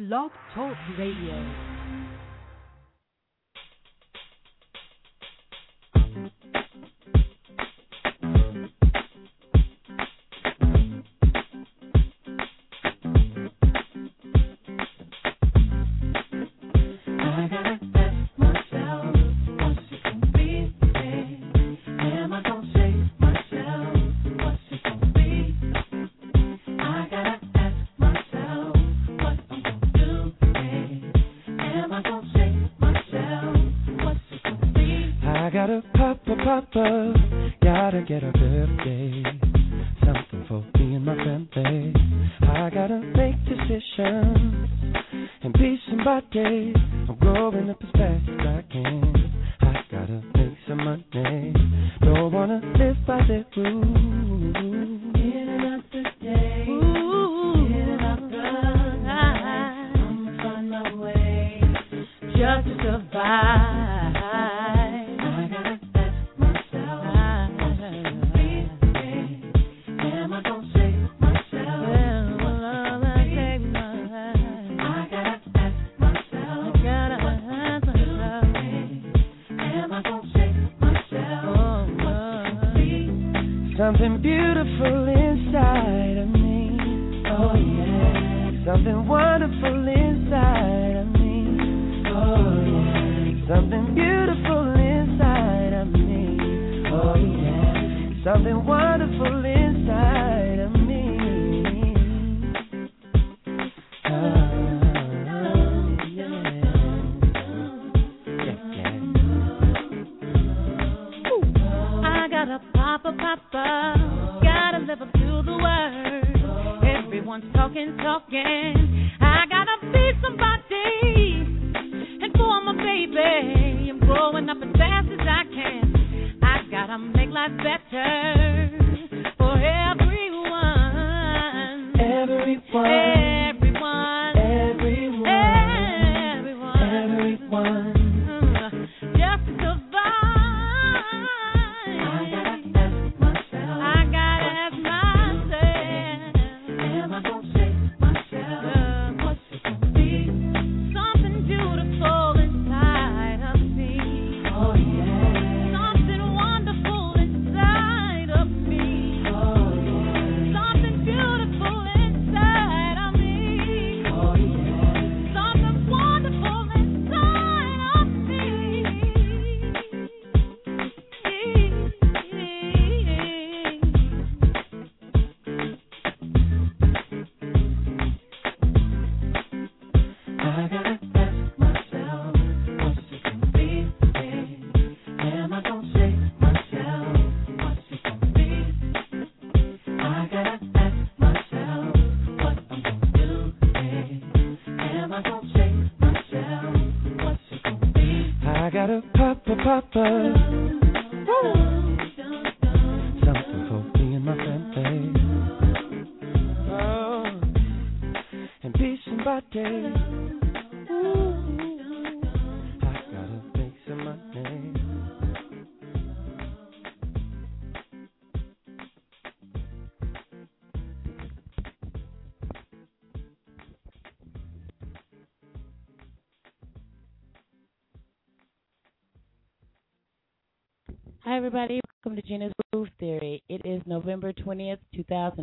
Blog Talk Radio.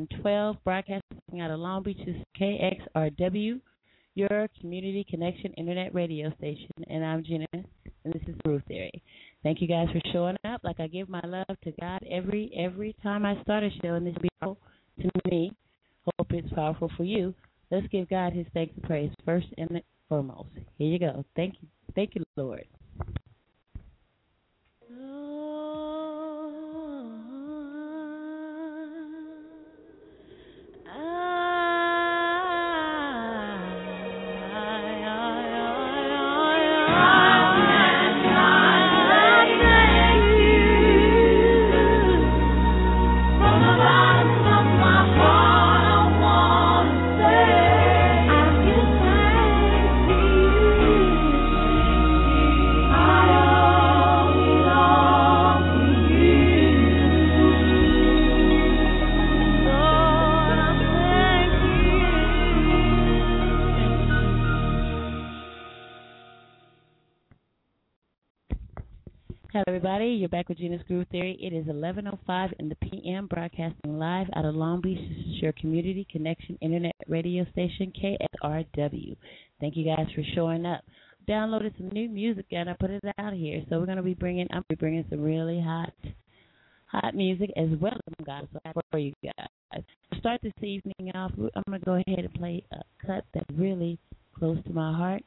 2012, broadcasting out of Long Beach's KXRW, your community connection internet radio station. And I'm Gena, and this is Groove Theory. Thank you guys for showing up. Like I give my love to God every every time I start a show, and this be powerful to me. Hope it's powerful for you. Let's give God His thanks and praise first and foremost. Here you go. Thank you, thank you, Lord. Oh. Uh, Gena's Groove Theory. It is 11:05 in the p.m. Broadcasting live out of Long Beach. This is your community connection internet radio station, KXRW. Thank you guys for showing up. Downloaded some new music and I put it out here. So we're gonna be bringing. I'm gonna be bringing some really hot, hot music as well as gospel for you guys. To start this evening off, I'm gonna go ahead and play a cut that's really close to my heart,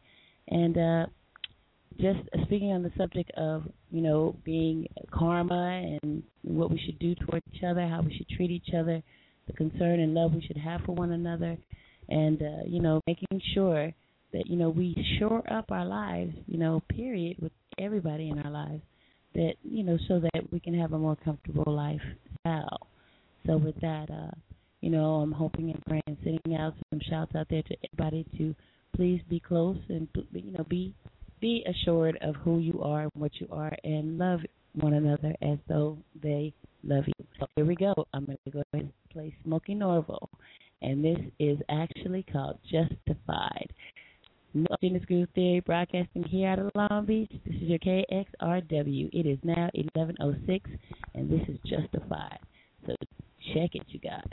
and. uh just speaking on the subject of you know being karma and what we should do toward each other, how we should treat each other, the concern and love we should have for one another, and uh, you know making sure that you know we shore up our lives, you know, period, with everybody in our lives, that you know so that we can have a more comfortable lifestyle. So with that, uh, you know, I'm hoping and praying, sending out some shouts out there to everybody to please be close and you know be be assured of who you are and what you are and love one another as though they love you. So here we go. I'm going to go ahead and play Smokie Norful. And this is actually called Justified. Gina's Groove Theory broadcasting here out of Long Beach. This is your KXRW. It is now 11.06 and this is Justified. So check it, you guys.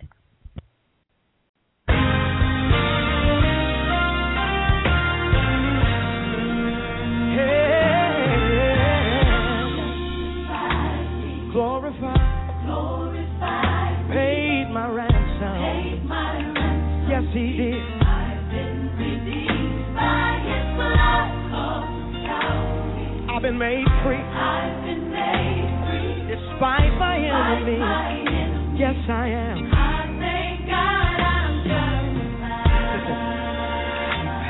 Been made free I've been made free despite my enemies. my enemies. Yes, I am. I thank God I'm justified.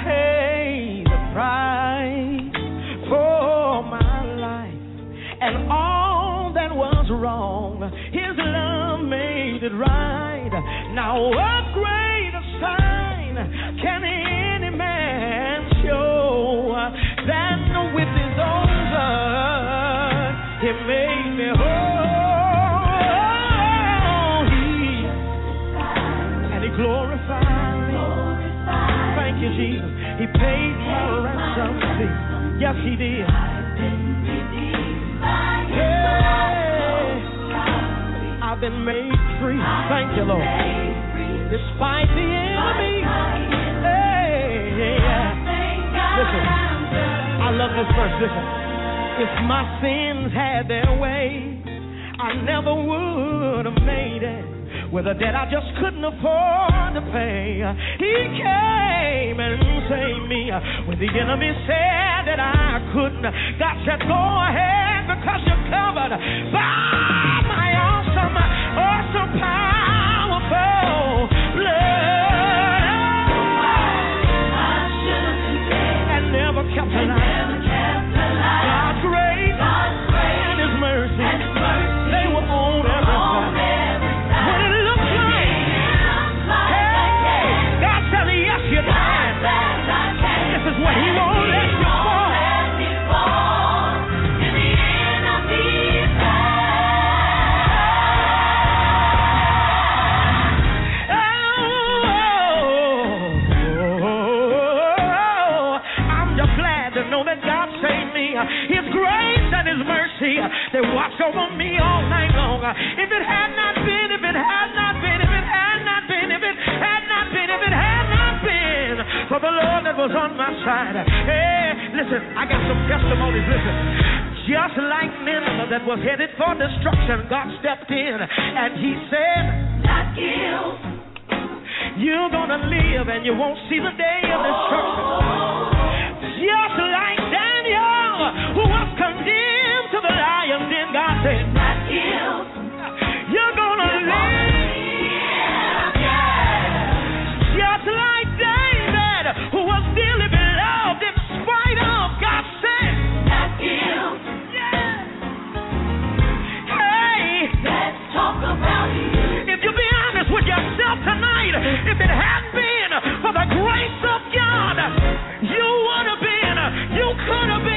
Pay the price for my life and all that was wrong. His love made it right. Now, oh, Yes, he did. I've been redeemed by Hey, I've been made free. Thank you, Lord. Despite the enemy. my. Hey, Listen. I love this verse. Listen. If my sins had their way, I never would have made it. With a debt I just couldn't afford to pay. He came and saved me when the enemy said that I couldn't. God said, Go ahead because you're covered by my awesome, awesome, powerful mercy, they watch over me all night long. If it had not been, if it had not been, if it had not been, if it had not been, if it had not been for the Lord that was on my side. Hey, listen, I got some testimonies. Listen. Just like Nineveh that was headed for destruction, God stepped in and He said, Not guilt. You're gonna live and you won't see the day of destruction. Just like Daniel, who was condemned to the lion den, God said, Not guilt. You're gonna live. Just like David, who was dearly beloved in spite of, God said, Not. Hey, Let's talk about you. if you be honest with yourself tonight, if it hadn't been for the grace of God, you would have been, you could have been,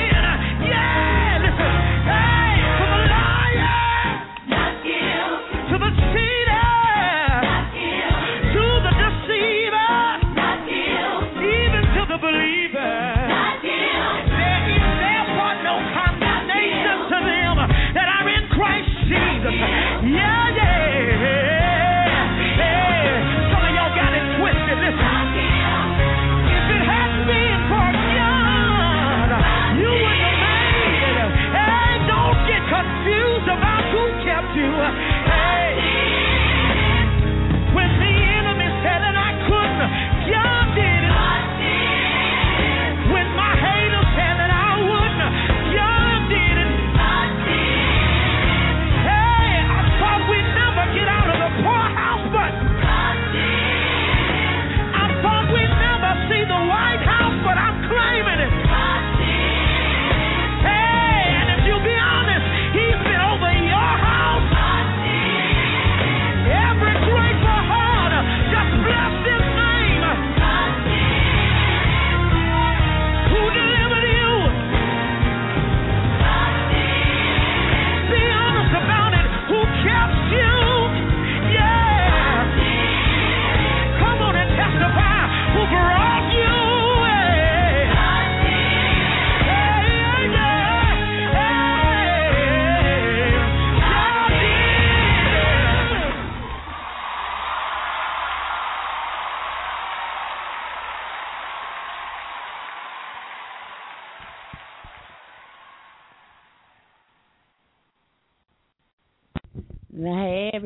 for all.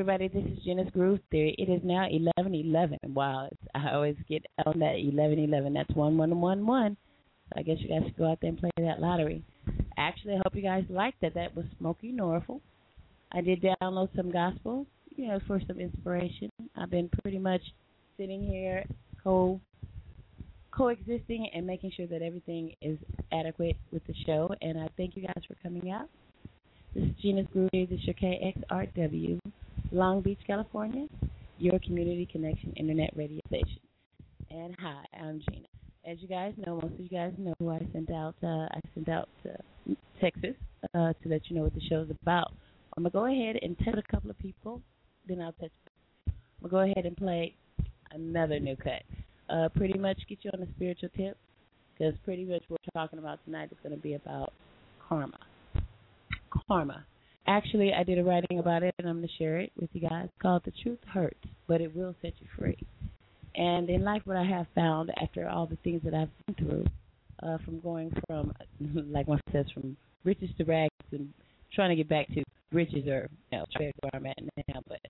Everybody, this is Gena's Groove Theory. It is now eleven eleven. Wow, it's, I always get on that eleven eleven. That's one one one one. So I guess you guys should go out there and play that lottery. Actually, I hope you guys liked that. That was Smokie Norful. I did download some gospel, you know, for some inspiration. I've been pretty much sitting here co coexisting and making sure that everything is adequate with the show. And I thank you guys for coming out. This is Gena's Groove. This is your KXRW, Long Beach, California, your community connection internet radio station. And hi, I'm Gena. As you guys know, most of you guys know who I sent out. Uh, I sent out to Texas uh, to let you know what the show is about. I'm gonna go ahead and tell a couple of people, then I'll touch. I'm gonna go ahead and play another new cut. Uh, pretty much get you on a spiritual tip, because pretty much what we're talking about tonight is to be about karma karma. Actually, I did a writing about it, and I'm going to share it with you guys. Called "The Truth Hurts, but It Will Set You Free." And in life, what I have found after all the things that I've been through, uh, from going from, like one says, from riches to rags, and trying to get back to riches or you know, where I'm at now, but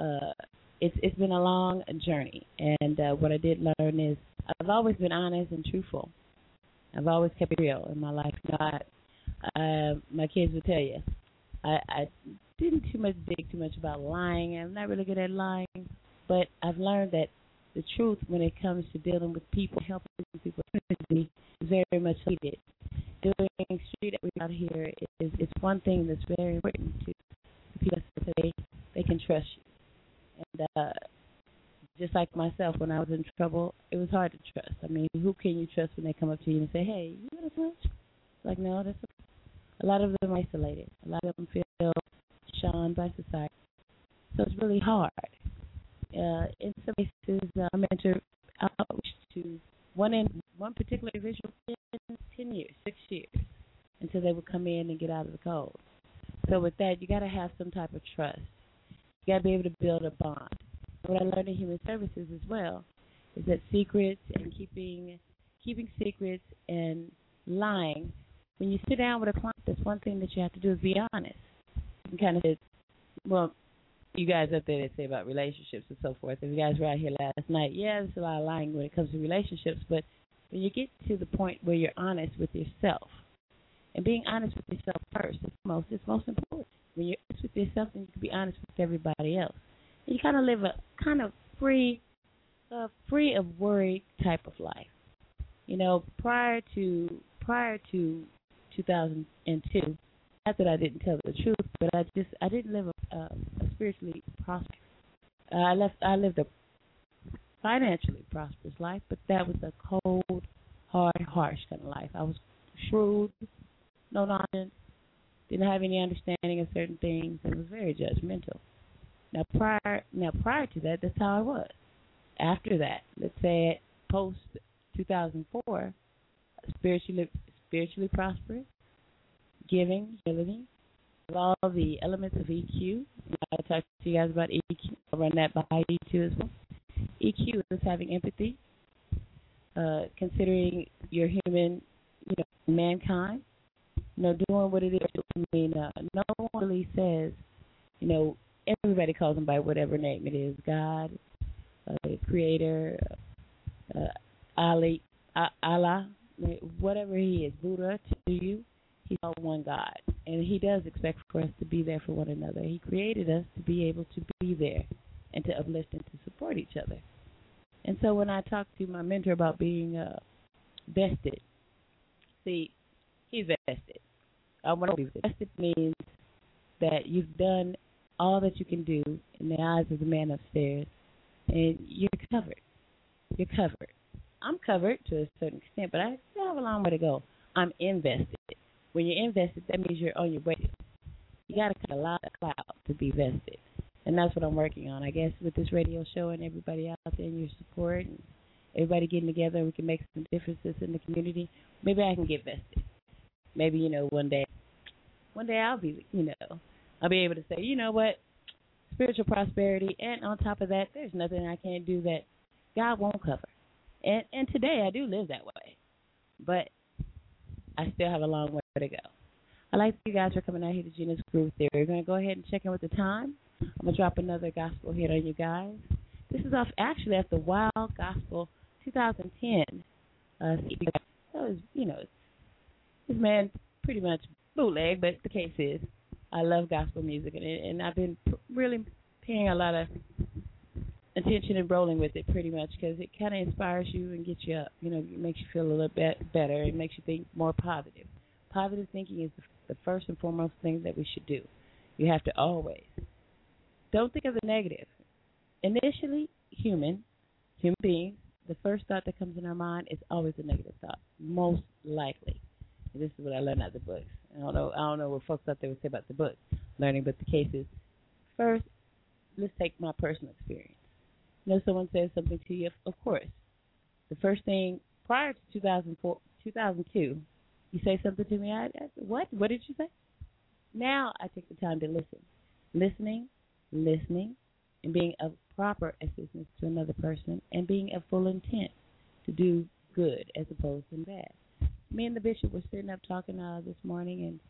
uh, it's it's been a long journey. And uh, what I did learn is I've always been honest and truthful. I've always kept it real in my life. I, uh, my kids will tell you. I, I didn't too much dig too much about lying. I'm not really good at lying, but I've learned that the truth when it comes to dealing with people, helping people, is very much needed. Doing street out here is it's one thing that's very important to people so they they can trust you. And uh, just like myself, when I was in trouble, it was hard to trust. I mean, who can you trust when they come up to you and say, "Hey, you got a punch?" Like, no, that's a lot of them isolated. A lot of them feel shunned by society. So it's really hard. Uh, in some cases, uh, I mentor outreach to one in one particular individual in ten years, six years, until they would come in and get out of the cold. So with that, you got to have some type of trust. You got to be able to build a bond. What I learned in human services as well is that secrets and keeping keeping secrets and lying when you sit down with a client, that's one thing that you have to do is be honest. And kind of, well, you guys up there that say about relationships and so forth. If you guys were out here last night, yeah, there's a lot of lying when it comes to relationships, but when you get to the point where you're honest with yourself, and being honest with yourself first is most is most important. When you're honest with yourself, then you can be honest with everybody else. And you kind of live a kind of free, uh, free of worry type of life. You know, prior to prior to 2002. Not that I didn't tell the truth, but I just I didn't live a, a spiritually prosperous. Uh, I left I lived a financially prosperous life, but that was a cold, hard, harsh kind of life. I was shrewd, no nonsense, didn't have any understanding of certain things, and was very judgmental. Now prior now prior to that, that's how I was. After that, let's say post 2004, spiritually spiritually prosperous, giving, living, all the elements of EQ. I talked to you guys about EQ. I'll run that by you too as well. EQ is having empathy, uh, considering your human, you know, mankind, you know, doing what it is. I mean, uh, no one really says, you know, everybody calls him by whatever name it is, God, uh, Creator, uh, Ali, uh, Allah, whatever he is, Buddha to you, he's all one God. And he does expect for us to be there for one another. He created us to be able to be there and to uplift and to support each other. And so when I talked to my mentor about being uh, vested, see, he's vested. I want to be vested means that you've done all that you can do in the eyes of the man upstairs, and you're covered. You're covered. I'm covered to a certain extent, but I still have a long way to go. I'm invested. When you're invested, that means you're on your way. You got to cut a lot of cloud to be vested, and that's what I'm working on. I guess with this radio show and everybody out there and your support and everybody getting together, we can make some differences in the community. Maybe I can get vested. Maybe you know one day, one day I'll be you know I'll be able to say you know what spiritual prosperity, and on top of that, there's nothing I can't do that God won't cover. And and today I do live that way. But I still have a long way to go. I'd like you guys for coming out here to Gena's Groove Theory. We're to go ahead and check in with the time. I'm gonna drop another gospel hit on you guys. This is off actually off the WOW Gospel 2010. Uh, that was you know this man pretty much bootleg, but the case is I love gospel music and and I've been really paying a lot of attention and rolling with it pretty much because it kind of inspires you and gets you up. You know, it makes you feel a little bit better. It makes you think more positive. Positive thinking is the first and foremost thing that we should do. You have to always don't think of the negative. Initially, human, human beings, the first thought that comes in our mind is always a negative thought, most likely. And this is what I learned out of the books. I don't know. I don't know what folks out there would say about the books learning, but the cases. first. Let's take my personal experience. You know, someone says something to you. Of course, the first thing prior to 2004, 2002, you say something to me. I, I what? What did you say? Now I take the time to listen. Listening, listening, and being of proper assistance to another person, and being of full intent to do good as opposed to bad. Me and the bishop were sitting up talking uh, this morning, and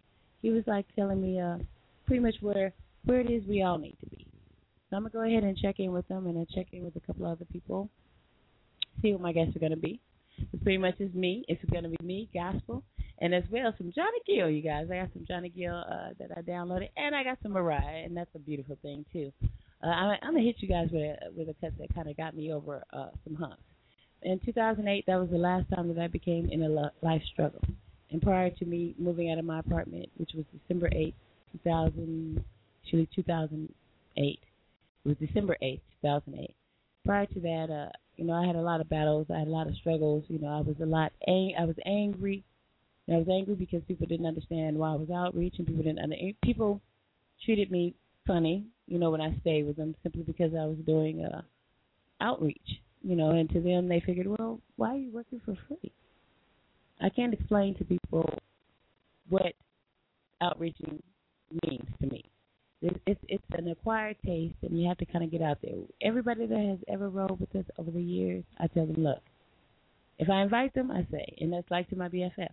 he was like telling me uh, pretty much where where it is we all need to be. So I'm gonna go ahead and check in with them, and then check in with a couple other people, see what my guests are gonna be. It pretty much is me. It's gonna be me, gospel, and as well some Johnny Gill. You guys, I got some Johnny Gill uh, that I downloaded, and I got some Mariah, and that's a beautiful thing too. Uh, I'm, I'm gonna hit you guys with a with a cut that kind of got me over uh, some humps. In 2008, that was the last time that I became in a life struggle. And prior to me moving out of my apartment, which was December 8th, 2000, actually 2008, it was December 8th, 2008. Prior to that, uh, you know, I had a lot of battles. I had a lot of struggles. You know, I was a lot. Ang- I was angry. And I was angry because people didn't understand why I was outreach, and people didn't. Under- people treated me funny. You know, when I stayed with them, simply because I was doing uh, outreach. You know, and to them, they figured, well, why are you working for free? I can't explain to people what outreaching means to me. It's, it's an acquired taste, and you have to kind of get out there. Everybody that has ever rolled with us over the years, I tell them, look, if I invite them, I say, and that's like to my BFF,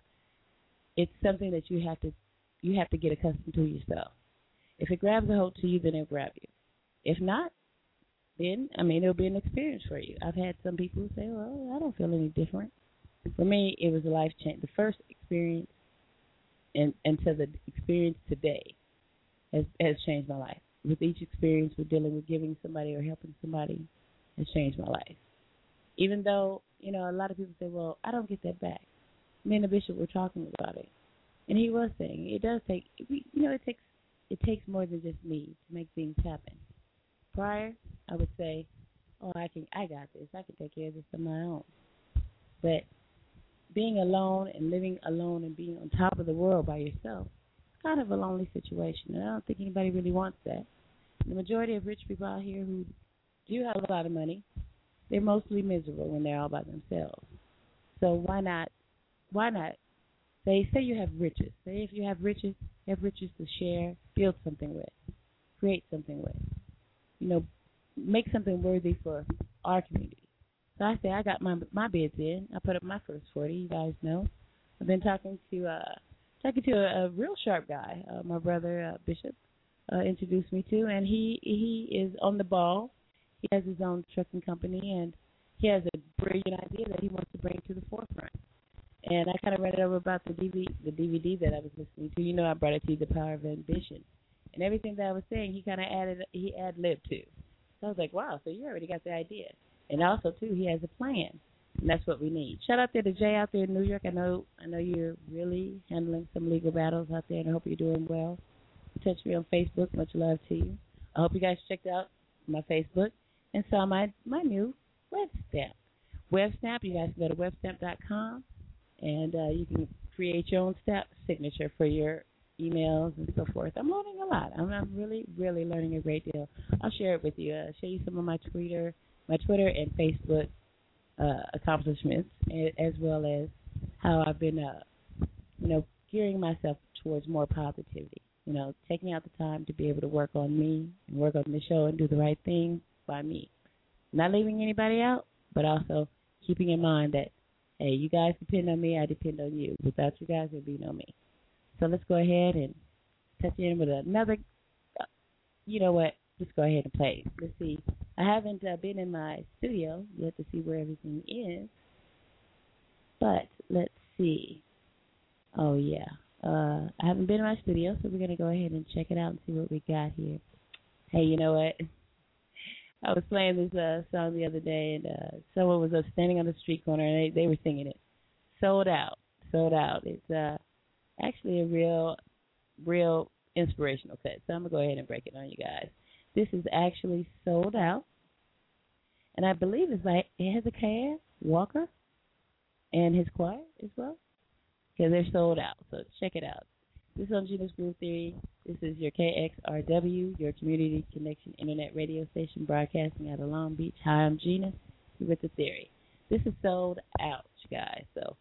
it's something that you have to you have to get accustomed to yourself. If it grabs a hold to you, then it'll grab you. If not, then I mean it'll be an experience for you. I've had some people say, "Well, I don't feel any different." For me, it was a life change. The first experience, and until the experience today, has has changed my life. With each experience, with dealing with giving somebody or helping somebody, has changed my life. Even though you know a lot of people say, "Well, I don't get that back." Me and the bishop were talking about it, and he was saying it does take. You know, it takes it takes more than just me to make things happen. Prior, I would say, "Oh, I can, I got this. I can take care of this on my own." But being alone and living alone and being on top of the world by yourself, kind of a lonely situation. And I don't think anybody really wants that. The majority of rich people out here who do have a lot of money, they're mostly miserable when they're all by themselves. So why not? Why not? Say, say you have riches. Say if you have riches, you have riches to share, build something with, create something with. You know, make something worthy for our community. So I say I got my my bids in. I put up my first forty. You guys know. I've been talking to uh talking to a, a real sharp guy. Uh, my brother uh, Bishop uh, introduced me to, and he he is on the ball. He has his own trucking company, and he has a brilliant idea that he wants to bring to the forefront. And I kind of read it over about the DVD, the DVD that I was listening to. You know, I brought it to you, The Power of Ambition, and everything that I was saying, he kind of added, he ad libbed to. So I was like, wow, so you already got the idea. And also too, he has a plan. And that's what we need. Shout out there to Jay out there in New York. I know I know you're really handling some legal battles out there and I hope you're doing well. Touch me on Facebook. Much love to you. I hope you guys checked out my Facebook and saw my my new web stamp. Web stamp, you guys can go to webstamp.com and uh, you can create your own stamp signature for your emails and so forth. I'm learning a lot. I'm, I'm really, really learning a great deal. I'll share it with you. Uh, show you some of my Twitter my Twitter and Facebook uh, accomplishments, as well as how I've been, uh, you know, gearing myself towards more positivity. You know, taking out the time to be able to work on me and work on the show and do the right thing by me. Not leaving anybody out, but also keeping in mind that, hey, you guys depend on me, I depend on you. Without you guys, there'd be no me. So let's go ahead and touch in with another. Uh, you know what? Just go ahead and play. Let's see. I haven't uh, been in my studio yet to see where everything is, but let's see. Oh yeah, uh, I haven't been in my studio, so we're gonna go ahead and check it out and see what we got here. Hey, you know what? I was playing this uh, song the other day, and uh, someone was up standing on the street corner, and they they were singing it. Sold out, sold out. It's uh actually a real, real inspirational cut. So I'm gonna go ahead and break it on you guys. This is actually sold out, and I believe it's by Hezekiah Walker and his choir as well, because they're sold out. So check it out. This is on Gena's Groove Theory. This is your KXRW, your community connection internet radio station broadcasting out of Long Beach. Hi, I'm Gena with the Theory. This is sold out, you guys. So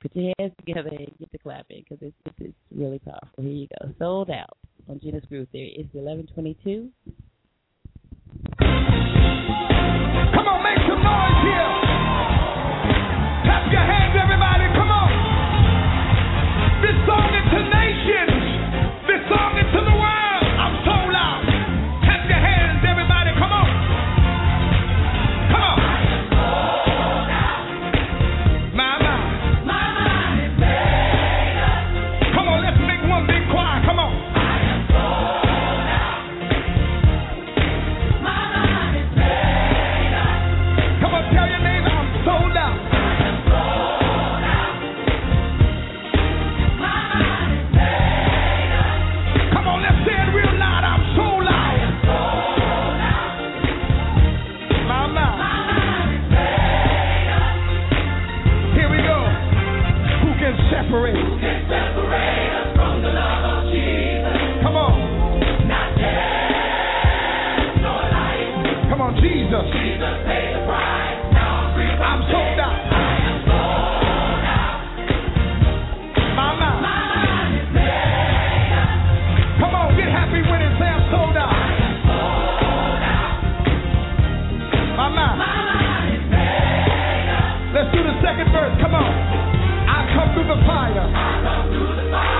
put your hands together and get the clapping because it's, this is really powerful. Here you go. Sold out on Gena's Groove Theory. It's 1122. Come on, make some noise here. Through the fire.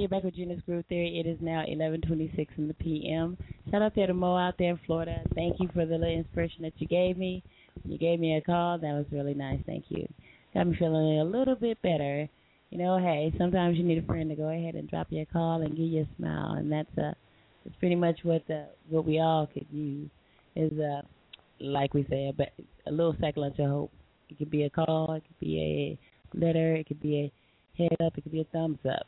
You're back with Gena's Groove Theory. It is now 11:26 in the p.m. Shout out there to Mo out there in Florida. Thank you for the little inspiration that you gave me. You gave me a call. That was really nice. Thank you. Got me feeling a little bit better. You know, hey, sometimes you need a friend to go ahead and drop you a call and give you a smile, and that's uh, that's pretty much what the what we all could use is uh, like we said, but a little second of hope. It could be a call, it could be a letter, it could be a head up, it could be a thumbs up.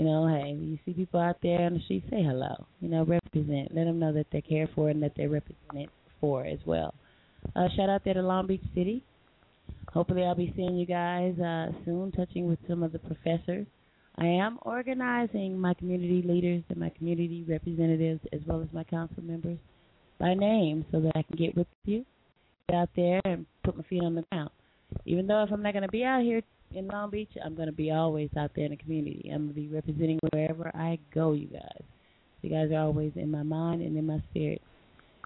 You know, hey, you see people out there on the street, say hello. You know, represent. Let them know that they're cared for and that they're represented for as well. Uh, shout out there to Long Beach City. Hopefully, I'll be seeing you guys uh, soon, touching with some of the professors. I am organizing my community leaders and my community representatives as well as my council members by name so that I can get with you, get out there and put my feet on the ground. Even though if I'm not going to be out here in Long Beach, I'm going to be always out there in the community. I'm going to be representing wherever I go, you guys. You guys are always in my mind and in my spirit.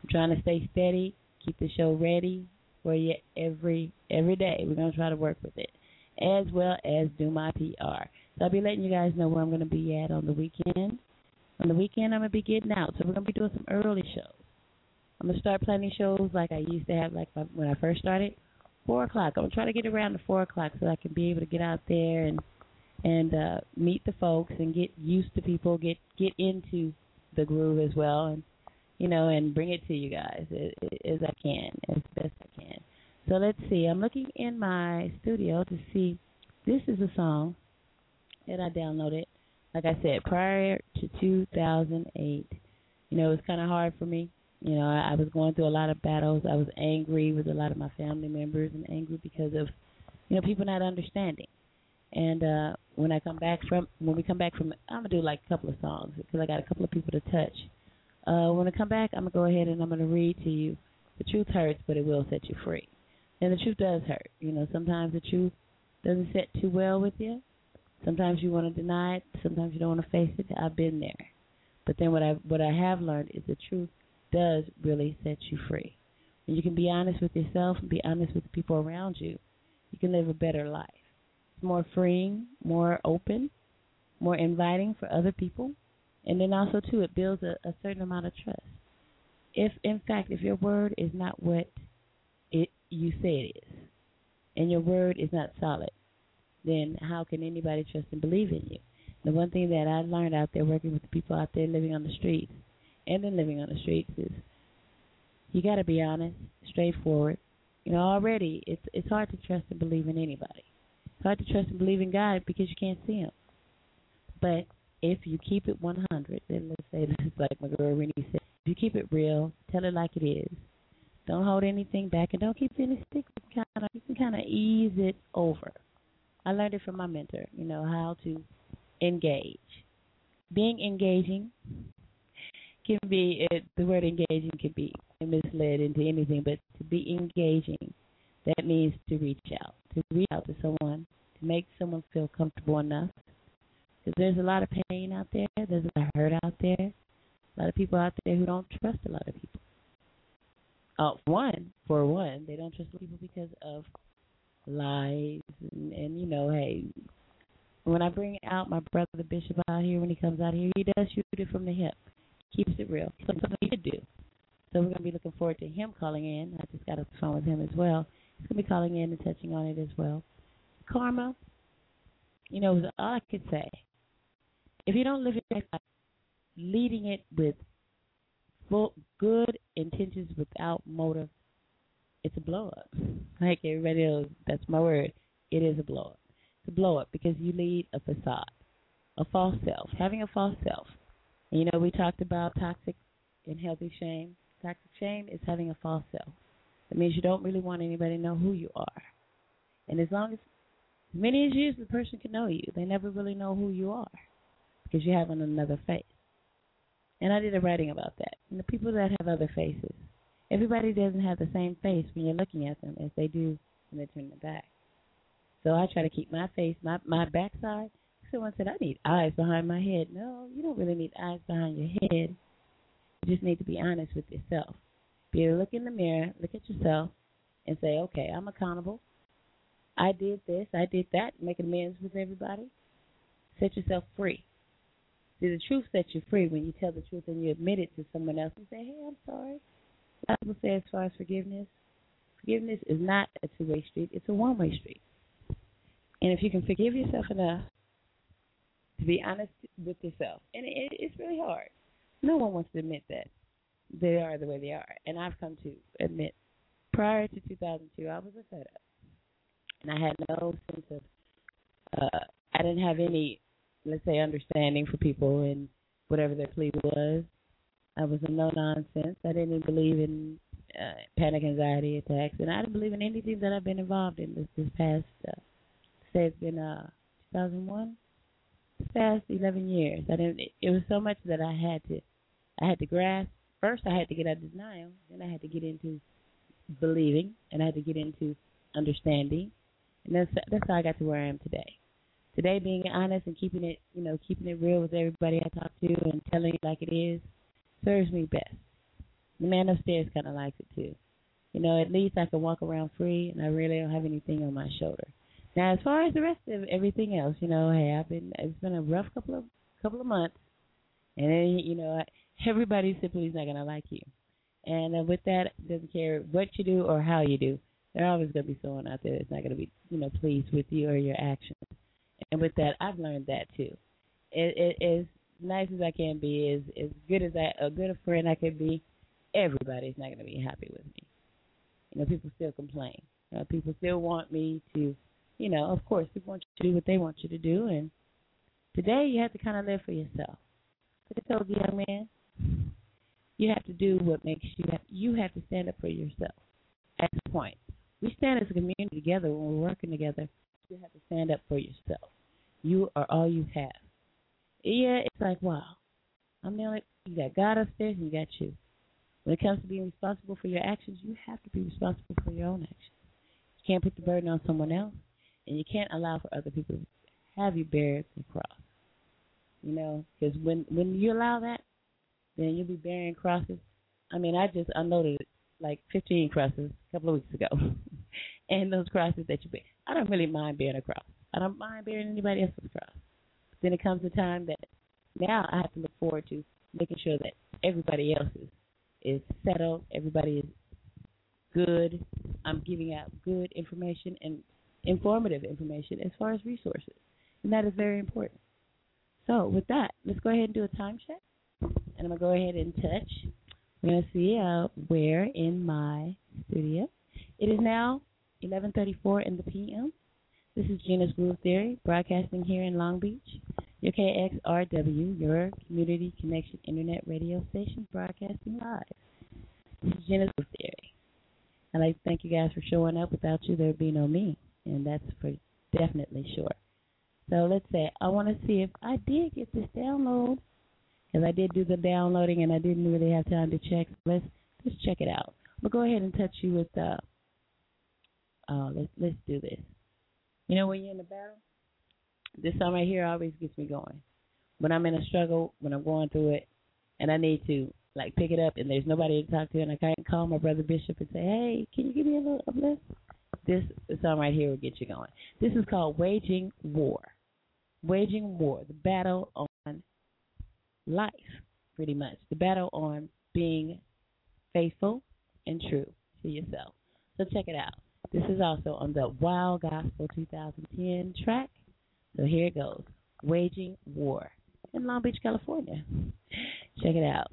I'm trying to stay steady, keep the show ready for you every every day. We're going to try to work with it, as well as do my PR. So I'll be letting you guys know where I'm going to be at on the weekend. On the weekend, I'm going to be getting out, so we're going to be doing some early shows. I'm going to start planning shows like I used to have, like when I first started four o'clock. I'm gonna try to get around to four o'clock so I can be able to get out there and and uh meet the folks and get used to people, get get into the groove as well, and you know, and bring it to you guys as, as I can, as best I can. So let's see. I'm looking in my studio to see. This is a song that I downloaded. Like I said, prior to 2008. You know, it was kind of hard for me you know, I, I was going through a lot of battles. I was angry with a lot of my family members and angry because of, you know, people not understanding. And uh when I come back from when we come back from I'm gonna do like a couple of songs because I got a couple of people to touch. Uh when I come back, I'm gonna go ahead and I'm gonna read to you. The truth hurts, but it will set you free. And the truth does hurt. You know, sometimes the truth doesn't set too well with you. Sometimes you want to deny it. Sometimes you don't want to face it. I've been there. But then what I what I have learned is the truth does really set you free. When you can be honest with yourself and be honest with the people around you, you can live a better life. It's more freeing, more open, more inviting for other people. And then also too it builds a, a certain amount of trust. If in fact if your word is not what it you say it is, and your word is not solid, then how can anybody trust and believe in you? The one thing that I learned out there working with the people out there living on the streets and then living on the streets is you got to be honest, straightforward. You know, already it's it's hard to trust and believe in anybody. It's hard to trust and believe in God because you can't see Him. But if you keep it 100, then let's say this is like my girl Renee said, if you keep it real, tell it like it is. Don't hold anything back, and don't keep any sticks. Kind of, you can kind of ease it over. I learned it from my mentor. You know how to engage. Being engaging can be it, the word engaging can be misled into anything, but to be engaging, that means to reach out, to reach out to someone, to make someone feel comfortable enough. Because there's a lot of pain out there, there's a lot of hurt out there, a lot of people out there who don't trust a lot of people. Uh, one, for one, they don't trust people because of lies and, and you know, hey, when I bring out my brother the bishop out here, when he comes out here, he does shoot it from the hip keeps it real. So something he could do. So we're going to be looking forward to him calling in. I just got the phone with him as well. He's going to be calling in and touching on it as well. Karma, you know, all I could say. If you don't live your life leading it with full good intentions without motive, it's a blow up. Like everybody else, that's my word. It is a blow up. It's a blow up because you lead a facade, a false self. Having a false self you know, we talked about toxic and healthy shame. Toxic shame is having a false self. That means you don't really want anybody to know who you are. And as long as, as many as years the person can know you, they never really know who you are because you have another face. And I did a writing about that. And the people that have other faces, everybody doesn't have the same face when you're looking at them as they do when they turn their back. So I try to keep my face, my my backside someone said, I need eyes behind my head. No, you don't really need eyes behind your head. You just need to be honest with yourself. Be able to look in the mirror, look at yourself, and say, okay, I'm accountable. I did this, I did that, make amends with everybody. Set yourself free. See, the truth sets you free when you tell the truth and you admit it to someone else and say, "Hey, I'm sorry." A lot of people say, as far as forgiveness, forgiveness is not a two-way street; it's a one-way street. And if you can forgive yourself enough to be honest with yourself, and it, it's really hard. No one wants to admit that they are the way they are, and I've come to admit. Prior to 2002, I was a fed up, and I had no sense of. Uh, I didn't have any, let's say, understanding for people and whatever their plea was. I was a no nonsense. I didn't believe in uh, panic anxiety attacks, and I didn't believe in anything that I've been involved in this this past. Uh, say it's been uh 2001, this past 11 years. I didn't. It was so much that I had to, I had to grasp. First, I had to get out of denial. Then I had to get into believing, and I had to get into understanding, and that's that's how I got to where I am today. Today, being honest and keeping it, you know, keeping it real with everybody I talk to and telling it like it is, serves me best. The man upstairs kind of likes it too. You know, at least I can walk around free, and I really don't have anything on my shoulder. Now, as far as the rest of everything else, you know, hey, I've been it's been a rough couple of couple of months, and then you know, everybody simply is not gonna like you, and uh, with that, doesn't care what you do or how you do. There's always gonna be someone out there that's not gonna be, you know, pleased with you or your actions. And with that, I've learned that too. It, it, as nice as I can be, as as good as I, a good a friend I can be, everybody's not gonna be happy with me. You know, people still complain. People still want me to you know, of course, people want you to do what they want you to do, and today you have to kind of live for yourself. Like I told the young man, you have to do what makes you. You have to stand up for yourself. At this point, we stand as a community together when we're working together. You have to stand up for yourself. You are all you have. Yeah, it's like wow, I'm the only. You got God upstairs, and you got you. When it comes to being responsible for your actions, you have to be responsible for your own actions. You can't put the burden on someone else and you can't allow for other people to have you bear the cross. You know, because when when you allow that, then you'll be bearing crosses. I mean, I just unloaded like 15 crosses a couple of weeks ago, and those crosses that you bear, I don't really mind bearing a cross. I don't mind bearing anybody else's cross. But then it comes a time that now I have to look forward to making sure that everybody else is is settled, everybody is good. I'm giving out good information and informative information as far as resources. And that is very important. So, with that, let's go ahead and do a time check. And I'm going to go ahead and touch. We're going to see uh, where in my studio. It is now 11:34 in the p.m. This is Gena's Groove Theory, broadcasting here in Long Beach. Your KXRW, your community connection internet radio station, broadcasting live. This is Gena's Groove Theory. I'd like to thank you guys for showing up. Without you, there would be no me and that's for definitely sure. So let's say I want to see if I did get this download because I did do the downloading and I didn't really have time to check. Let's let's check it out. We'll go ahead and touch you with uh. Uh, let's let's do this. You know when you're in a battle, this song right here always gets me going. When I'm in a struggle, when I'm going through it, and I need to like pick it up, and there's nobody to talk to, and I can't call my brother Bishop and say, "Hey, can you give me a little uplift?" This song right here will get you going. This is called Waging War. Waging War, the battle on life, pretty much. The battle on being faithful and true to yourself. So check it out. This is also on the WOW Gospel 2010 track. So here it goes Waging War in Long Beach, California. Check it out.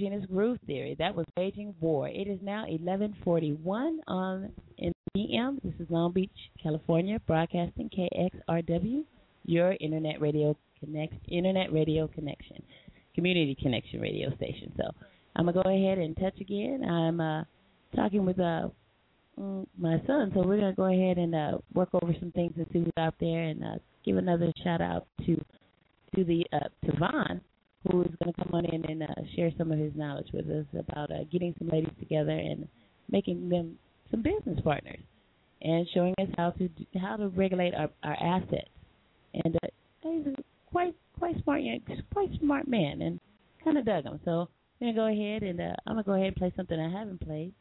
Everybody. You're back with Gena's Groove Theory. That was Waging War. It is now 11:41 on in PM. This is Long Beach, California, broadcasting KXRW, your internet radio connect internet radio connection, community connection radio station. So I'm gonna go ahead and touch again. I'm uh, talking with uh, mm, my son, so we're gonna go ahead and uh, work over some things and see who's out there, and uh, give another shout out to to the uh, to Vaughn who is going to come on in and uh, share some of his knowledge with us about uh, getting some ladies together and making them some business partners and showing us how to how to regulate our, our assets. And uh, he's a quite quite smart young, quite smart man, and kind of dug him. So I'm gonna go ahead and uh, I'm gonna go ahead and play something I haven't played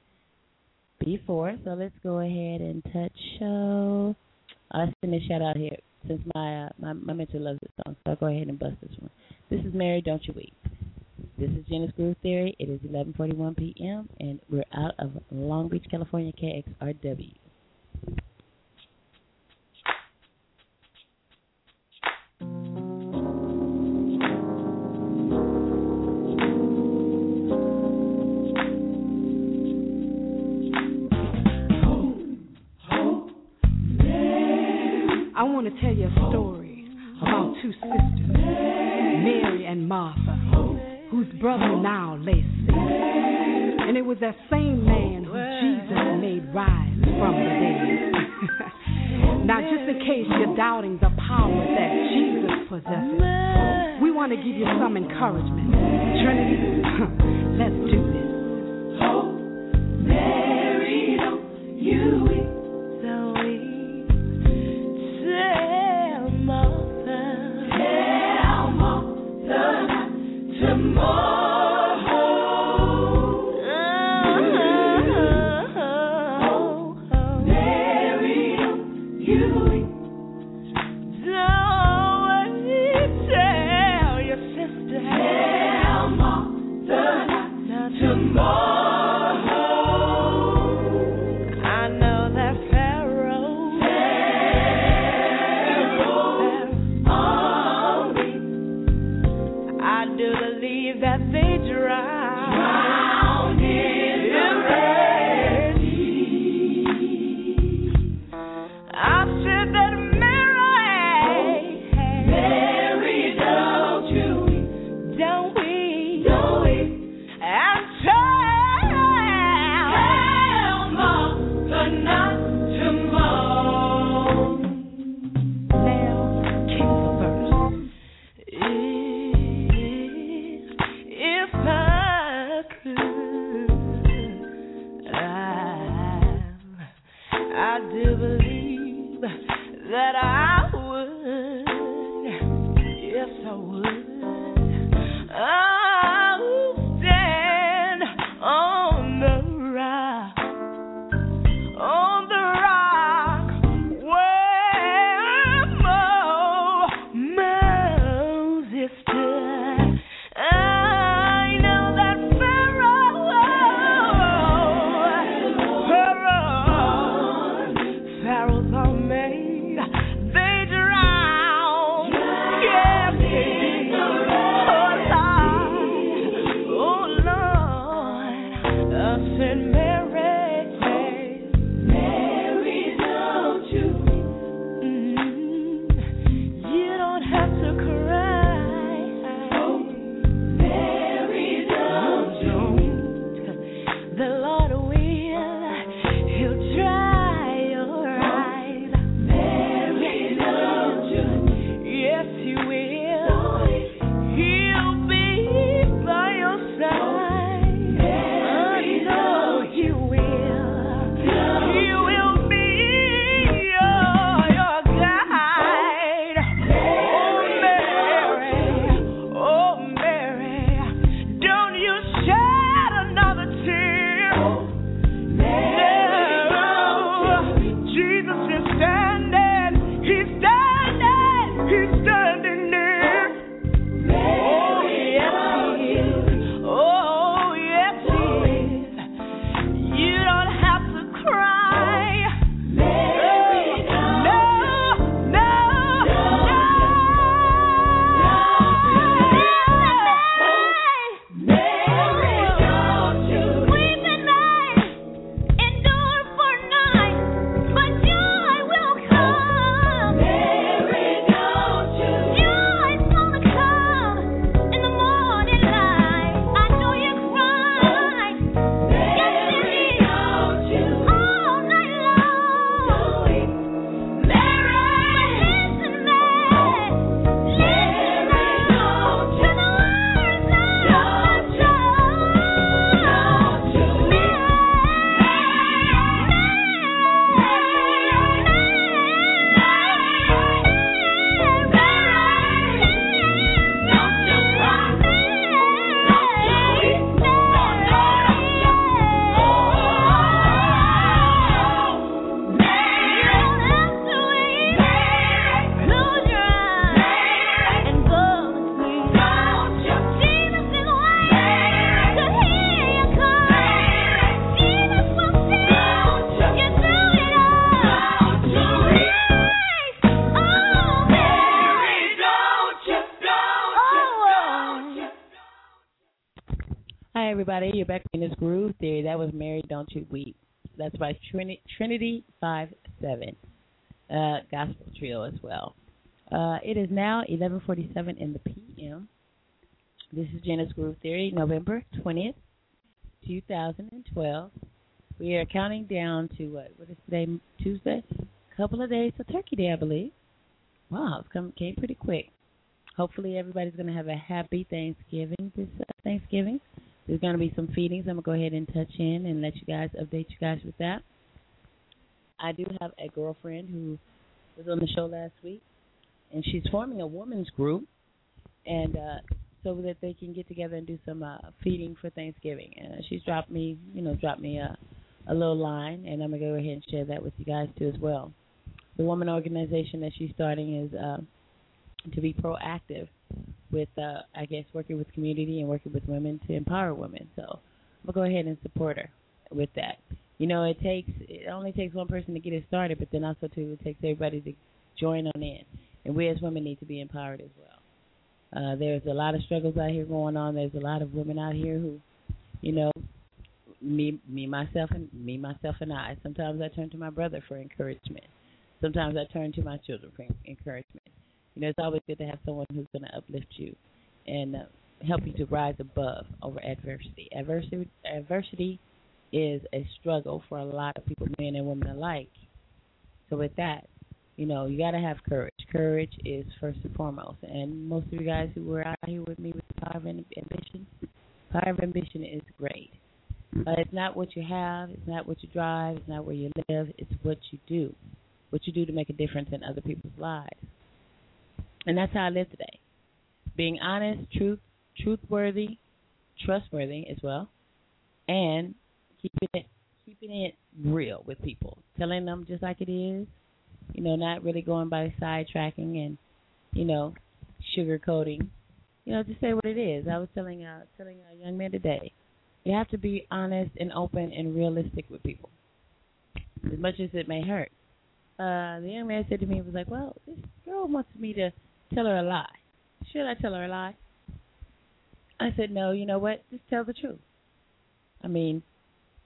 before. So let's go ahead and touch show. I'll send a shout out here since my uh, my my mentor loves this song, so I'll go ahead and bust this one. This is Mary, Don't You Weep. This is Gena's Groove Theory. It is 11:41 p.m. and we're out of Long Beach, California, KXRW. I want to tell you a story about two sisters, Mary and Martha, whose brother now lay sick. And it was that same man who Jesus made rise from the dead. now, just in case you're doubting the power that Jesus possesses, we want to give you some encouragement. Trinity, let's do this. Hope, Mary, don't you trio as well. Uh, it is now 11:47 in the p.m. This is Gena's Groove Theory, November 20th, 2012. We are counting down to what? What is today? Tuesday. A couple of days to Turkey Day, I believe. Wow, it's come came pretty quick. Hopefully, everybody's going to have a happy Thanksgiving this uh, Thanksgiving. There's going to be some feedings. I'm going to go ahead and touch in and let you guys update you guys with that. I do have a girlfriend who was on the show last week, and she's forming a women's group, and uh, so that they can get together and do some uh, feeding for Thanksgiving. And uh, she's dropped me, you know, dropped me a a little line, and I'm gonna go ahead and share that with you guys too as well. The woman organization that she's starting is uh, to be proactive with, uh, I guess, working with community and working with women to empower women. So I'm gonna go ahead and support her with that. You know, it takes it only takes one person to get it started, but then also too it takes everybody to join on in, and we as women need to be empowered as well. Uh, there's a lot of struggles out here going on. There's a lot of women out here who, you know, me, me, myself, and me, myself, and I. Sometimes I turn to my brother for encouragement. Sometimes I turn to my children for encouragement. You know, it's always good to have someone who's going to uplift you and uh, help you to rise above over adversity. Adversity, adversity is a struggle for a lot of people, men and women alike. So with that, you know, you got to have courage. Courage is first and foremost. And most of you guys who were out here with me with the power of ambition, power of ambition is great. But it's not what you have, it's not what you drive, it's not where you live, it's what you do. What you do to make a difference in other people's lives. And that's how I live today. Being honest, truth, truthworthy, trustworthy as well, and keeping it keeping it real with people, telling them just like it is. You know, not really going by sidetracking and you know sugarcoating. You know, just say what it is. I was telling uh telling a young man today. You have to be honest and open and realistic with people, as much as it may hurt. Uh, the young man said to me, he was like, "Well, this girl wants me to tell her a lie. Should I tell her a lie?" I said, "No. You know what? Just tell the truth. I mean,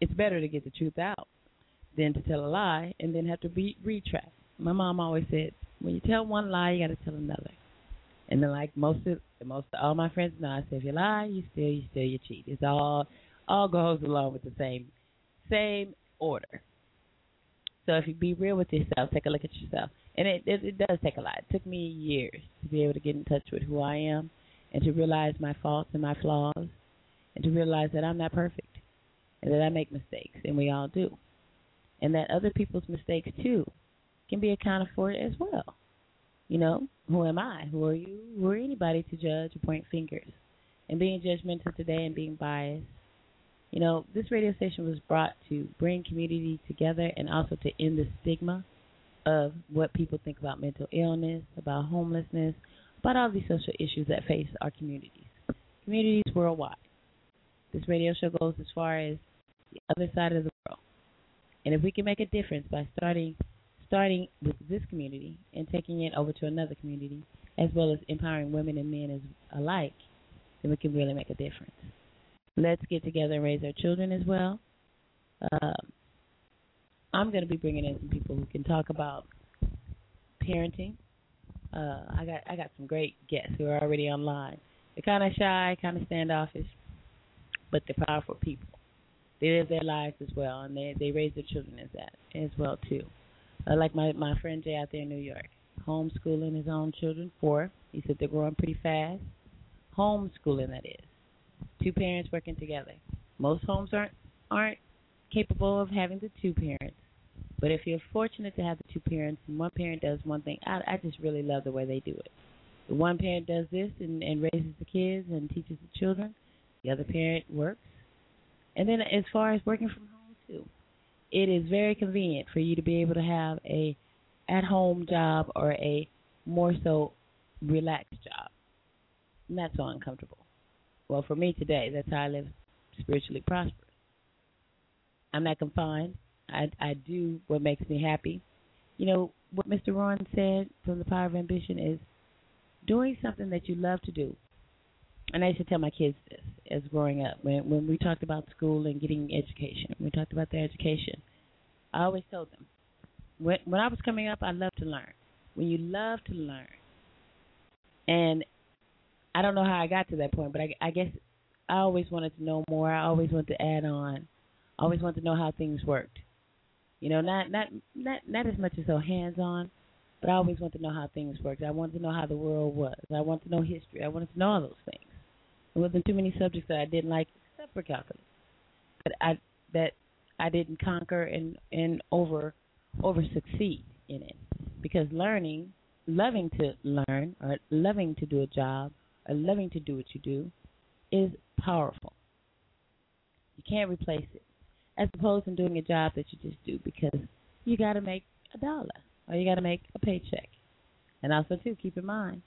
it's better to get the truth out than to tell a lie and then have to be retract. My mom always said, when you tell one lie, you got to tell another. And then, like most of most of all my friends know, I say, if you lie, you steal, you steal, you cheat. It's all all goes along with the same same order. So if you be real with yourself, take a look at yourself, and it, it it does take a lot. It took me years to be able to get in touch with who I am, and to realize my faults and my flaws, and to realize that I'm not perfect, and that I make mistakes, and we all do, and that other people's mistakes too can be accounted for as well. You know, who am I? Who are you? Who are anybody to judge or point fingers? And being judgmental today and being biased. You know, this radio station was brought to bring community together and also to end the stigma of what people think about mental illness, about homelessness, about all these social issues that face our communities. Communities worldwide. This radio show goes as far as the other side of the world. And if we can make a difference by starting starting with this community and taking it over to another community, as well as empowering women and men as alike, then we can really make a difference. Let's get together and raise our children as well. Um, I'm going to be bringing in some people who can talk about parenting. Uh, I got I got some great guests who are already online. They're kind of shy, kind of standoffish, but they're powerful people. They live their lives as well, and they they raise their children as that as well too. Uh, like my my friend Jay out there in New York, homeschooling his own children. Four. He said they're growing pretty fast. Homeschooling that is. Two parents working together. Most homes aren't aren't capable of having the two parents. But if you're fortunate to have the two parents and one parent does one thing, I I just really love the way they do it. The one parent does this and, and raises the kids and teaches the children. The other parent works. And then as far as working from home too it is very convenient for you to be able to have a at home job or a more so relaxed job. Not so uncomfortable. Well, for me today, that's how I live spiritually prosperous. I'm not confined. I I do what makes me happy. You know what Mr. Ron said from the Power of Ambition is doing something that you love to do and I used to tell my kids this as growing up when when we talked about school and getting education. We talked about their education. I always told them when when I was coming up, I loved to learn. When you love to learn, and I don't know how I got to that point, but I, I guess I always wanted to know more. I always wanted to add on. I always wanted to know how things worked. You know, not not not not as much as so hands on, but I always wanted to know how things worked. I wanted to know how the world was. I wanted to know history. I wanted to know all those things. There wasn't too many subjects that I didn't like except for calculus. But I that I didn't conquer and and over over succeed in it because learning, loving to learn or loving to do a job or loving to do what you do is powerful. You can't replace it. As opposed to doing a job that you just do because you got to make a dollar or you got to make a paycheck. And also, too, keep in mind,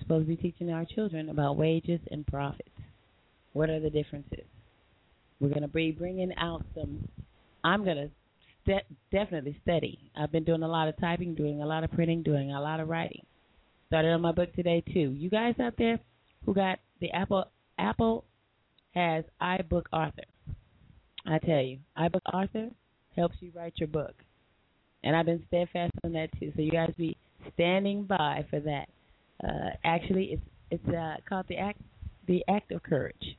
supposed to be teaching our children about wages and profits. What are the differences? We're going to be bringing out some. I'm going to de- definitely study. I've been doing a lot of typing, doing a lot of printing, doing a lot of writing. Started on my book today too. You guys out there who got the Apple Apple has iBook Author. I tell you, iBook Author helps you write your book, and I've been steadfast on that too. So you guys be standing by for that. Uh, actually, it's it's uh, called the act the act of courage.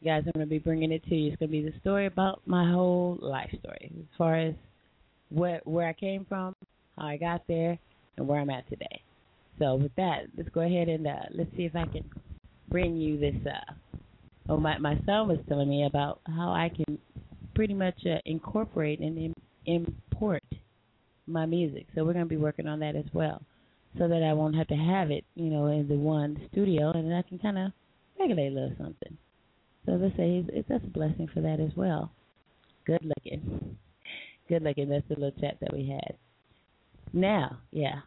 You guys, I'm going to be bringing it to you. It's going to be the story about my whole life story, as far as what where I came from, how I got there, and where I'm at today. So with that, let's go ahead and uh, let's see if I can bring you this. Uh, oh, my my son was telling me about how I can pretty much uh, incorporate and Im- import my music. So we're going to be working on that as well, so that I won't have to have it, you know, in the one studio, and I can kind of regulate a little something. So let's say it's, that's a blessing for that as well. Good looking, good looking. That's the little chat that we had. Now, yeah,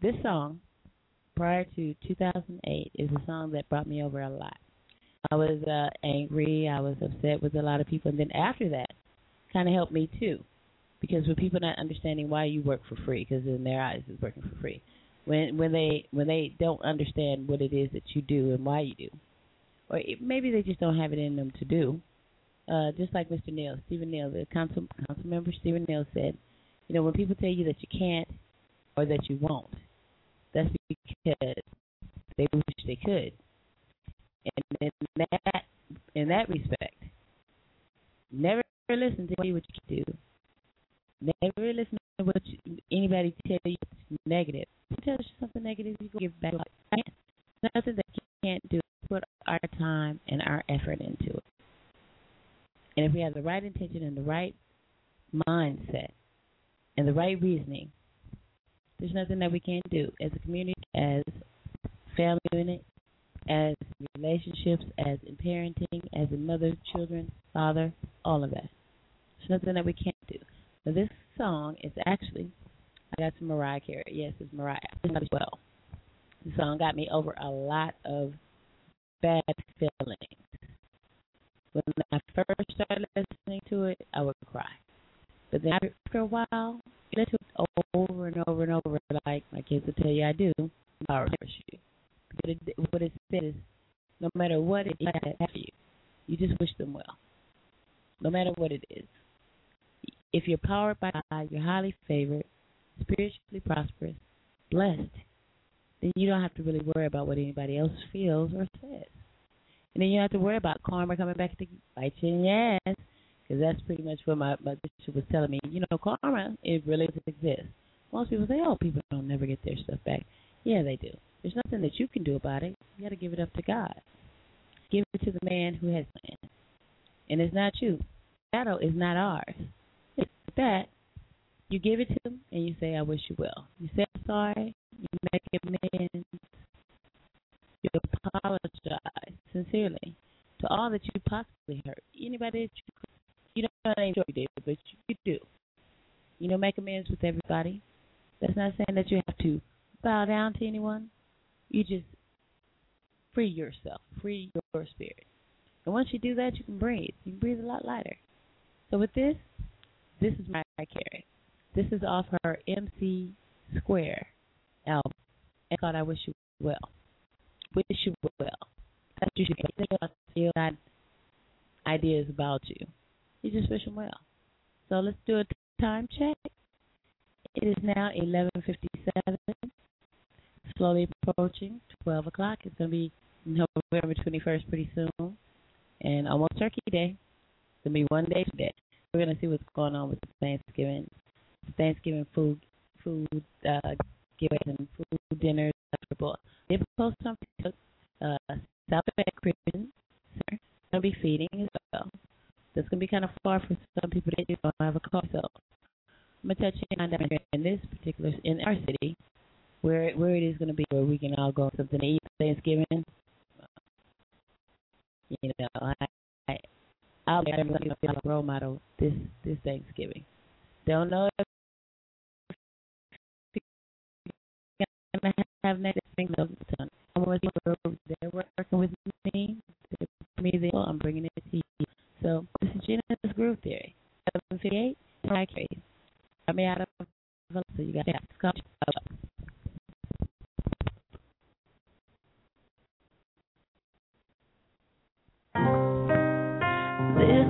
this song prior to 2008 is a song that brought me over a lot. I was uh, angry, I was upset with a lot of people, and then after that, kind of helped me too, because with people not understanding why you work for free, because in their eyes it's working for free. When when they when they don't understand what it is that you do and why you do, or it, maybe they just don't have it in them to do. Uh, just like Mr. Neal, Steven Neal, the council council member Steven Neal said, you know, when people tell you that you can't or that you won't, that's because they wish they could. And in that in that respect, never listen to what you can do. Never listen what you, anybody tell you negative. If you tell you something negative, you go give back. Like, nothing that you can't do. Put our time and our effort into it. And if we have the right intention and the right mindset and the right reasoning, there's nothing that we can't do as a community, as family unit, as relationships, as in parenting, as in mother, children, father, all of that. There's nothing that we can't do. Now this song is actually I got some Mariah Carey. Yes, it's Mariah as well. The song got me over a lot of bad feelings. When I first started listening to it, I would cry. But then after a while, you listen to it over and over and over, like my kids will tell you I do, power you. But it, what it says is, no matter what it is you, you just wish them well. No matter what it is. If you're powered by God, you're highly favored, spiritually prosperous, blessed, then you don't have to really worry about what anybody else feels or says. And then you don't have to worry about karma coming back to bite you in your ass, because that's pretty much what my, my bishop was telling me. You know, karma, it really does exist. Most people say, oh, people don't never get their stuff back. Yeah, they do. There's nothing that you can do about it. You got to give it up to God. Give it to the man who has land. And it's not you. Battle is not ours. That you give it to him and you say, I wish you well. You say I'm sorry, you make amends, you apologize sincerely to all that you possibly hurt. Anybody that you you don't know sure you did, but you do. You know, make amends with everybody. That's not saying that you have to bow down to anyone. You just free yourself, free your spirit. And once you do that, you can breathe. You can breathe a lot lighter. So with this, this is Mariah Carey. This is off her MC Square album. It's called I Wish You Well. Wish You Well. that you should think about you got ideas about you. You just wish them well. So let's do a time check. It is now 11:57. Slowly approaching 12 o'clock. It's going to be November 21st pretty soon, and almost Turkey Day. It's going to be one day today. We're to see what's going on with the Thanksgiving, Thanksgiving food, food uh, giveaways and food dinners. They post something. Uh, South Bay Christian Center to be feeding as well. That's to be kind of far for some people that don't have a car. So I'm to touch on that in this particular, in our city, where where it is to be where we can all go something to eat Thanksgiving. You know, I I'll be a role model this this Thanksgiving. Don't know if gonna have next thing of the I'm they're working with me. Me, they, I'm bringing it to you. So this is Genesis Groove Theory. 758, Mike Got me out of so you got to This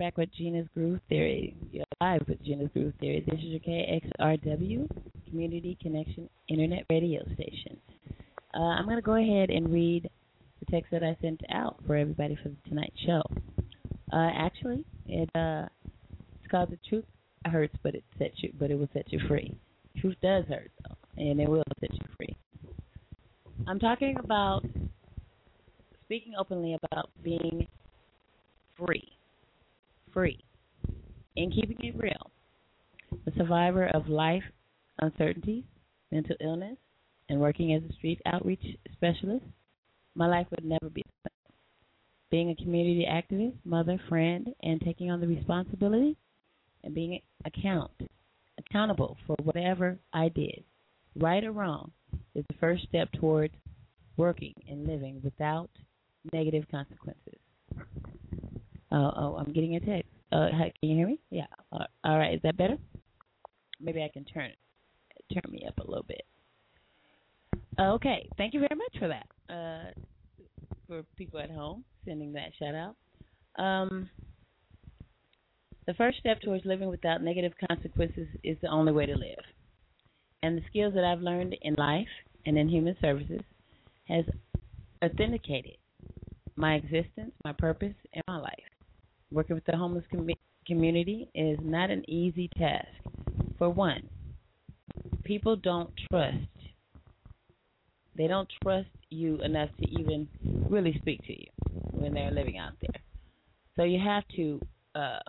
back with Gena's Groove Theory. You're live with Gena's Groove Theory. This is your KXRW Community Connection Internet Radio Station. Uh, I'm going to go ahead and read the text that I sent out for everybody for tonight's show. Uh, actually, it uh, it's called "The Truth Hurts, but it sets you, but it will set you free." Truth does hurt, though, and it will set you free. I'm talking about speaking openly about being free, free, and keeping it real. A survivor of life uncertainties, mental illness, and working as a street outreach specialist, my life would never be the same. Being a community activist, mother, friend, and taking on the responsibility and being account accountable for whatever I did, right or wrong, is the first step towards working and living without negative consequences. Oh, oh, I'm getting a text. Uh, can you hear me? Yeah. All right. Is that better? Maybe I can turn turn me up a little bit. Okay. Thank you very much for that. Uh, for people at home, sending that shout out. Um, the first step towards living without negative consequences is the only way to live. And the skills that I've learned in life and in human services has authenticated my existence, my purpose, and my life. Working with the homeless com- community is not an easy task. For one, people don't trust. They don't trust you enough to even really speak to you when they're living out there. So you have to uh,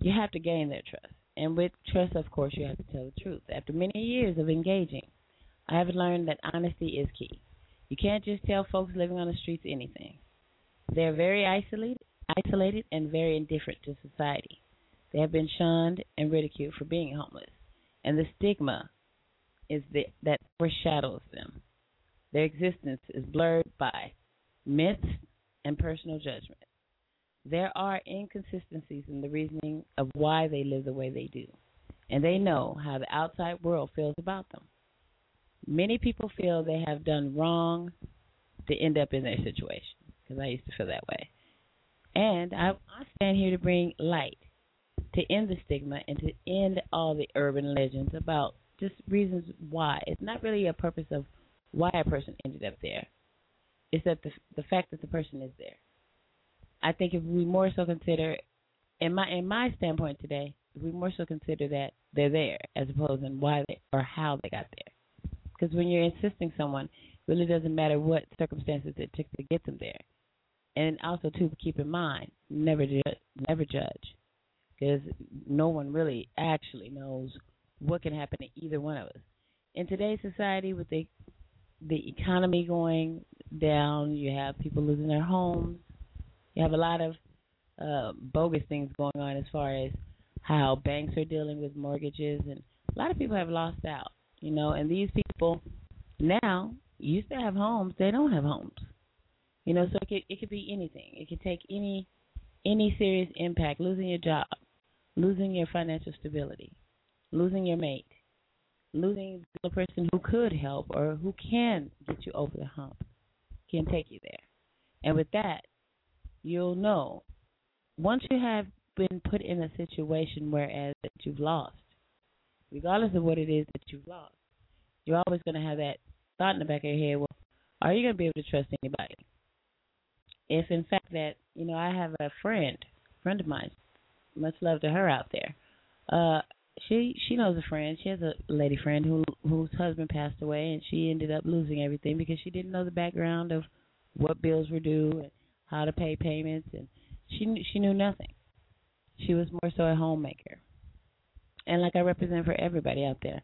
you have to gain their trust. And with trust, of course, you have to tell the truth. After many years of engaging, I have learned that honesty is key. You can't just tell folks living on the streets anything. They're very isolated, isolated and very indifferent to society. They have been shunned and ridiculed for being homeless, and the stigma is the, that foreshadows them. Their existence is blurred by myths and personal judgment. There are inconsistencies in the reasoning of why they live the way they do, and they know how the outside world feels about them. Many people feel they have done wrong to end up in their situation because I used to feel that way. And I, I stand here to bring light, to end the stigma, and to end all the urban legends about just reasons why. It's not really a purpose of why a person ended up there. It's that the the fact that the person is there. I think if we more so consider, in my in my standpoint today, if we more so consider that they're there as opposed to why they or how they got there. Because when you're insisting someone, it really doesn't matter what circumstances it took to get them there and also to keep in mind, never judge, never judge, because no one really actually knows what can happen to either one of us. In today's society, with the the economy going down, you have people losing their homes. You have a lot of uh, bogus things going on as far as how banks are dealing with mortgages, and a lot of people have lost out. You know, and these people now used to have homes; they don't have homes you know, so it could it could be anything. It could take any any serious impact, losing your job, losing your financial stability, losing your mate, losing the person who could help or who can get you over the hump, can take you there. And with that, you'll know once you have been put in a situation whereas that you've lost, regardless of what it is that you've lost, you're always going to have that thought in the back of your head, well, are you going to be able to trust anybody? If in fact that you know I have a friend, friend of mine, much love to her out there. Uh, she she knows a friend. She has a lady friend who whose husband passed away, and she ended up losing everything because she didn't know the background of what bills were due and how to pay payments, and she she knew nothing. She was more so a homemaker, and like I represent for everybody out there,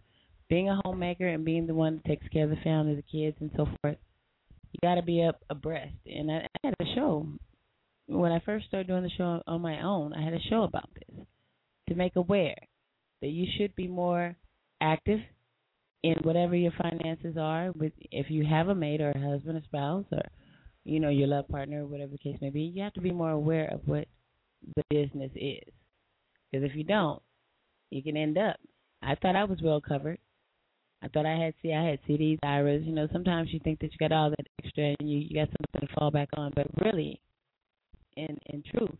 being a homemaker and being the one that takes care of the family, the kids, and so forth you got to be up abreast. And I, I had a show when I first started doing the show on my own. I had a show about this to make aware that you should be more active in whatever your finances are. With if you have a mate or a husband, a spouse, or you know your love partner, whatever the case may be, you have to be more aware of what the business is. Because if you don't, you can end up. I thought I was well covered I thought I had see I had CDs, IRAs. You know, sometimes you think that you got all that extra and you you got something to fall back on, but really, in in truth,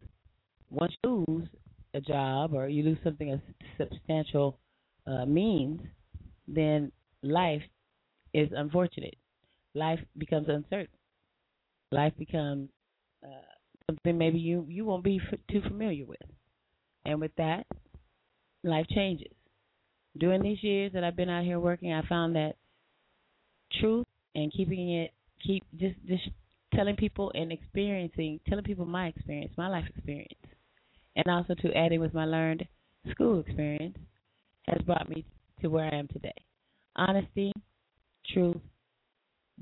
once you lose a job or you lose something of substantial uh, means, then life is unfortunate. Life becomes uncertain. Life becomes uh, something maybe you you won't be f- too familiar with, and with that, life changes. During these years that I've been out here working, I found that truth and keeping it keep just just telling people and experiencing telling people my experience, my life experience, and also to add in with my learned school experience has brought me to where I am today. Honesty, truth,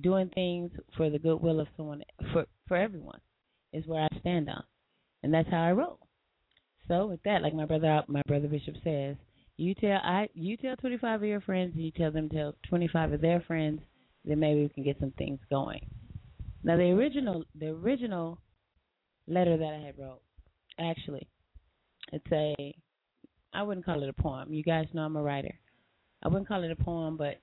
doing things for the goodwill of someone for for everyone is where I stand on, and that's how I roll. So with that, like my brother my brother Bishop says, you tell I you tell 25 of your friends, and you tell them tell 25 of their friends, then maybe we can get some things going. Now the original the original letter that I had wrote, actually, it's a I wouldn't call it a poem. You guys know I'm a writer. I wouldn't call it a poem, but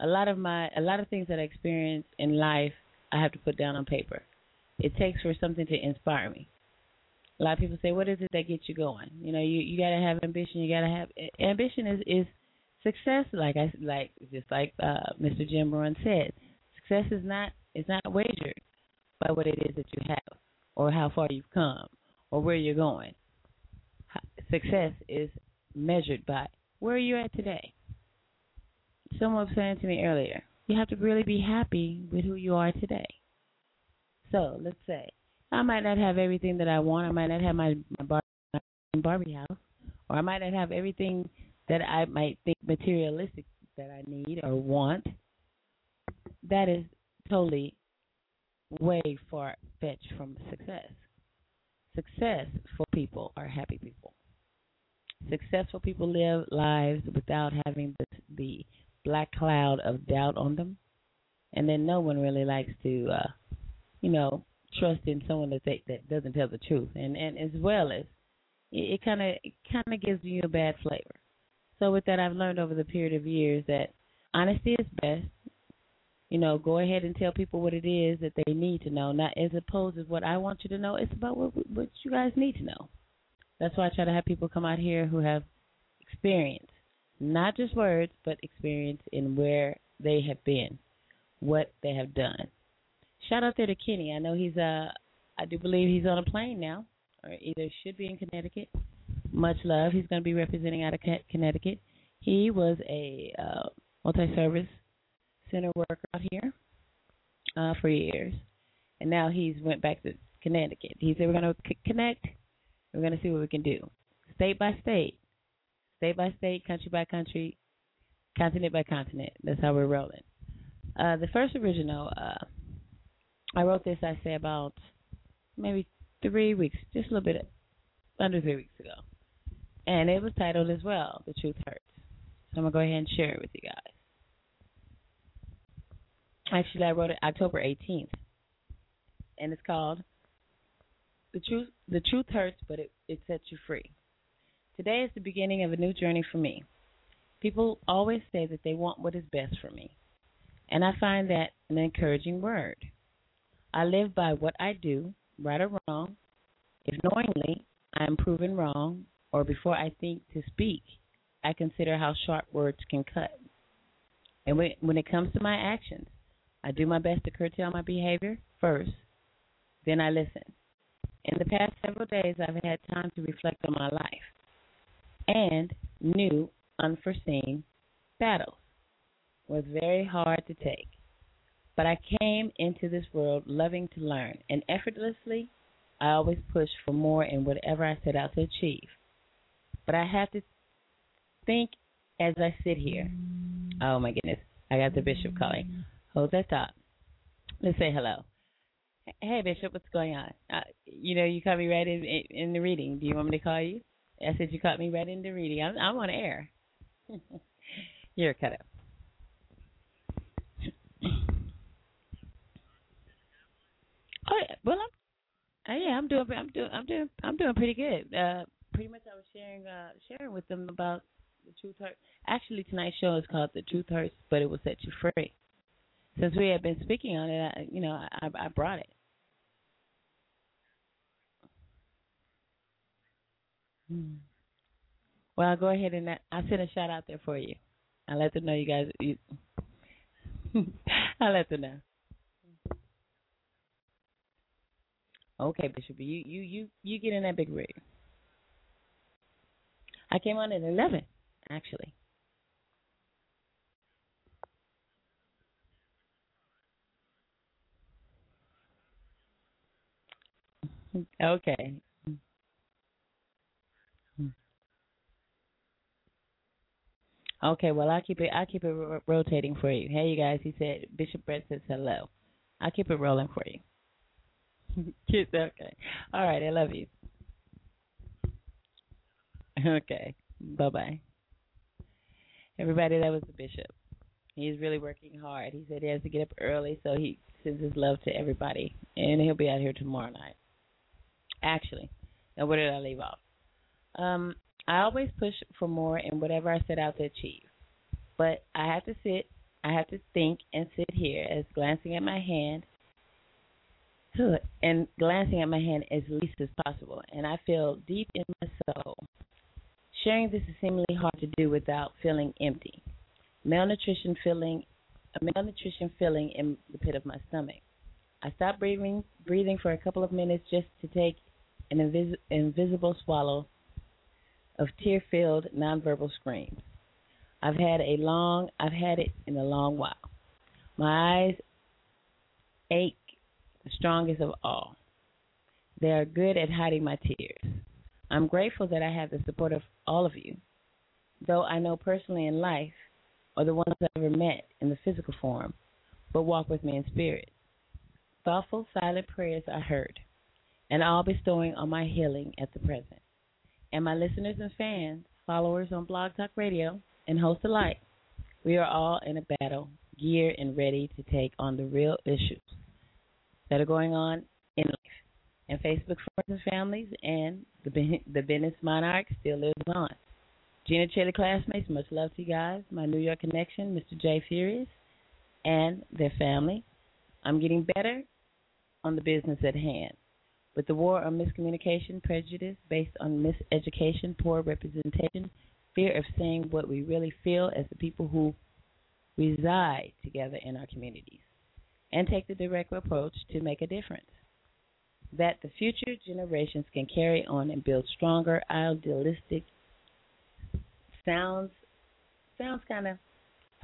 a lot of my a lot of things that I experience in life I have to put down on paper. It takes for something to inspire me. A lot of people say, "What is it that gets you going?" You know, you you got to have ambition. You got to have ambition is is success. Like I like just like uh, Mr. Jim Rohn said, success is not is not wagered by what it is that you have or how far you've come or where you're going. Success is measured by where you're at today. Someone was saying to me earlier, you have to really be happy with who you are today. So let's say I might not have everything that I want. I might not have my my Barbie, Barbie house, or I might not have everything that I might think materialistic that I need or want. That is totally way far fetched from success. Success for people are happy people. Successful people live lives without having the, the black cloud of doubt on them, and then no one really likes to, uh, you know, trust in someone that they, that doesn't tell the truth, and and as well as it kind of kind of gives you a bad flavor. So with that, I've learned over the period of years that honesty is best. You know, go ahead and tell people what it is that they need to know, not as opposed to what I want you to know. It's about what what you guys need to know. That's why I try to have people come out here who have experience, not just words, but experience in where they have been, what they have done. Shout out there to Kenny. I know he's uh I do believe he's on a plane now, or either should be in Connecticut. Much love. He's going to be representing out of Connecticut. He was a uh, multi-service center worker out here uh, for years, and now he's went back to Connecticut. He said we're going to c- connect. We're going to see what we can do, state by state, state by state, country by country, continent by continent. That's how we're rolling. Uh, the first original, uh, I wrote this. I say about maybe three weeks, just a little bit under three weeks ago, and it was titled as well, "The Truth Hurts." So I'm gonna go ahead and share it with you guys. Actually, I wrote it October 18th, and it's called "The Truth." The truth hurts, but it it sets you free. Today is the beginning of a new journey for me. People always say that they want what is best for me, and I find that an encouraging word. I live by what I do, right or wrong. If knowingly I am proven wrong, or before I think to speak, I consider how sharp words can cut. And when, it comes to my actions, I do my best to curtail my behavior first, then I listen. In the past several days, I've had time to reflect on my life and new, unforeseen battles. was very hard to take. But I came into this world loving to learn, and effortlessly, I always push for more in whatever I set out to achieve. But I have to think as I sit here. Oh my goodness, I got the bishop calling. Hold that thought. Let's say hello. Hey Bishop, what's going on? Uh, you know, you caught me right in, in in the reading. Do you want me to call you? I said you caught me right in the reading. I'm I'm on air. You're cut up. Oh yeah, well I'm, uh, yeah, I'm doing, I'm doing, I'm doing, I'm doing pretty good. Uh, pretty much, I was sharing, uh, sharing with them about the truth hurts. Actually, tonight's show is called "The Truth Hurts, but It Will Set You Free." Since we had been speaking on it, I, you know, I, I brought it. Hmm. Well, I'll go ahead and I send a shout out there for you. I'll let them know you guys. You, I'll let them know. Okay, Bishop, you you you you get in that big rig. I came on at eleven, actually. Okay. Okay, well I'll keep it I'll keep it ro- rotating for you. Hey you guys, he said Bishop Brett says hello. I'll keep it rolling for you. Kids, okay. All right, I love you. Okay. Bye bye. Everybody, that was the bishop. He's really working hard. He said he has to get up early, so he sends his love to everybody, and he'll be out here tomorrow night. Actually, now where did I leave off? Um, I always push for more in whatever I set out to achieve, but I have to sit, I have to think and sit here as glancing at my hand, and glancing at my hand as least as possible, and I feel deep in my soul. Sharing this is seemingly hard to do without feeling empty. Malnutrition feeling, a malnutrition feeling in the pit of my stomach. I stopped breathing, breathing for a couple of minutes just to take an invis- invisible swallow of tear-filled nonverbal screams. I've had a long, I've had it in a long while. My eyes ache, the strongest of all. They are good at hiding my tears. I'm grateful that I have the support of all of you, though I know personally in life, or the ones I've ever met in the physical form, but walk with me in spirit. Thoughtful, silent prayers are heard, and all bestowing on my healing at the present. And my listeners and fans, followers on Blog Talk Radio, and hosts alike, we are all in a battle, geared and ready to take on the real issues that are going on in life. And Facebook friends and families and the the Venice Monarch still lives on. Gina Chili classmates, much love to you guys. My New York connection, Mr. J Furious, and their family. I'm getting better on the business at hand. With the war on miscommunication, prejudice based on miseducation, poor representation, fear of saying what we really feel as the people who reside together in our communities, and take the direct approach to make a difference. That the future generations can carry on and build stronger, idealistic sounds sounds kind of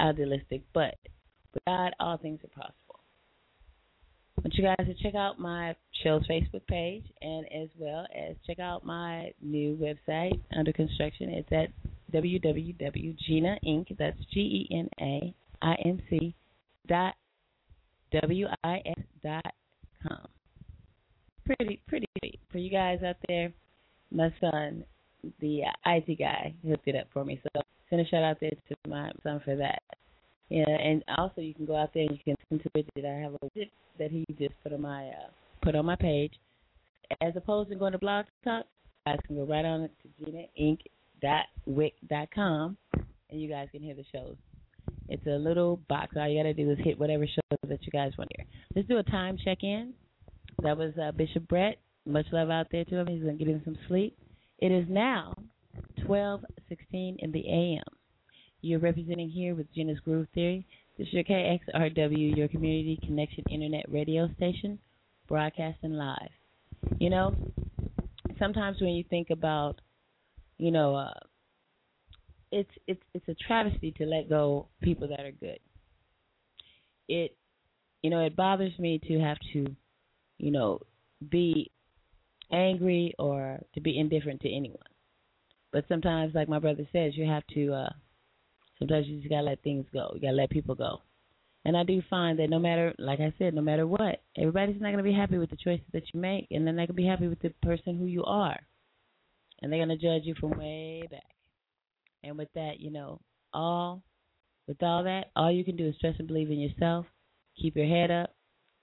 idealistic, but with God, all things are possible. I want you guys to check out my show's Facebook page and as well as check out my new website under construction. It's at www.genainc, that's G E N A I N C dot W I S dot com. Pretty, pretty. For you guys out there, my son the uh, IT guy hooked it up for me. So send a shout out there to my son for that. Yeah, and also you can go out there and you can listen to I have a widget that he just put on my uh, put on my page. As opposed to going to Blog Talk, you guys can go right on to genainc.wix.com and you guys can hear the shows. It's a little box. All you got to do is hit whatever show that you guys want to hear. Let's do a time check in. That was uh, Bishop Brett. Much love out there to him. He's going to get him some sleep. It is now 12:16 in the a.m. You're representing here with Gena's Groove Theory. This is your KXRW, your community connection internet radio station, broadcasting live. You know, sometimes when you think about, you know, uh, it's it's it's a travesty to let go people that are good. It, you know, it bothers me to have to, you know, be angry or to be indifferent to anyone. But sometimes, like my brother says, you have to. uh Sometimes you just gotta let things go. You gotta let people go. And I do find that no matter, like I said, no matter what, everybody's not gonna be happy with the choices that you make, and they're not gonna be happy with the person who you are, and they're gonna judge you from way back. And with that, you know, all with all that, all you can do is trust and believe in yourself. Keep your head up.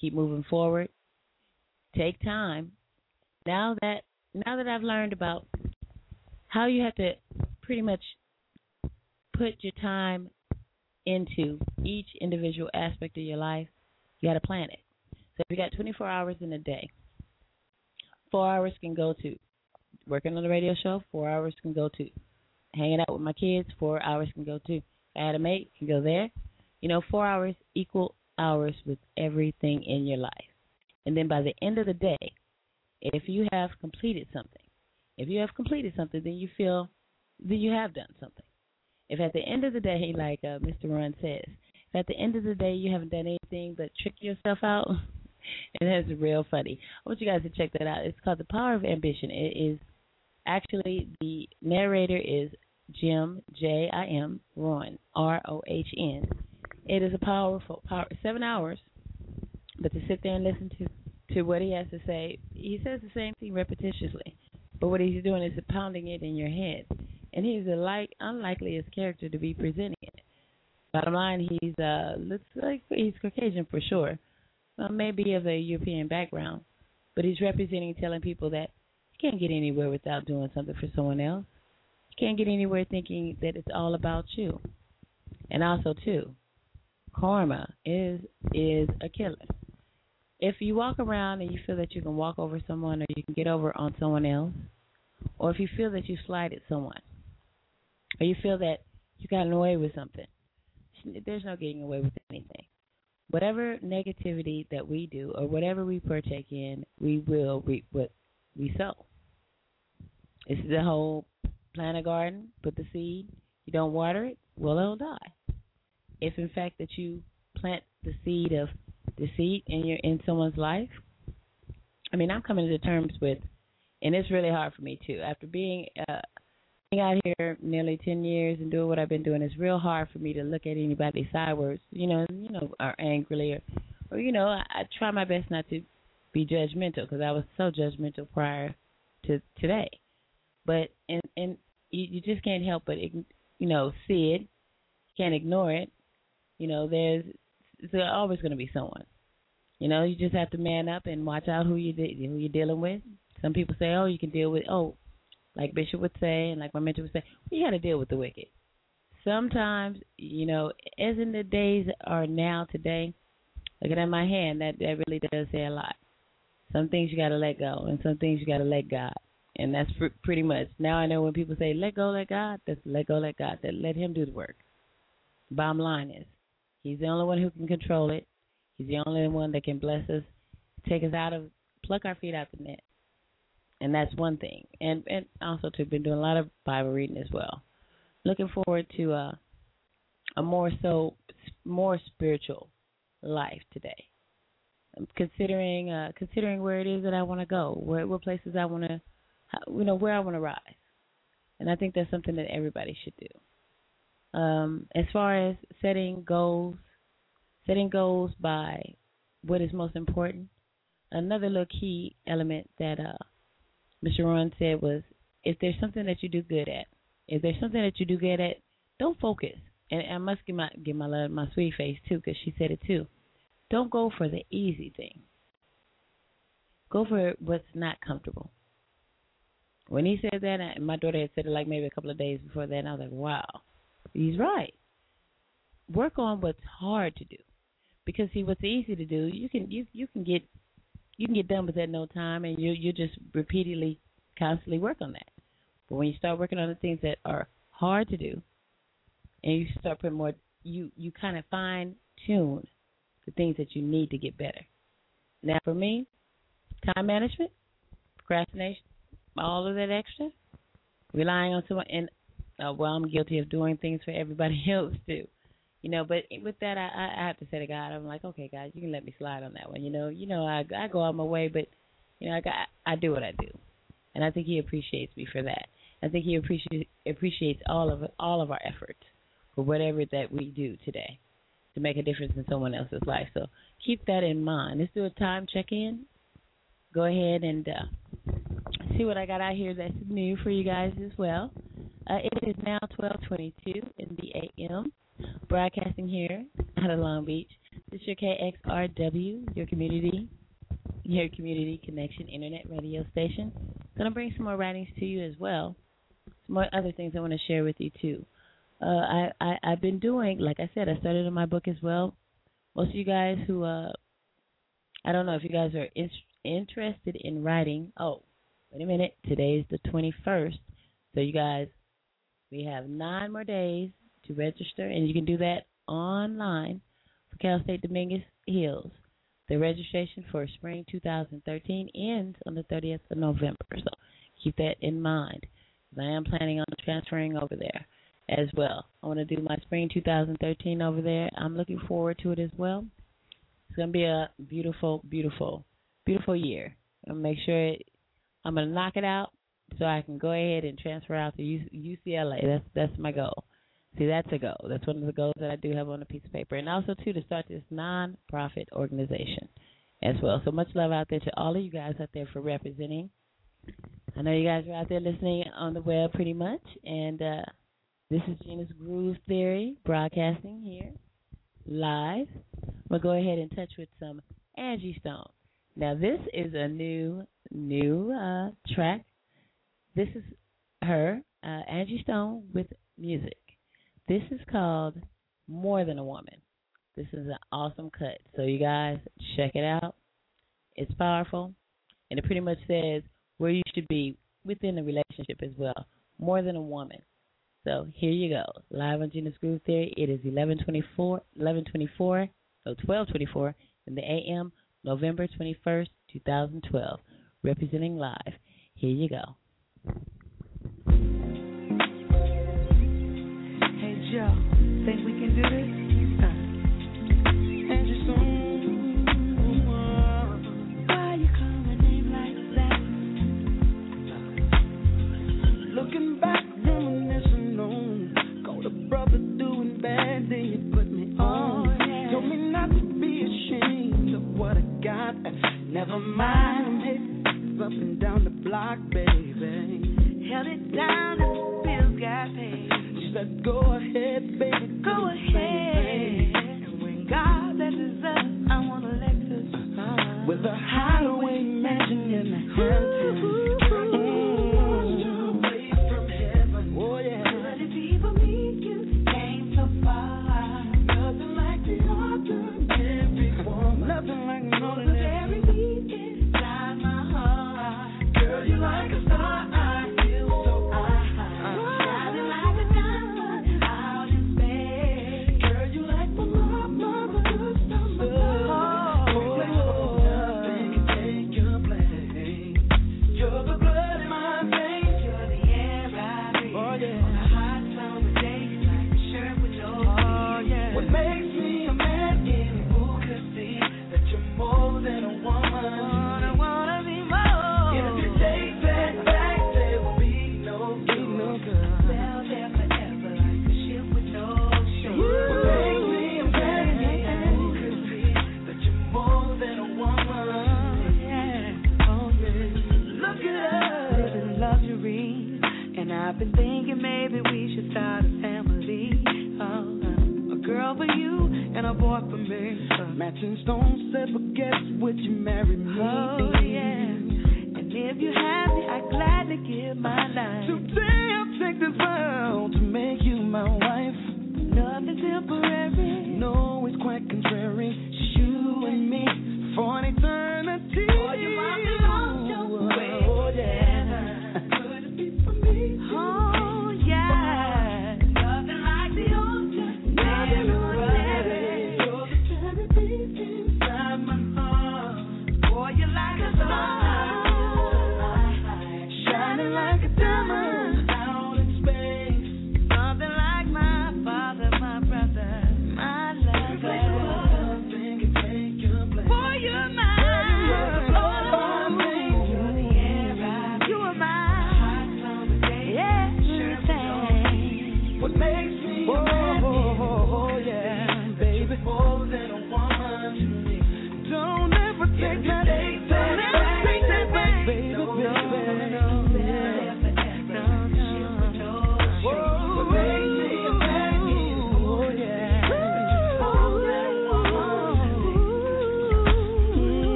Keep moving forward. Take time now that now that I've learned about how you have to pretty much put your time into each individual aspect of your life, you got to plan it. So if you got 24 hours in a day, four hours can go to working on the radio show. Four hours can go to hanging out with my kids. Four hours can go to if I had a mate can go there. You know, four hours equal hours with everything in your life. And then by the end of the day, if you have completed something, if you have completed something, then you feel that you have done something. If at the end of the day, like uh, Mr. Rohn says, if at the end of the day you haven't done anything but trick yourself out, and that's real funny. I want you guys to check that out. It's called The Power of Ambition. It is actually the narrator is Jim J I M Rohn R O H N. It is a powerful power seven hours, but to sit there and listen to to what he has to say, he says the same thing repetitiously, but what he's doing is pounding it in your head, and he's the like unlikeliest character to be presenting it. Bottom line, he's uh looks like he's Caucasian for sure, well, maybe of a European background, but he's representing, telling people that you can't get anywhere without doing something for someone else. You can't get anywhere thinking that it's all about you. And also, too, karma is is a killer. If you walk around and you feel that you can walk over someone or you can get over on someone else, or if you feel that you slighted someone, or you feel that you got away with something, there's no getting away with anything. Whatever negativity that we do or whatever we partake in, we will reap what we sow. It's the whole plant a garden, put the seed, you don't water it, well, it'll die. If in fact that you plant the seed of deceit in your in someone's life, I mean, I'm coming to terms with, and it's really hard for me too. After being uh, being out here nearly ten years and doing what I've been doing, it's real hard for me to look at anybody sideways, you know, you know, or angrily, or, or you know, I, I try my best not to be judgmental because I was so judgmental prior to today. But and and you, you just can't help but you know see it, can't ignore it. You know, there's there's always going to be someone. You know, you just have to man up and watch out who you de- who you're dealing with. Some people say, "Oh, you can deal with oh," like Bishop would say, and like my mentor would say, "You got to deal with the wicked." Sometimes, you know, as in the days are now today, looking at my hand, that that really does say a lot. Some things you got to let go, and some things you got to let God. And that's pr- pretty much now. I know when people say "let go, let God," that's let go, let God. That let Him do the work. Bottom line is, He's the only one who can control it. He's the only one that can bless us, take us out of, pluck our feet out the net. And that's one thing. And and also to been doing a lot of Bible reading as well. Looking forward to uh, a more so more spiritual life today. Considering uh, considering where it is that I want to go, where what places I want to, you know, where I want to rise. And I think that's something that everybody should do. Um, as far as setting goals, setting goals by what is most important. Another little key element that uh, Mr. Rohn said was if there's something that you do good at, if there's something that you do good at, don't focus. And I must give my give my love, my sweet face too, because she said it too. Don't go for the easy thing. Go for what's not comfortable. When he said that, and my daughter had said it like maybe a couple of days before that, and I was like, wow, he's right. Work on what's hard to do, because see, what's easy to do, you can you you can get you can get done with that no time, and you you just repeatedly, constantly work on that. But when you start working on the things that are hard to do, and you start putting more, you you kind of fine tune the things that you need to get better. Now, for me, time management, procrastination, all of that extra, relying on someone, and uh, well, I'm guilty of doing things for everybody else too. You know, but with that, I, I have to say to God, I'm like, okay, God, you can let me slide on that one. You know, you know, I I go out my way, but you know, I got I do what I do, and I think He appreciates me for that. I think He appreciates appreciates all of all of our efforts for whatever that we do today to make a difference in someone else's life. So keep that in mind. Let's do a time check in. Go ahead and uh, see what I got out here that's new for you guys as well. Uh, it is now 12:22 in the a.m. Broadcasting here out of Long Beach. This is your KXRW, your community, your community connection internet radio station. Gonna bring some more writings to you as well. Some more other things I want to share with you too. Uh, I, I I've been doing, like I said, I started on my book as well. Most of you guys who, uh, I don't know if you guys are in, interested in writing. Oh, wait a minute. Today's the 21st. So, you guys, we have nine more days to register, and you can do that online for Cal State Dominguez Hills. The registration for spring 2013 ends on the 30th of November, so keep that in mind. I am planning on transferring over there as well. I want to do my spring 2013 over there. I'm looking forward to it as well. It's going to be a beautiful, beautiful, beautiful year. I'm make sure it, I'm to knock it out so I can go ahead and transfer out to UCLA. That's that's my goal. See, that's a goal. That's one of the goals that I do have on a piece of paper, and also too to start this non-profit organization as well. So much love out there to all of you guys out there for representing. I know you guys are out there listening on the web pretty much, and uh, this is Gena's Groove Theory broadcasting here live. We'll go ahead and touch with some Angie Stone. Now, this is a new new uh, track. This is her, uh, Angie Stone, with music. This is called More Than a Woman. This is an awesome cut. So, you guys, check it out. It's powerful. And it pretty much says where you should be within the relationship as well. More than a woman. So here you go. Live on Gena's Groove Theory. It is 1124, 1124, so 1224 in the AM, November 21st, 2012. Representing live. Here you go. Hey, Joe, Never mind,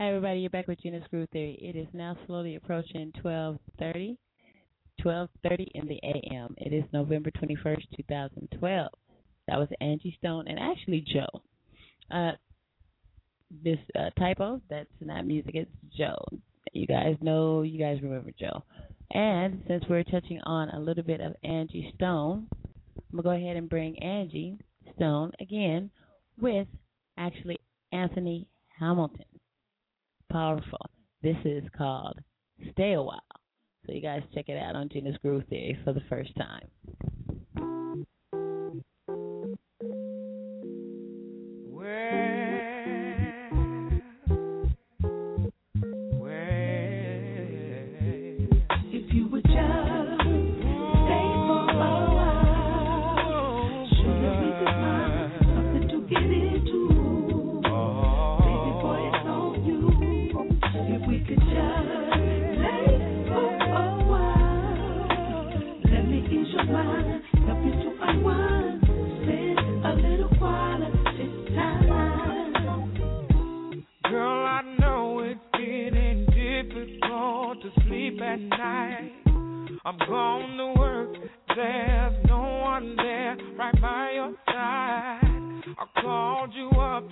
Hi, everybody. You're back with Gena's Groove Theory. It is now slowly approaching 12:30, 12:30 in the a.m. It is November 21st, 2012. That was Angie Stone and actually Joe. Uh, this uh, typo. That's not music. It's Joe. You guys know. You guys remember Joe. And since we're touching on a little bit of Angie Stone, I'm gonna go ahead and bring Angie Stone again with actually Anthony Hamilton powerful. This is called Stay a While. So you guys check it out on Gena's Groove Theory for the first time.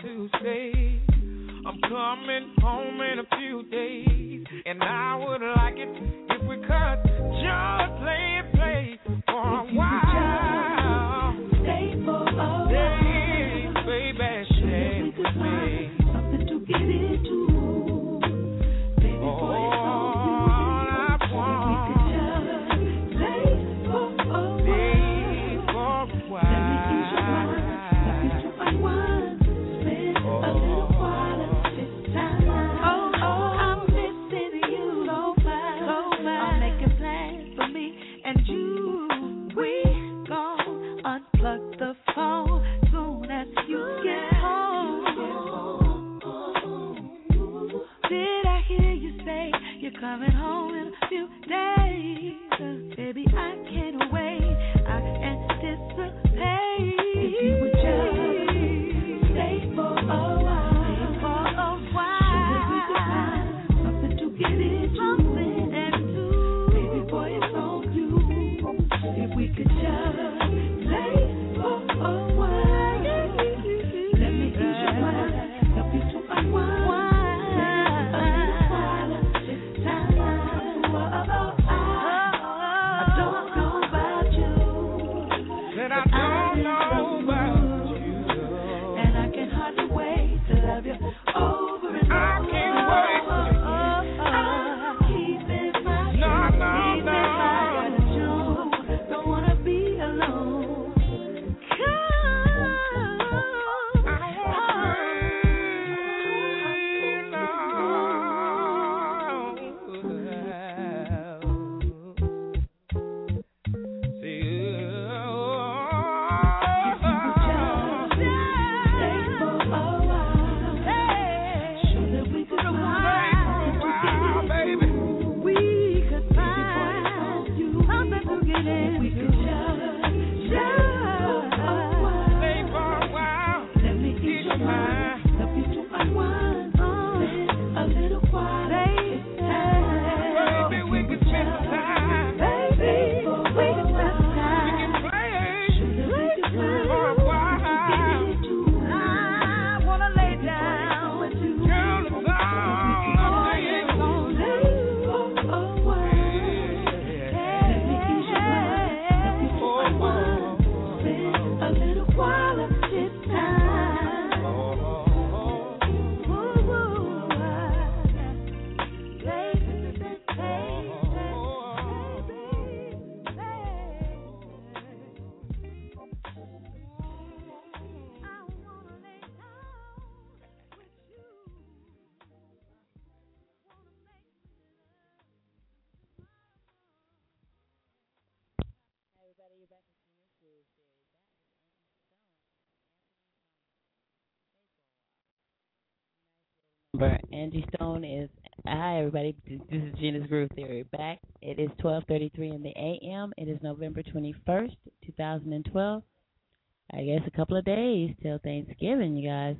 to stay. I'm coming home in a few days, and I would like it if we could just play it, play for a while. Angie Stone is hi everybody. This is Gena's Groove Theory back. It is 12:33 in the a.m. It is November 21st, 2012. I guess a couple of days till Thanksgiving, you guys.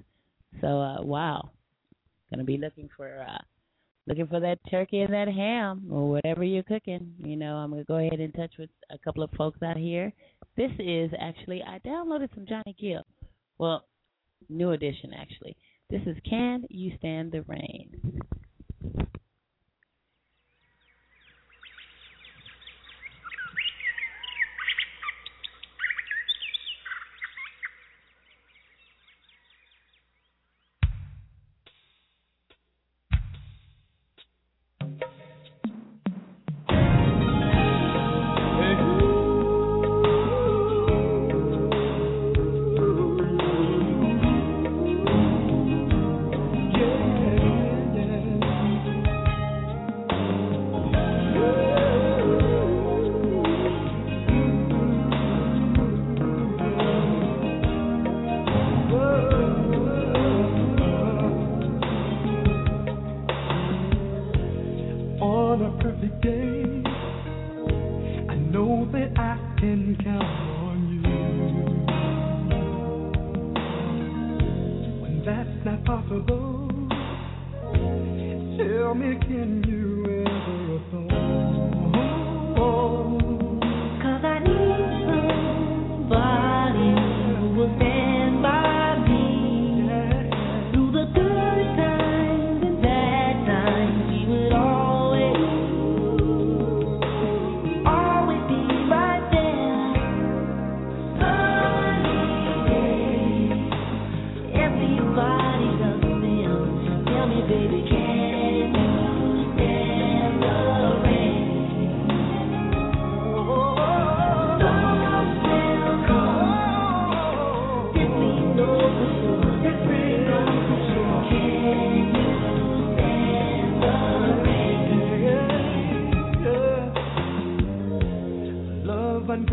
So uh wow, gonna be looking for uh looking for that turkey and that ham or whatever you're cooking. You know, I'm gonna go ahead and touch with a couple of folks out here. This is actually I downloaded some Johnny Gill. Well, new edition actually. This is Can You Stand the Rain?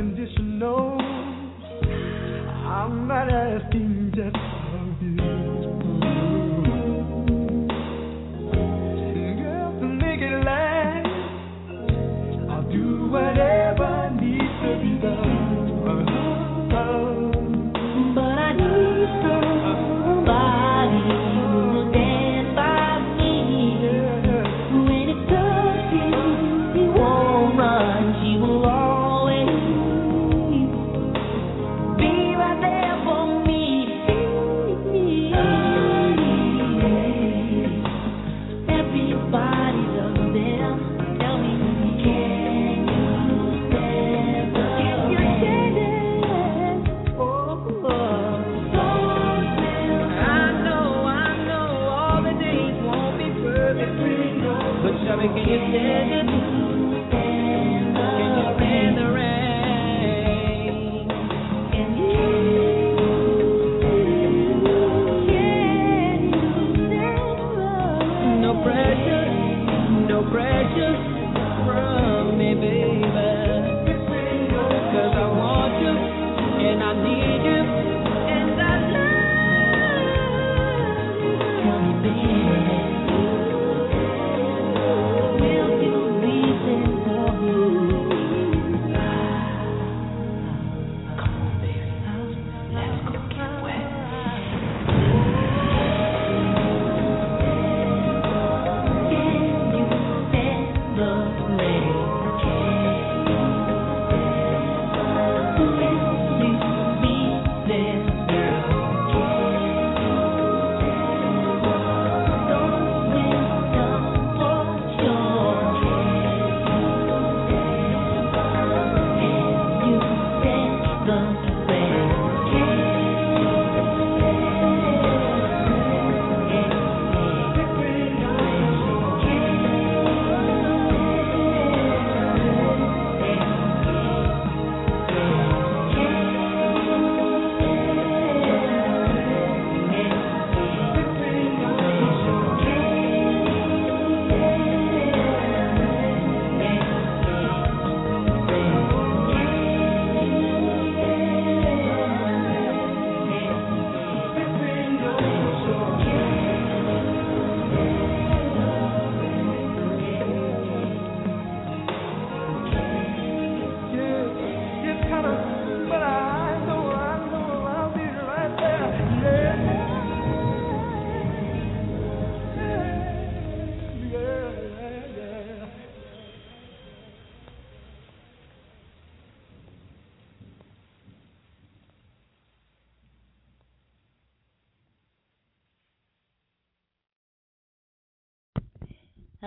Unconditional. I'm not asking just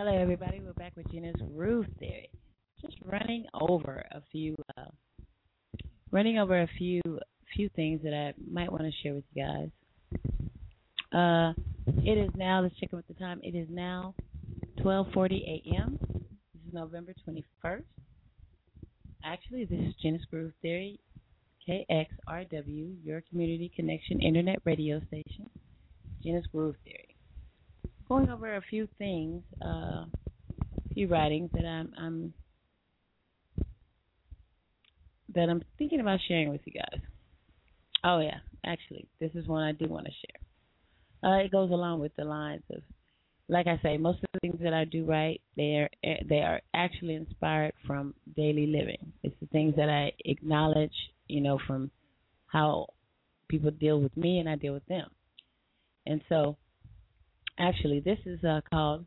Hello, everybody. We're back with Gena's Groove Theory. Just running over a few, uh, running over a few, few things that I might want to share with you guys. Uh, it is now. Let's check out the time. It is now 12:40 a.m. This is November 21st. Actually, this is Gena's Groove Theory, KXRW, your community connection internet radio station. Gena's Groove Theory. Going over a few things, uh, a few writings that I'm, I'm that I'm thinking about sharing with you guys. Oh yeah, actually, this is one I do want to share. Uh, it goes along with the lines of, like I say, most of the things that I do write, they are they are actually inspired from daily living. It's the things that I acknowledge, you know, from how people deal with me and I deal with them. And so, actually, this is uh, called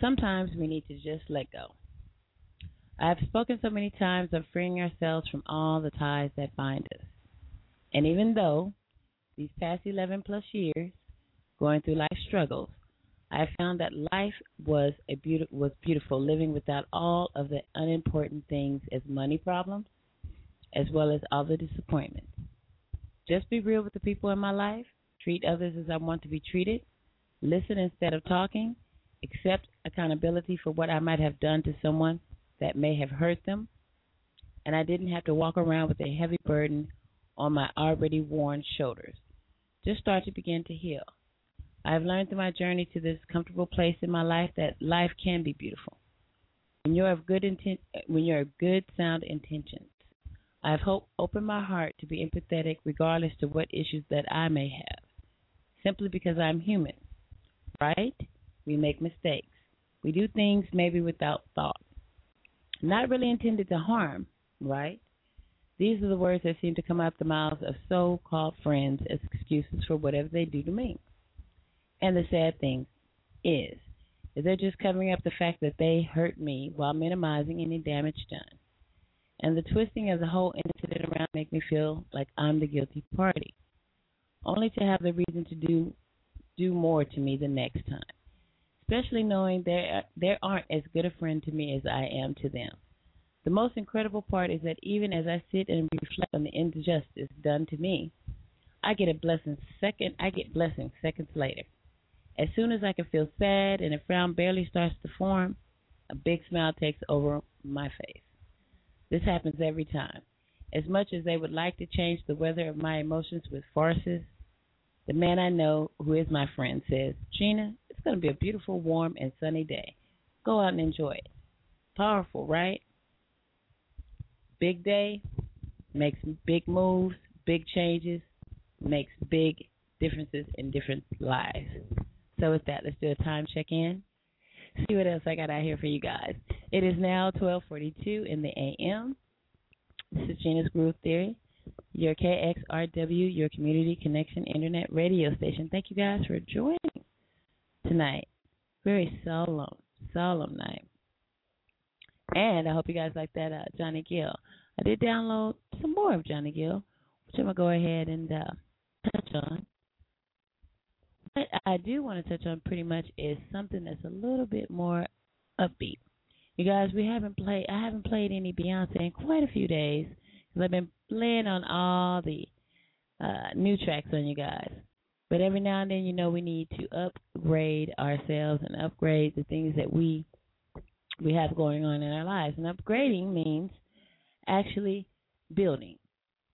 "Sometimes We Need to Just Let Go." I have spoken so many times of freeing ourselves from all the ties that bind us. And even though these past 11 plus years going through life struggles, I have found that life was a was beautiful living without all of the unimportant things as money problems, as well as all the disappointments. Just be real with the people in my life, treat others as I want to be treated, listen instead of talking, accept accountability for what I might have done to someone that may have hurt them, and I didn't have to walk around with a heavy burden on my already worn shoulders. Just start to begin to heal. I have learned through my journey to this comfortable place in my life that life can be beautiful. When you have good intent, when you have good sound intentions, I have hope, opened my heart to be empathetic, regardless to what issues that I may have. Simply because I'm human, right? We make mistakes. We do things maybe without thought not really intended to harm, right? These are the words that seem to come out the mouths of so called friends as excuses for whatever they do to me. And the sad thing is, is they're just covering up the fact that they hurt me while minimizing any damage done. And the twisting of the whole incident around make me feel like I'm the guilty party, only to have the reason to do do more to me the next time especially knowing they, there aren't as good a friend to me as I am to them. The most incredible part is that even as I sit and reflect on the injustice done to me, I get a blessing second I get blessings seconds later. As soon as I can feel sad and a frown barely starts to form, a big smile takes over my face. This happens every time. As much as they would like to change the weather of my emotions with farces, the man I know, who is my friend, says, Gena, it's going to be a beautiful, warm, and sunny day. Go out and enjoy it. Powerful, right? Big day makes big moves, big changes, makes big differences in different lives. So with that, let's do a time check in. See what else I got out here for you guys. It is now 12:42 in the a.m. This is Gena's Groove Theory your KXRW, your community connection internet radio station. Thank you guys for joining tonight. Very solemn, solemn night. And I hope you guys like that uh, Johnny Gill. I did download some more of Johnny Gill, which I'm gonna go ahead and uh, touch on. What I do want to touch on pretty much is something that's a little bit more upbeat. You guys, we haven't played. I haven't played any Beyonce in quite a few days I've been playing on all the uh, new tracks on you guys. But every now and then, you know, we need to upgrade ourselves and upgrade the things that we we have going on in our lives. And upgrading means actually building.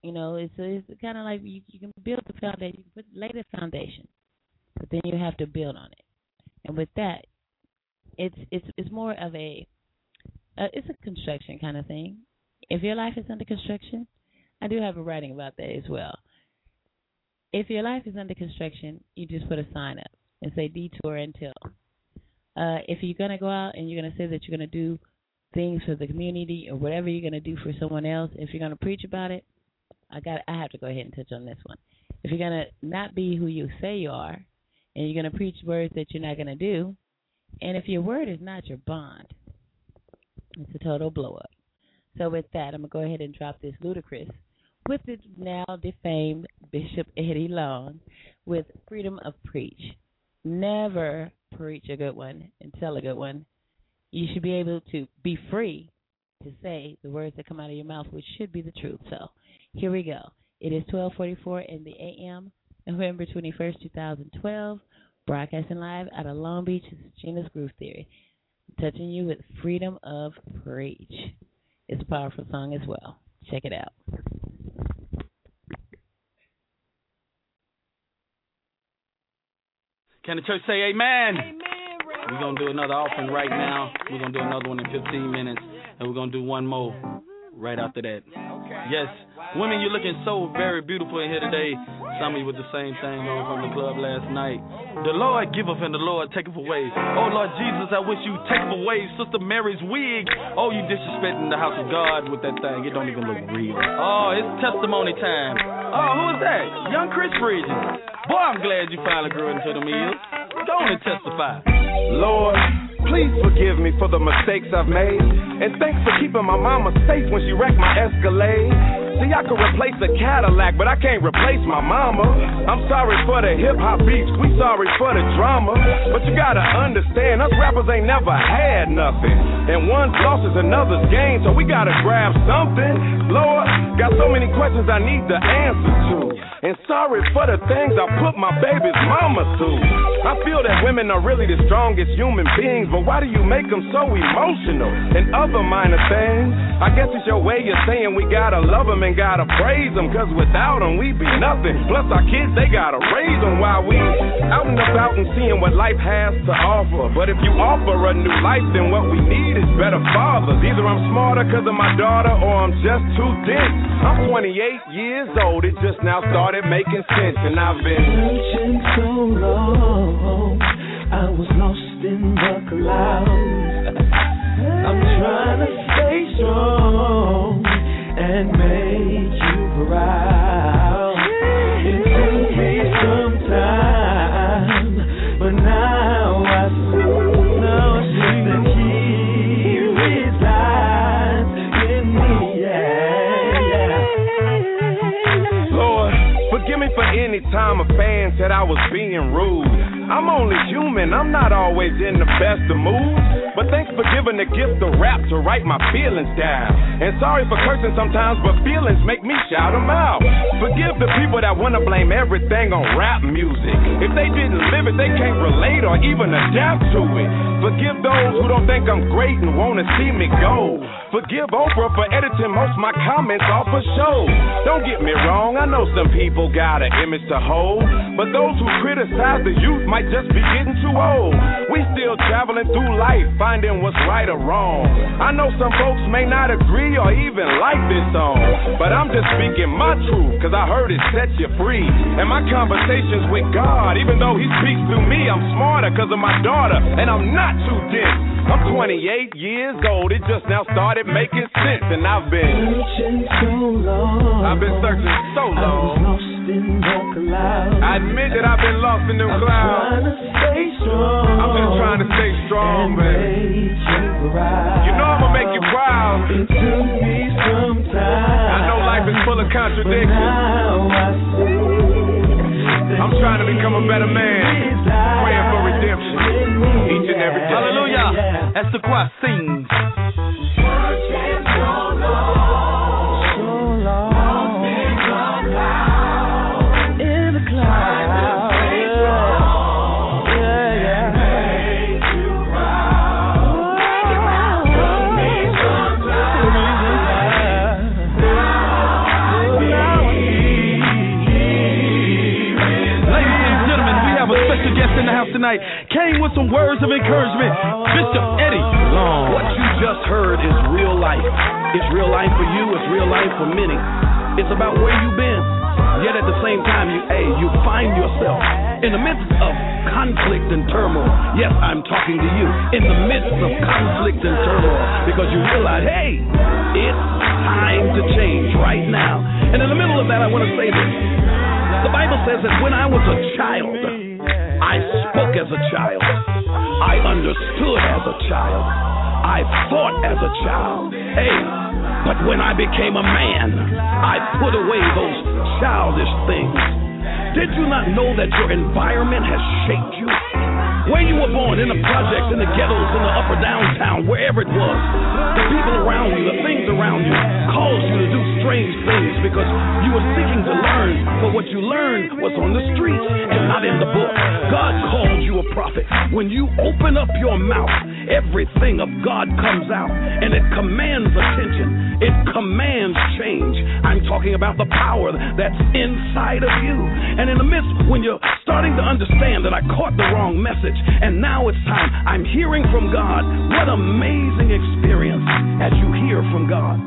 You know, it's it's kind of like you, you can build the foundation, you can put lay the foundation, but then you have to build on it. And with that, it's it's it's more of a uh, it's a construction kind of thing. If your life is under construction, I do have a writing about that as well. If your life is under construction, you just put a sign up and say detour until. Uh, if you're gonna go out and you're gonna say that you're gonna do things for the community or whatever you're gonna do for someone else, if you're gonna preach about it, I got I have to go ahead and touch on this one. If you're gonna not be who you say you are, and you're gonna preach words that you're not gonna do, and if your word is not your bond, it's a total blow up. So with that, I'm gonna go ahead and drop this Ludacris with the now defamed Bishop Eddie Long with Freedom of Preach. Never preach a good one and tell a good one you should be able to be free to say the words that come out of your mouth, which should be the truth. So here we go. It is 1244 in the AM, November 21st, 2012, broadcasting live out of Long Beach. Gena's Groove Theory, touching you with freedom of preach. It's a powerful song as well. Check it out. Can the church say amen? Amen. We're going to do another offering right now. We're going to do another one in 15 minutes. And we're going to do one more right after that. Yes, women, you're looking so very beautiful in here today. Some of you with the same thing on from the club last night. The Lord giveth and the Lord taketh away. Oh Lord Jesus, I wish you take away Sister Mary's wig. Oh, you disrespecting the house of God with that thing. It don't even look real. Oh, it's testimony time. Oh, who is that? Young Chris Bridges. Boy, I'm glad you finally grew into the meal. Go on and testify. Lord. Please forgive me for the mistakes I've made. And thanks for keeping my mama safe when she wrecked my Escalade. See, I could replace a Cadillac, but I can't replace my mama. I'm sorry for the hip hop beats, we sorry for the drama. But you gotta understand, us rappers ain't never had nothing. And one's loss is another's gain, so we gotta grab something. Lord, got so many questions I need the answer to. And sorry for the things I put my baby's mama through. I feel that women are really the strongest human beings, but why do you make them so emotional? And other minor things, I guess it's your way of saying we gotta love them and gotta praise them, cause without them we be nothing. Plus our kids, they gotta raise them while we out and about and seeing what life has to offer. But if you offer a new life, then what we need is better fathers. Either I'm smarter cause of my daughter or I'm just too dense. I'm 28 years old, it just now started making sense, and I've been searching so long. I was lost in the clouds. I'm trying to stay strong and make you proud. It took me some time, but now I see, now I see that He resides in me. Yeah, yeah. Lord, forgive me for any time a fan said I was being rude. I'm only human, I'm not always in the best of moods. But thanks for giving the gift of rap to write my feelings down. And sorry for cursing sometimes, but feelings make me shout them out. Forgive the people that wanna blame everything on rap music. If they didn't live it, they can't relate or even adapt to it. Forgive those who don't think I'm great and wanna see me go. Forgive Oprah for editing most my comments off a show. Don't get me wrong, I know some people got an image to hold, but those who criticize the youth might just be getting too old. We still traveling through life, finding what's right or wrong. I know some folks may not agree or even like this song, but I'm just speaking my truth, cause I heard it set you free. And my conversations with God, even though He speaks through me, I'm smarter cause of my daughter, and I'm not too dense. I'm 28 years old, it just now started making sense, and I've been searching so long. I've been searching so I was long. lost in the clouds. I admit that I've been lost in them I'm clouds. trying to stay strong. I'm just trying to stay strong, make you know I'ma make you proud. It took me some time. I know life is full of contradictions. now I see. I'm trying to become a better man, praying for redemption every day. Hallelujah. That's the choir sings. In the clouds. Yeah, yeah. Ladies and gentlemen, we have a special guest in the house tonight. With some words of encouragement. Bishop Eddie Long. What you just heard is real life. It's real life for you, it's real life for many. It's about where you've been. Yet at the same time, you, hey, you find yourself in the midst of conflict and turmoil. Yes, I'm talking to you. In the midst of conflict and turmoil because you realize, hey, it's time to change right now. And in the middle of that, I want to say this. The Bible says that when I was a child, I spoke as a child. I understood as a child. I thought as a child. Hey, but when I became a man, I put away those childish things. Did you not know that your environment has shaped you? Where you were born, in the projects, in the ghettos, in the upper downtown, wherever it was. The people around you, the things around you, caused you to do strange things because you were seeking to learn, but what you learned was on the streets and not in the book. God called you a prophet. When you open up your mouth, everything of God comes out and it commands attention. It commands change. I'm talking about the power that's inside of you. And in the midst, when you're starting to understand that I caught the wrong message and now it's time, I'm hearing from God. What amazing experience as you hear from God.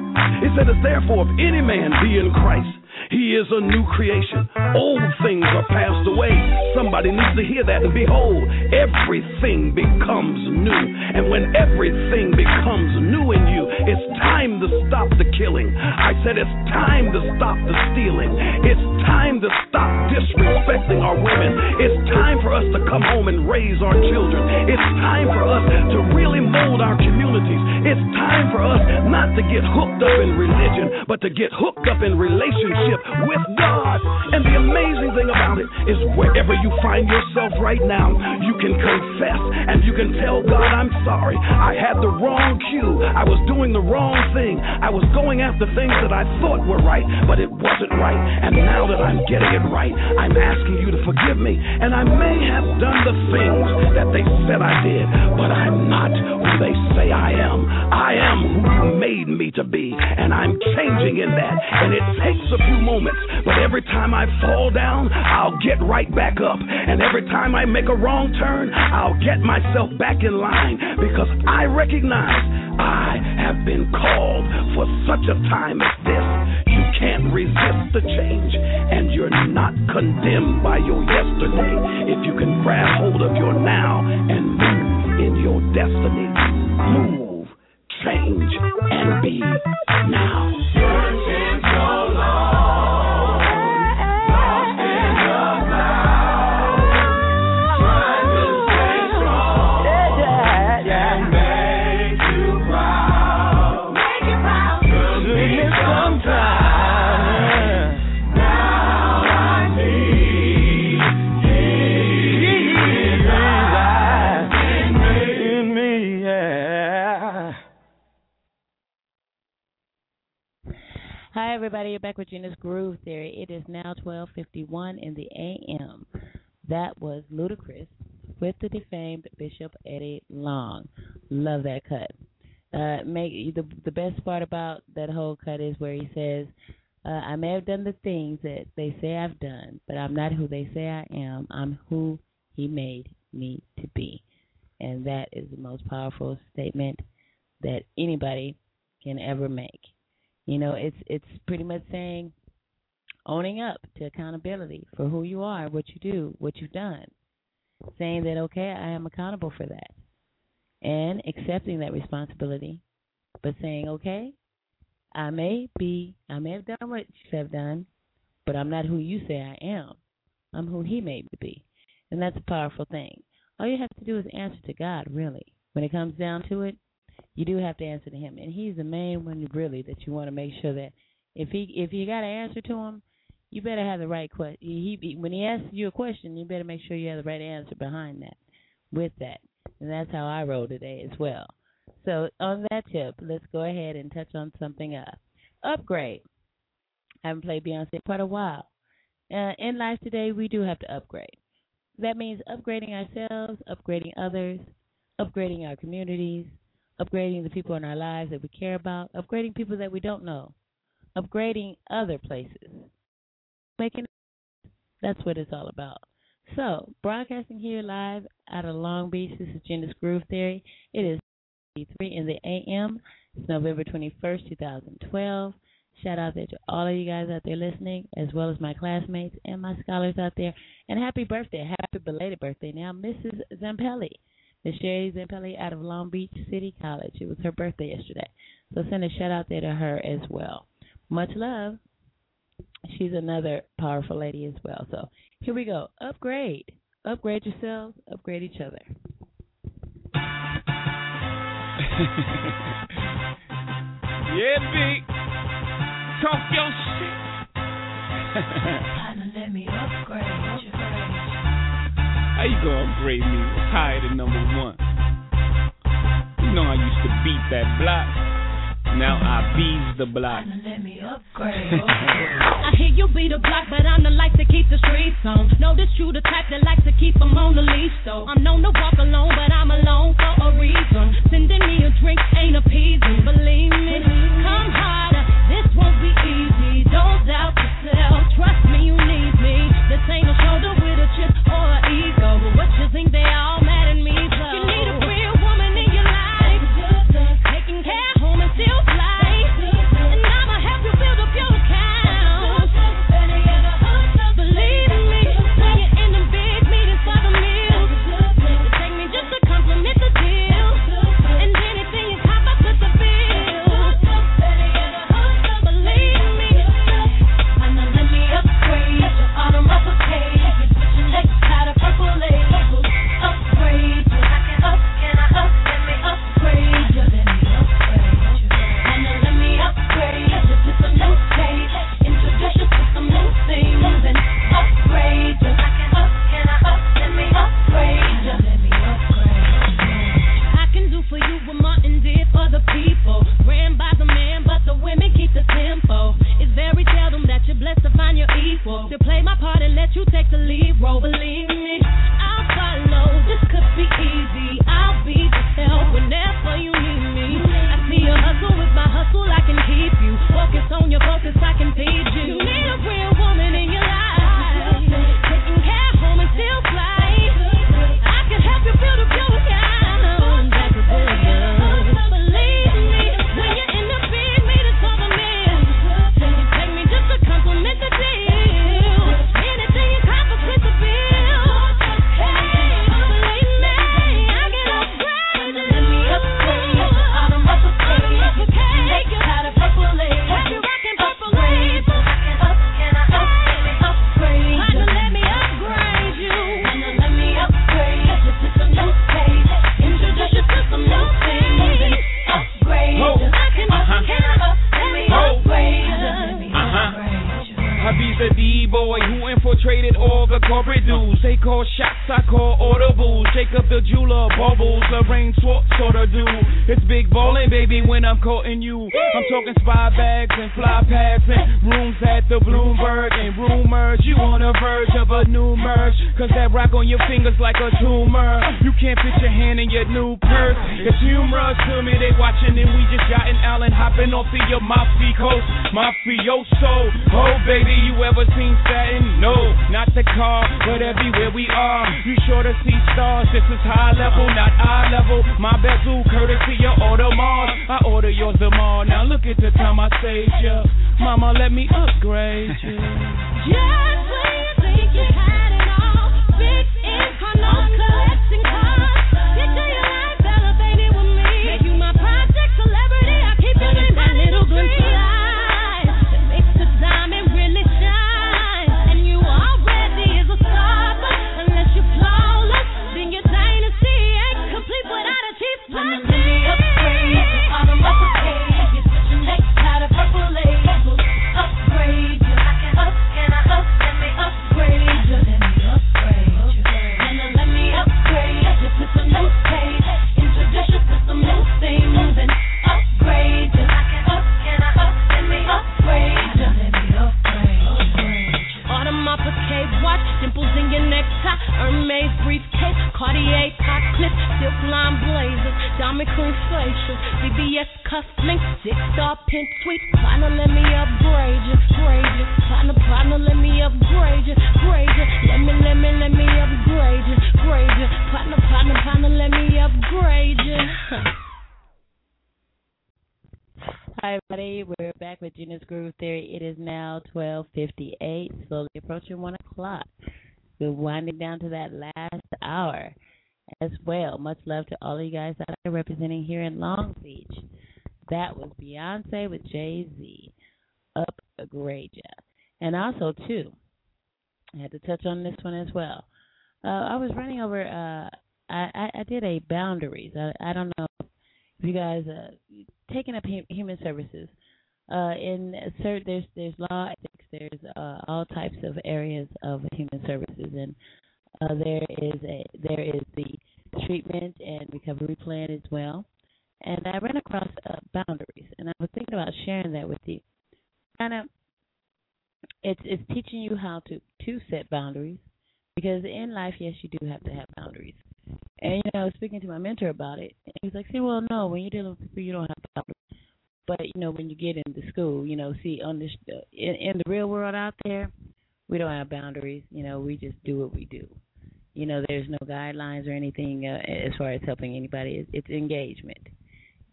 It said, Therefore, if any man be in Christ, he is a new creation. Old things are passed away. Somebody needs to hear that. And behold, everything becomes new. And when everything becomes new in you, it's time to stop the killing. I said it's time to stop the stealing. It's time to stop disrespecting our women. It's time for us to come home and raise our children. It's time for us to really mold our communities. It's time for us not to get hooked up in religion, but to get hooked up in relationship relationship with God. And the amazing thing about it is wherever you find yourself right now, you can confess and you can tell God, I'm sorry. I had the wrong cue. I was doing the wrong thing. I was going after things that I thought were right, but it wasn't right. And now that I'm getting it right, I'm asking you to forgive me. And I may have done the things that they said I did, but I'm not who they say I am. I am who you made me to be, and I'm changing in that. And it takes a few moments, but every time I fall down, I'll get right back up. And every time I make a wrong turn, I'll get myself back in line because I recognize I have been called for such a time as this. You can't resist the change, and you're not condemned by your yesterday if you can grab hold of your now and move in your destiny. Move, change, and be now. Searching so long. Everybody. You're back with Gena's Groove Theory. It is now 12:51 in the a.m. That was Ludacris with the defamed Bishop Eddie Long. Love that cut. Uh, make the the best part about that whole cut is where he says, uh, "I may have done the things that they say I've done, but I'm not who they say I am. I'm who He made me to be." And that is the most powerful statement that anybody can ever make. You know, it's it's pretty much saying owning up to accountability for who you are, what you do, what you've done. Saying that okay, I am accountable for that. And accepting that responsibility, but saying, Okay, I may be I may have done what you have done, but I'm not who you say I am. I'm who he made me be. And that's a powerful thing. All you have to do is answer to God, really. When it comes down to it, you do have to answer to him, and he's the main one really that you want to make sure that if he if you got to answer to him, you better have the right question. He, he when he asks you a question, you better make sure you have the right answer behind that, with that, and that's how I roll today as well. So on that tip, let's go ahead and touch on something uh upgrade. I haven't played Beyonce quite a while. Uh, in life today, we do have to upgrade. That means upgrading ourselves, upgrading others, upgrading our communities, upgrading the people in our lives that we care about, upgrading people that we don't know, upgrading other places. Making that's what it's all about. So, broadcasting here live out of Long Beach, this is Gena's Groove Theory. It is 3 in the AM. It's November 21st, 2012. Shout out there to all of you guys out there listening, as well as my classmates and my scholars out there. And happy birthday, happy belated birthday now, Mrs. Zampelli. Miss Sherry Zampelli out of Long Beach City College. It was her birthday yesterday. So send a shout out there to her as well. Much love. She's another powerful lady as well. So here we go. Upgrade. Upgrade yourselves, upgrade each other. yeah, big. Talk your shit. Time to let me upgrade how you gonna grade me higher than number one? You know I used to beat that block. Now I bees the block. Let me upgrade. I hear you be the block, but I'm the light to keep the streets on. Know that you the type that likes to keep them on the leash, so I'm known to walk alone, but I'm alone for a reason. Sending me a drink ain't appeasing, believe me. Come harder, this won't be easy. Don't doubt yourself, trust I'm you. I'm talking spy bags and fly pads and rooms at the Bloomberg and rumors. You on the verge of a new merge. Cause that rock on your fingers like a tumor. You can't fit your hand in your new us. It's humorous to me, they watching and we just got an Allen hopping off of your mafioso, mafioso. Oh baby, you ever seen satin? No, not the car, but everywhere we are, you sure to see stars. This is high level, not eye level. My bezel, courtesy order Audemars. I order yours tomorrow. Now look at the time I saved ya. Mama, let me upgrade you. yes, please. o'clock. We're winding down to that last hour as well. Much love to all of you guys that are representing here in Long Beach. That was Beyonce with Jay Z, Upgrade Ya. And also, too, I had to touch on this one as well. Uh, I was running over, uh, I, I, I, did a boundaries. I, I don't know if you guys, uh, taking up human services uh, in certain there's there's law ethics, there's uh, all types of areas of human services, and uh, there is a there is the treatment and recovery plan as well. And I ran across uh, boundaries, and I was thinking about sharing that with you. Kind of, it's it's teaching you how to to set boundaries because in life, yes, you do have to have boundaries. And you know, I was speaking to my mentor about it, and he's like, "See, well, no, when you're dealing with people, you don't have boundaries." But you know, when you get into school, you know, see, on this uh, in, in the real world out there, we don't have boundaries. You know, we just do what we do. You know, there's no guidelines or anything uh, as far as helping anybody. It's, it's engagement,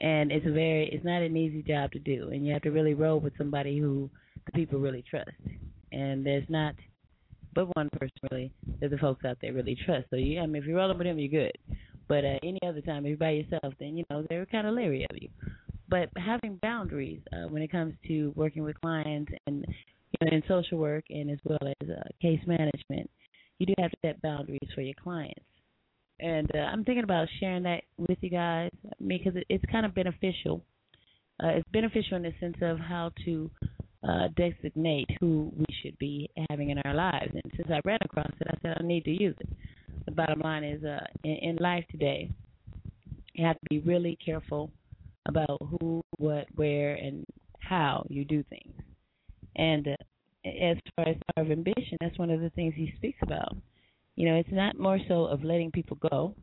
and it's a very, it's not an easy job to do, and you have to really roll with somebody who the people really trust. And there's not but one person really that the folks out there really trust. So you, I mean, if you're rolling with them, you're good. But uh, any other time, if you're by yourself, then you know they're kind of leery of you. But having boundaries uh, when it comes to working with clients and you know in social work and as well as uh, case management, you do have to set boundaries for your clients. And uh, I'm thinking about sharing that with you guys because it's kind of beneficial. Uh, it's beneficial in the sense of how to uh, designate who we should be having in our lives. And since I ran across it, I said I need to use it. The bottom line is, uh, in, in life today, you have to be really careful about who, what, where, and how you do things. And uh, as far as of ambition, that's one of the things he speaks about. You know, it's not more so of letting people go.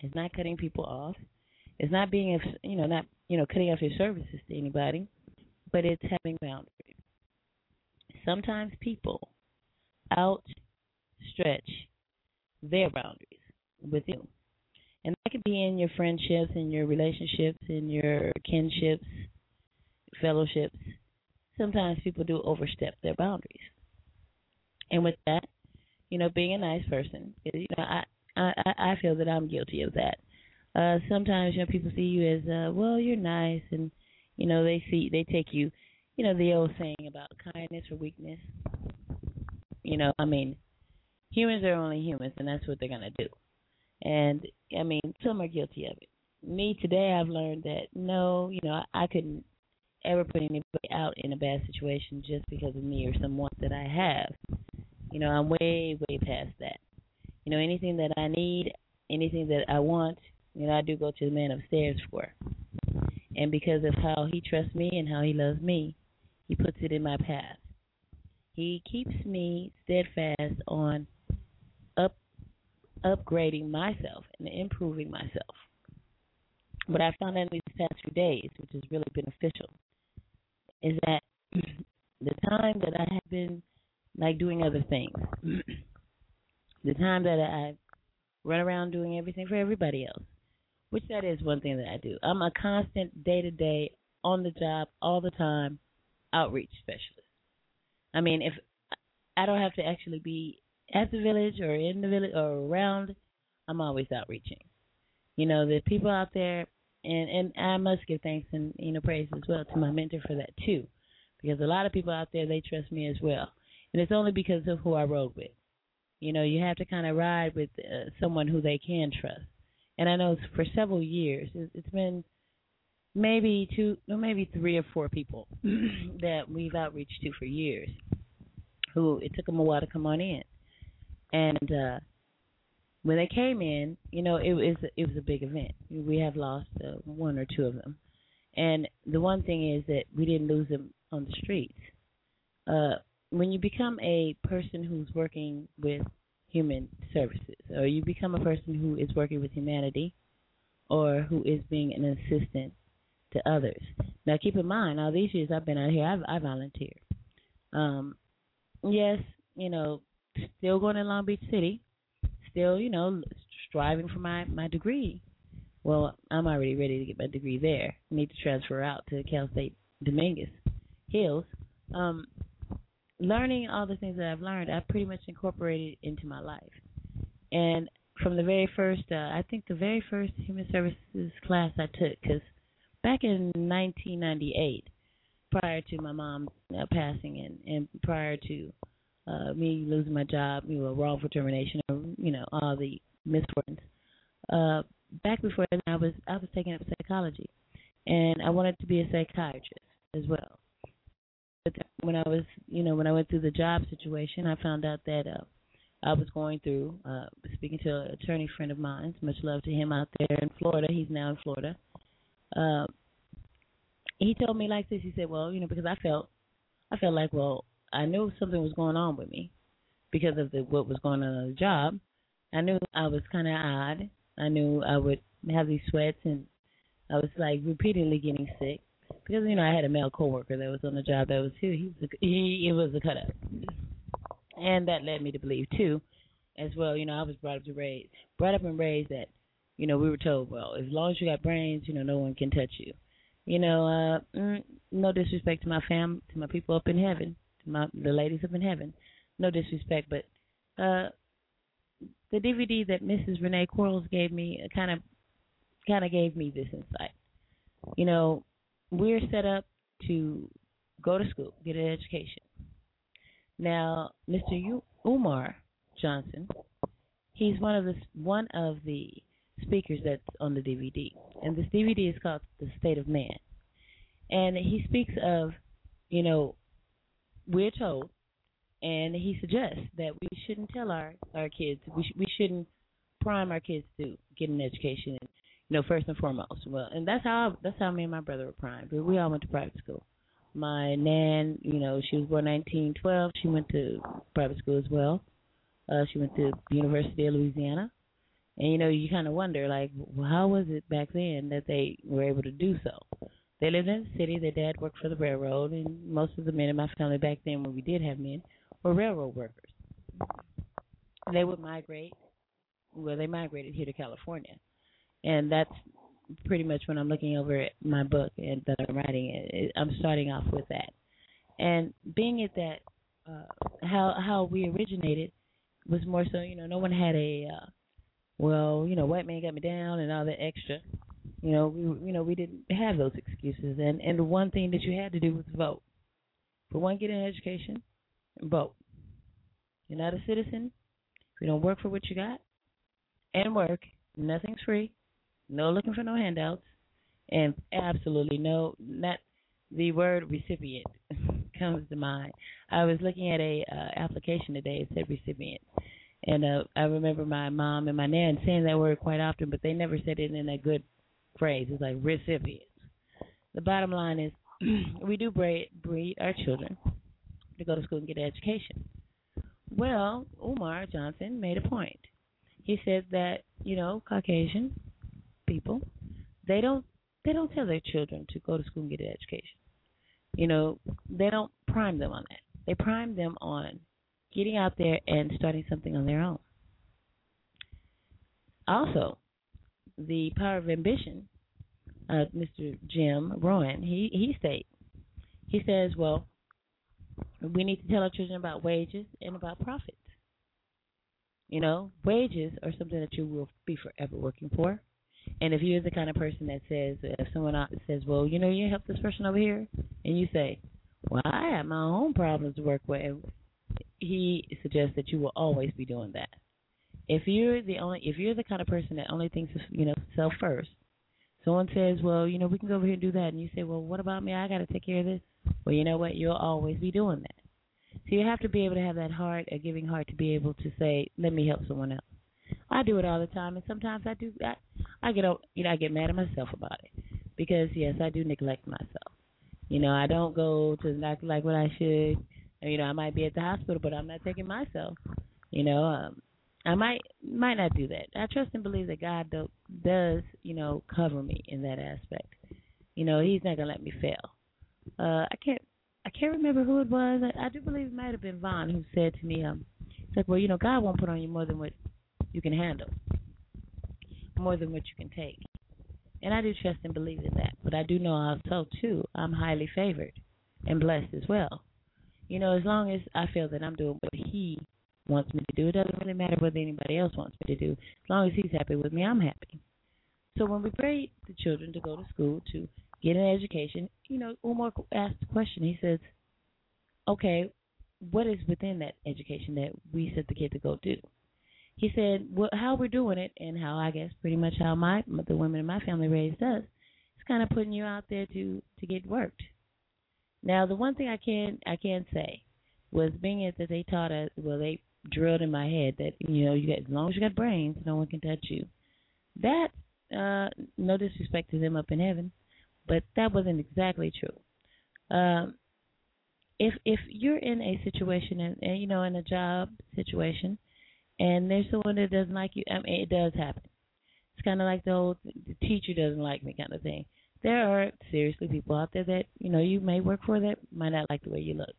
It's not cutting people off. It's not being, you know, not you know, cutting off your services to anybody but it's having boundaries. Sometimes people outstretch their boundaries with you. And that could be in your friendships, in your relationships, in your kinships, fellowships. Sometimes people do overstep their boundaries. And with that, you know, being a nice person, you know, I I, I feel that I'm guilty of that. Uh sometimes you know people see you as uh well, you're nice and you know, they see they take you, you know, the old saying about kindness or weakness. You know, I mean, humans are only humans, and that's what they're gonna do. And I mean, some are guilty of it. Me today, I've learned that no, you know, I, I couldn't ever put anybody out in a bad situation just because of me or some want that I have. You know, I'm way, way past that. You know, anything that I need, anything that I want, you know, I do go to the man upstairs for. And because of how he trusts me and how he loves me, he puts it in my path. He keeps me steadfast on up upgrading myself and improving myself. What I found in these past few days, which is really beneficial, is that the time that I have been like doing other things, the time that I run around doing everything for everybody else, which that is one thing that I do. I'm a constant day to day, on the job, all the time outreach specialist. I mean, if I don't have to actually be at the village or in the village or around, I'm always outreaching. You know, the people out there, and and I must give thanks and you know praise as well to my mentor for that too, because a lot of people out there they trust me as well, and it's only because of who I rode with. You know, you have to kind of ride with uh, someone who they can trust and I know for several years it's been maybe two, maybe three or four people that we've outreached to for years. Who it took them a while to come on in, and uh when they came in, you know, it was it was a big event. We have lost uh, one or two of them, and the one thing is that we didn't lose them on the streets. Uh, when you become a person who's working with human services, or you become a person who is working with humanity, or who is being an assistant to others. Now, keep in mind, all these years I've been out here, I've I volunteered. Um, yes, you know, still going to Long Beach City, still, you know, striving for my my degree. Well, I'm already ready to get my degree there. I need to transfer out to Cal State Dominguez Hills. Um, learning all the things that I've learned, I've pretty much incorporated into my life. And from the very first, uh, I think the very first human services class I took, because back in 1998, prior to my mom uh, passing and, and prior to uh, me losing my job, you know, wrongful termination, or you know, all the misfortunes. Uh, back before that, I was I was taking up psychology, and I wanted to be a psychiatrist as well But when I was, you know, when I went through the job situation, I found out that uh, I was going through, uh, speaking to an attorney friend of mine. Much love to him out there in Florida. He's now in Florida. Uh, he told me like this. He said, "Well, you know, because I felt, I felt like, well, I knew something was going on with me because of the what was going on on the job. I knew I was kind of odd. I knew I would have these sweats, and I was like repeatedly getting sick because you know I had a male coworker that was on the job that was too. He was a, he it was a cut up, and that led me to believe too, as well. You know, I was brought up to raise, brought up and raised that, you know, we were told, well, as long as you got brains, you know, no one can touch you. You know, uh, mm, no disrespect to my fam, to my people up in heaven, my the ladies up in heaven, no disrespect, but uh, the DVD that Mrs. Renee Quarles gave me kind of kind of gave me this insight. You know, we're set up to go to school, get an education. Now, Mr. Umar Johnson, he's one of the one of the speakers that's on the DVD, and this DVD is called "The State of Man," and he speaks of, you know, we're told, and he suggests that we shouldn't tell our our kids we sh- we shouldn't prime our kids to get an education And, you know, first and foremost. Well, and that's how that's how me and my brother were primed. We, all went to private school. My nan, you know, she was born 1912. She went to private school as well. Uh, she went to University of Louisiana, and you know, you kind of wonder, like, well, how was it back then that they were able to do so? They lived in the city. Their dad worked for the railroad, and most of the men in my family back then, when we did have men, were railroad workers. They would migrate. Well, they migrated here to California and that's pretty much when I'm looking over at my book and that I'm writing. It, I'm starting off with that, and being it that uh, how how we originated was more so you know no one had a uh, well you know white man got me down and all that extra. You know we you know we didn't have those excuses, and and the one thing that you had to do was vote. For one, get an education, and vote. You're not a citizen you don't work for what you got, and work. Nothing's free no looking for no handouts, and absolutely no not the word recipient comes to mind. I was looking at a uh, application today. It said recipient, and uh, I remember my mom and my nan saying that word quite often, but they never said it in a good phrase. It's like recipients. The bottom line is, we do breed, breed our children to go to school and get an education. Well, Umar Johnson made a point. He said that you know Caucasian people, they don't they don't tell their children to go to school and get an education. You know, they don't prime them on that. They prime them on getting out there and starting something on their own. Also, the power of ambition, uh, Mr. Jim Rohn, he he states, he says, well, we need to tell our children about wages and about profits. You know, wages are something that you will be forever working for. And if you're the kind of person that says, if someone says, well, you know, you help this person over here, and you say, well, I have my own problems to work with, he suggests that you will always be doing that. If you're the only, if you're the kind of person that only thinks of, you know, self first, someone says, well, you know, we can go over here and do that, and you say, well, what about me? I got to take care of this. Well, you know what? You'll always be doing that. So you have to be able to have that heart, a giving heart, to be able to say, let me help someone else. I do it all the time, and sometimes I do. I, I get you know I get mad at myself about it because yes, I do neglect myself. You know, I don't go to like like what I should. You know, I might be at the hospital, but I'm not taking myself. You know, um, I might might not do that. I trust and believe that God do, does you know cover me in that aspect. You know, He's not gonna let me fail. Uh, I can't I can't remember who it was. I, I do believe it might have been Vaughn who said to me, um, it's like, well, you know, God won't put on you more than what you can handle, more than what you can take. And I do trust and believe in that. But I do know also, too, I'm highly favored and blessed as well. You know, as long as I feel that I'm doing what He wants me to do, it doesn't really matter what anybody else wants me to do. As long as He's happy with me, I'm happy. So when we pray the children to go to school to get an education, you know, Umar asked the question. He says, okay, what is within that education that we set the kid to go do? he said well, how we're doing it and how I guess pretty much how my the women in my family raised us is kind of putting you out there to to get worked. Now the one thing I can I can say was being it that they taught us well they drilled in my head that you know you got as long as you got brains, no one can touch you. That uh no disrespect to them up in heaven, but that wasn't exactly true. Um if if you're in a situation and, and you know in a job situation and there's someone that doesn't like you, I mean it does happen. It's kind of like the old the teacher doesn't like me kind of thing. There are seriously people out there that you know you may work for that might not like the way you look.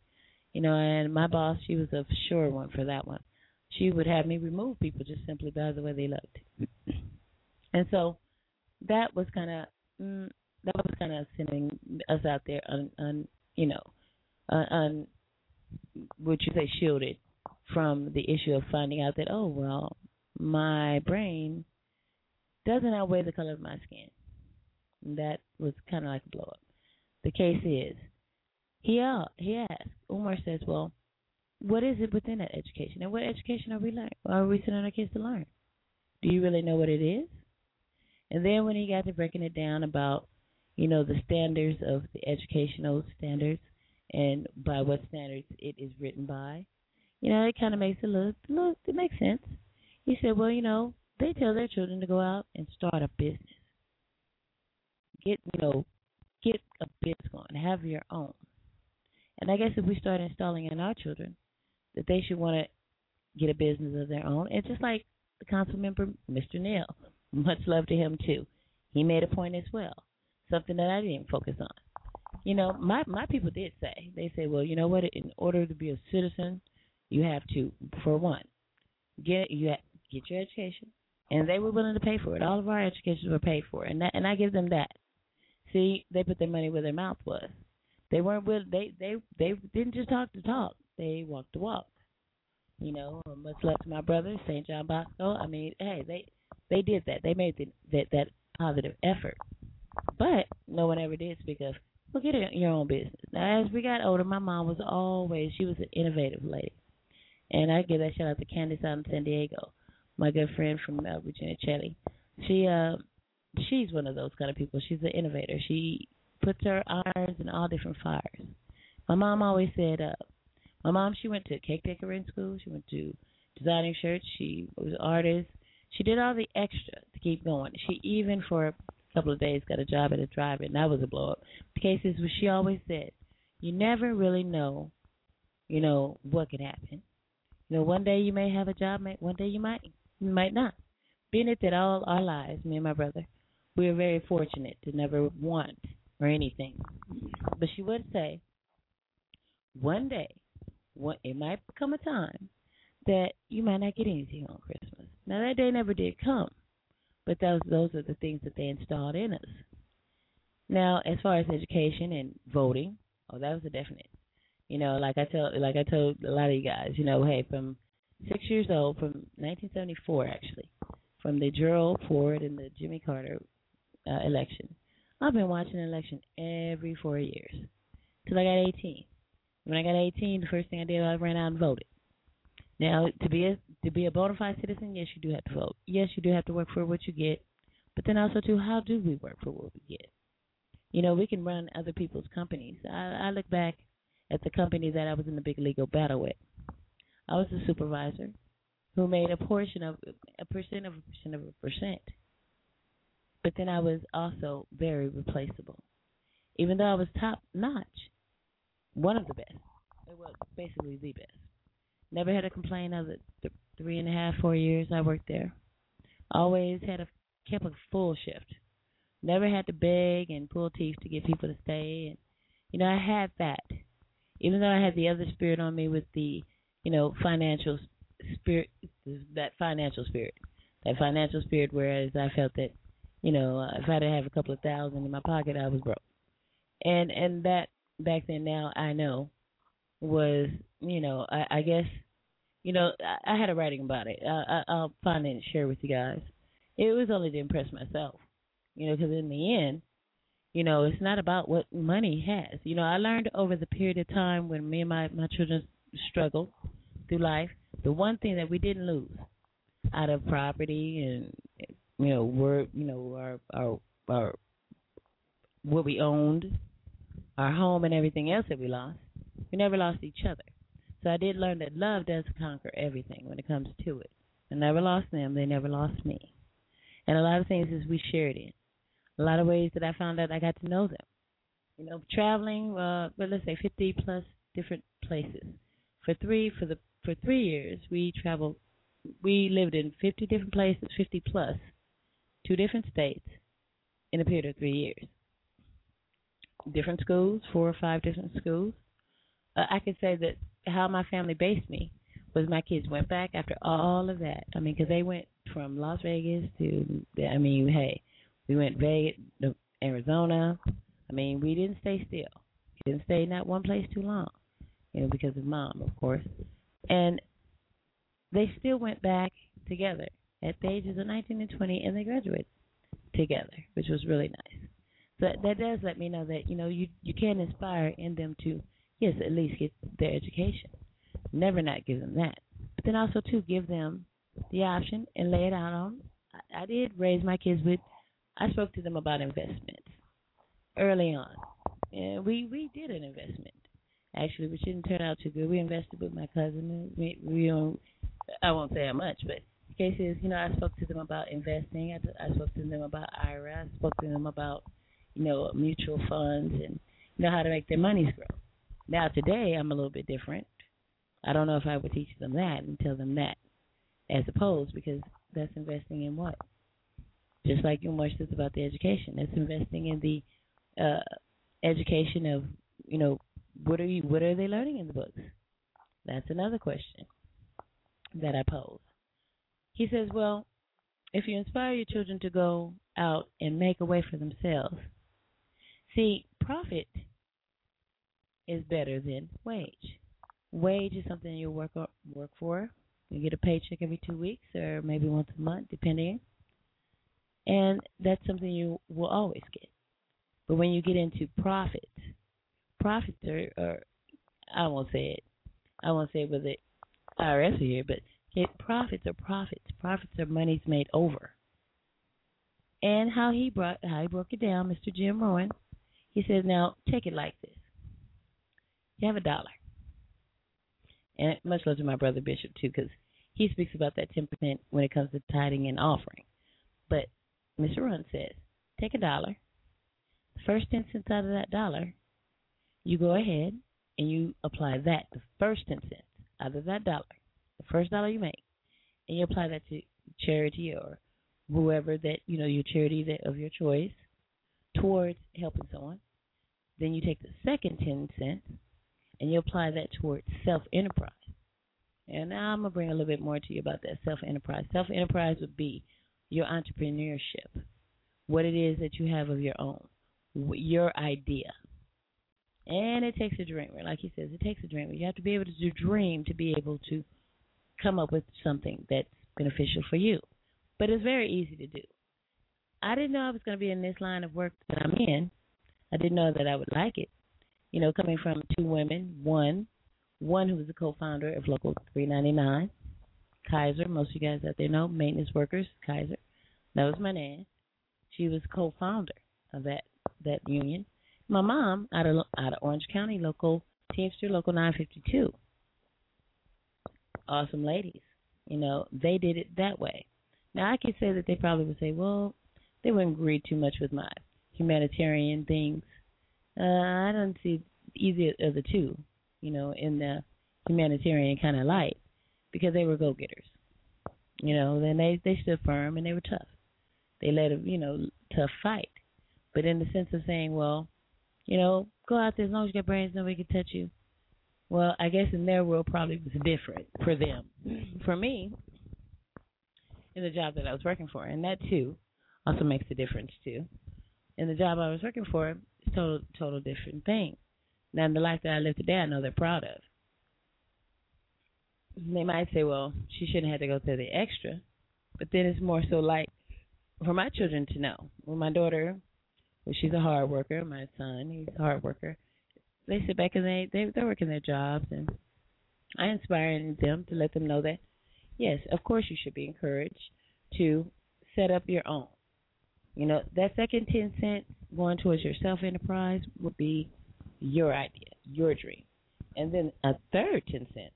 You know, and my boss, she was a sure one for that one. She would have me remove people just simply by the way they looked. And so that was kind of mm, that was kind of sending us out there on, on you know, uh, on would you say shielded from the issue of finding out that oh well my brain doesn't outweigh the color of my skin. That was kind of like a blow up. The case is he asked Umar says well what is it within that education and what education are we learning are we sending our kids to learn? Do you really know what it is? And then when he got to breaking it down about, you know, the standards of the educational standards and by what standards it is written by, you know, it kind of makes it look, look, it makes sense. He said, well, you know, they tell their children to go out and start a business. Get, you know, get a business going, have your own. And I guess if we start installing in our children that they should want to get a business of their own, and just like the council member, Mr. Neal, much love to him too. He made a point as well, something that I didn't focus on. You know, my my people did say they say, well, you know what? In order to be a citizen, you have to, for one, get you get your education, and they were willing to pay for it. All of our educations were paid for, and that, and I give them that. See, they put their money where their mouth was. They weren't will they they they didn't just talk the talk. They walked the walk. You know, much love to my brother St. John Bosco. I mean, hey, they they did that. They made the, that that positive effort. But no one ever did speak of, well, get your own business. Now, as we got older, my mom was always, she was an innovative lady. And I give that shout out to Candace out in San Diego, my good friend from uh, Virginia Chelly. She, uh, she's one of those kind of people. She's an innovator. She puts her irons in all different fires. My mom always said, uh, my mom, she went to cake decorating school. She went to designing shirts. She was an artist. She did all the extra to keep going. She even for a couple of days got a job at a drive-in. That was a blow up. The case is she always said. You never really know, you know, what could happen. You know, one day you may have a job, one day you might you might not. Being it that all our lives, me and my brother, we are very fortunate to never want or anything. But she would say, one day, what it might come a time that you might not get anything on Christmas. Now that day never did come, but those those are the things that they installed in us. Now, as far as education and voting, oh, that was a definite. You know, like I tell, like I told a lot of you guys, you know, hey, from six years old, from 1974 actually, from the Gerald Ford and the Jimmy Carter uh, election, I've been watching election every four years till I got 18. When I got 18, the first thing I did, I ran out and voted. Now, to be a to be a bona fide citizen, yes, you do have to vote. Yes, you do have to work for what you get. But then also too, how do we work for what we get? You know, we can run other people's companies. I, I look back at the company that I was in the big legal battle with. I was a supervisor who made a portion of a percent of a percent of a percent. But then I was also very replaceable. Even though I was top notch, one of the best. It was basically the best. Never had a complaint of the th- three and a half, four years I worked there. Always had a kept a full shift. Never had to beg and pull teeth to get people to stay. And you know, I had that. Even though I had the other spirit on me with the, you know, financial spirit, that financial spirit, that financial spirit. Whereas I felt that, you know, uh, if I to have a couple of thousand in my pocket, I was broke. And and that back then, now I know, was you know, I, I guess, you know, I, I had a writing about it. I, I, I'll find it and share with you guys. It was only to impress myself, you know, because in the end, you know, it's not about what money has. You know, I learned over the period of time when me and my my children struggled through life, the one thing that we didn't lose out of property and you know, we're you know our our our what we owned, our home and everything else that we lost, we never lost each other. So I did learn that love does conquer everything when it comes to it. I never lost them; they never lost me. And a lot of things is we shared in. A lot of ways that I found out I got to know them. You know, traveling, uh, but let's say 50 plus different places. For three, for the for three years, we traveled. We lived in 50 different places, 50 plus, two different states, in a period of three years. Different schools, four or five different schools. Uh, I could say that how my family based me was my kids went back after all of that. I mean, because they went from Las Vegas to, I mean, hey, we went Vegas, to Arizona. I mean, we didn't stay still. We didn't stay in that one place too long, you know, because of mom, of course. And they still went back together at the ages of 19 and 20, and they graduated together, which was really nice. So that does let me know that you know you you can inspire in them to yes at least get their education. Never not give them that, but then also to give them the option and lay it out on. I, I did raise my kids with. I spoke to them about investments early on, and we we did an investment actually, which didn't turn out too good. We invested with my cousin. We we don't. I won't say how much, but the case is, you know, I spoke to them about investing. I, I spoke to them about IRA. I spoke to them about you know, mutual funds and you know how to make their monies grow. Now today I'm a little bit different. I don't know if I would teach them that and tell them that as opposed because that's investing in what? Just like you much is about the education. That's investing in the uh education of, you know, what are you what are they learning in the books? That's another question that I pose. He says, Well, if you inspire your children to go out and make a way for themselves, See, profit is better than wage. Wage is something you work work for. You get a paycheck every two weeks or maybe once a month, depending. And that's something you will always get. But when you get into profit, profits are, are I won't say it. I won't say it with the IRS here, but it, profits are profits. Profits are monies made over. And how he brought how he broke it down, Mr. Jim Rohn, he says, now take it like this. You have a dollar. And much love to my brother Bishop, too, because he speaks about that 10% when it comes to tithing and offering. But Mr. Rohn says, take a dollar. The first 10 cents out of that dollar, you go ahead and you apply that, the first 10 cents out of that dollar, the first dollar you make, and you apply that to charity or whoever that, you know, your charity that, of your choice towards helping someone. Then you take the second 10 cents and you apply that towards self enterprise. And now I'm to bring a little bit more to you about that self enterprise. Self enterprise would be your entrepreneurship, what it is that you have of your own, your idea. And it takes a dreamer, like he says, it takes a dreamer. You have to be able to dream to be able to come up with something that's beneficial for you. But it's very easy to do. I didn't know I was going to be in this line of work that I'm in I didn't know that I would like it. You know, coming from two women, one, one who was the co-founder of Local 399, Kaiser. Most of you guys out there know maintenance workers, Kaiser. That was my nan. She was co-founder of that that union. My mom out of out of Orange County, local Teamster, local 952. Awesome ladies. You know, they did it that way. Now I could say that they probably would say, well, they wouldn't agree too much with my humanitarian things. Uh, I don't see either of the two, you know, in the humanitarian kind of light because they were go getters. You know, then they they stood firm and they were tough. They led a you know tough fight, but in the sense of saying, well, you know, go out there as long as you got brains, nobody can touch you. Well, I guess in their world probably was different for them. For me, in the job that I was working for, and that too also makes a difference too and the job I was working for is total total different thing. Now in the life that I live today, I know they're proud of. They might say, well, she shouldn't have to go through the extra, but then it's more so like for my children to know. When my daughter, well, she's a hard worker. My son, he's a hard worker. They sit back and they, they they're working their jobs, and I inspire them to let them know that yes, of course you should be encouraged to set up your own. You know, that second 10 cents going towards your self enterprise would be your idea, your dream. And then a third 10 cents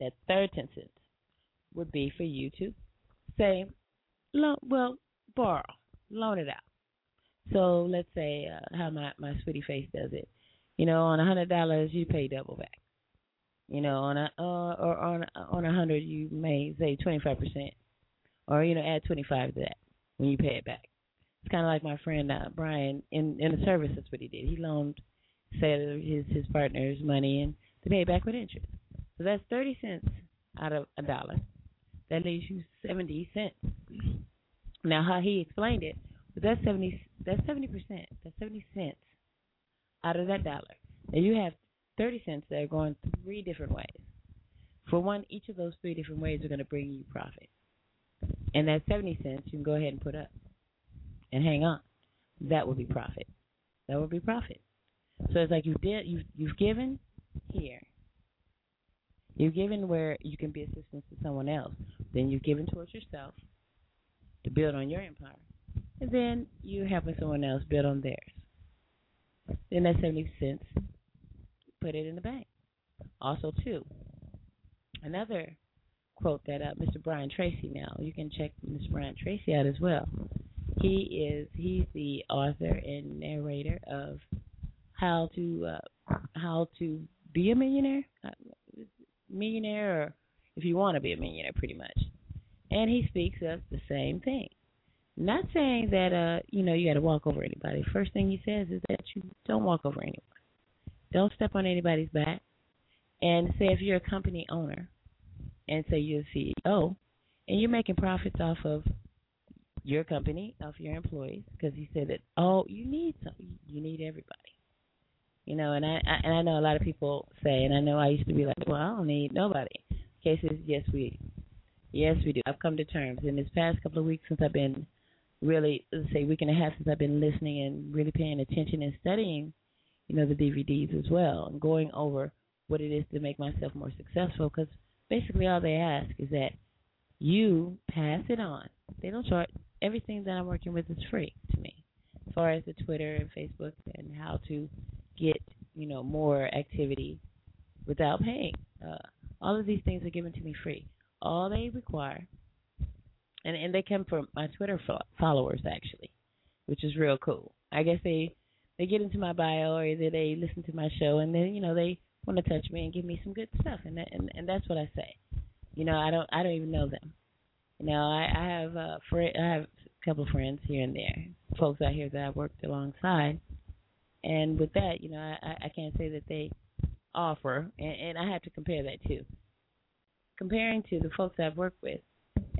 that third ten cents would be for you to say, loan, well, borrow, loan it out. So let's say uh, how my my sweetie face does it. You know, on a hundred dollars you pay double back. You know, on a uh, or on on a hundred you may say twenty five percent, or you know add twenty five to that when you pay it back. It's kind of like my friend uh, Brian in in the service. That's what he did. He loaned said his his partner's money and pay it back with interest. So that's thirty cents out of a dollar. That leaves you seventy cents. Now how he explained it was that seventy that's seventy percent. That's seventy cents out of that dollar. Now you have thirty cents that are going three different ways. For one, each of those three different ways are going to bring you profit. And that seventy cents you can go ahead and put up and hang on. That would be profit. That would be profit. So it's like you did you've you've given here. You've given where you can be assistance to someone else. Then you've given towards yourself to build on your empire. And then you're helping someone else build on theirs. Then that seventy cents, put it in the bank. Also too, another quote that uh, Mr. Brian Tracy now, you can check Mr. Brian Tracy out as well. He is he's the author and narrator of how to uh, how to be a millionaire, uh, millionaire, or if you want to be a millionaire, pretty much. And he speaks of the same thing. Not saying that uh you know you got to walk over anybody. First thing he says is that you don't walk over anyone. Don't step on anybody's back. And say if you're a company owner, and say you're a CEO, and you're making profits off of your company, off your employees, because he said that oh you need some, you need everybody. You know, and I, I and I know a lot of people say, and I know I used to be like, well, I don't need nobody. Cases, yes, we, yes, we do. I've come to terms in this past couple of weeks since I've been really, say, week and a half since I've been listening and really paying attention and studying, you know, the DVDs as well, and going over what it is to make myself more successful. Because basically, all they ask is that you pass it on. They don't charge. Everything that I'm working with is free to me, as far as the Twitter and Facebook and how to get you know more activity without paying. Uh, all of these things are given to me free. All they require, and and they come from my Twitter followers actually, which is real cool. I guess they they get into my bio or either they listen to my show and then you know they want to touch me and give me some good stuff and that, and and that's what I say. You know I don't I don't even know them. You know I I have uh friend I have a couple of friends here and there, folks out here that I've worked alongside and with that, you know, I, I can't say that they offer, and, and I have to compare that too. Comparing to the folks I've worked with,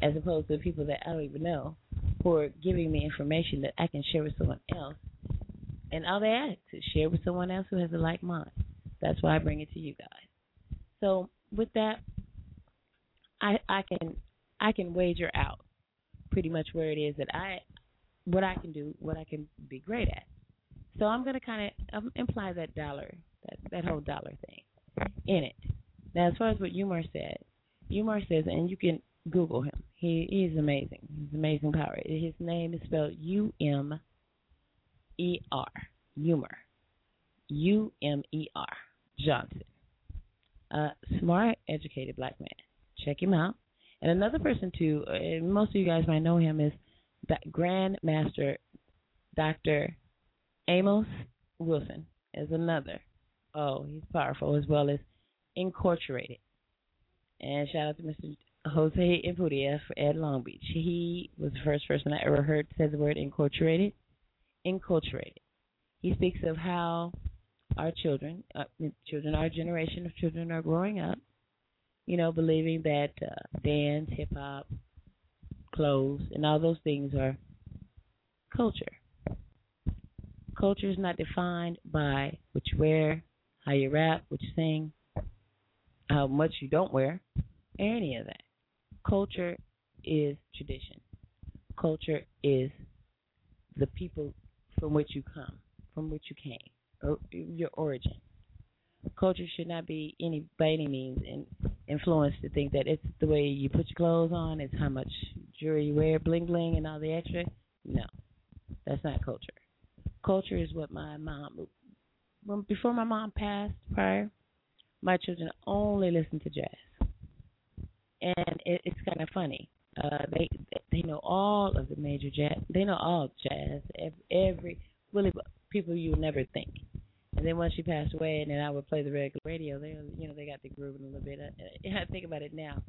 as opposed to people that I don't even know, who are giving me information that I can share with someone else, and all they ask is share with someone else who has a like mind. That's why I bring it to you guys. So with that, I I can I can wager out pretty much where it is that I what I can do, what I can be great at. So I'm to kind of imply that dollar, that that whole dollar thing in it. Now, as far as what Umar said, Umar says, and you can Google him. He he's amazing. He's amazing power. His name is spelled U M E R. Umar. U M E R Johnson. A smart, educated black man. Check him out. And another person too, and most of you guys might know him, is that Grand Master Dr. Amos Wilson is another. Oh, he's powerful as well as Incorporated. And shout out to Mr. Jose Impudia at Long Beach. He was the first person I ever heard say the word incorporated. Inculturated. He speaks of how our children, uh, children, our generation of children are growing up, you know, believing that uh, dance, hip hop, clothes, and all those things are culture. Culture is not defined by what you wear, how you rap, what you sing, how much you don't wear, any of that. Culture is tradition. Culture is the people from which you come, from which you came, or your origin. Culture should not be any by any means in, influenced to think that it's the way you put your clothes on, it's how much jewelry you wear, bling bling, and all the extra. No, that's not culture. Culture is what my mom. When, before my mom passed prior, my children only listened to jazz. It, it's kind of funny. Uh, they they know all of the major jazz. They know all jazz. Every, really people you never think. And then once she passed away, and then I would play the regular radio. They you know they got the grooving a little bit. I, I think about it now,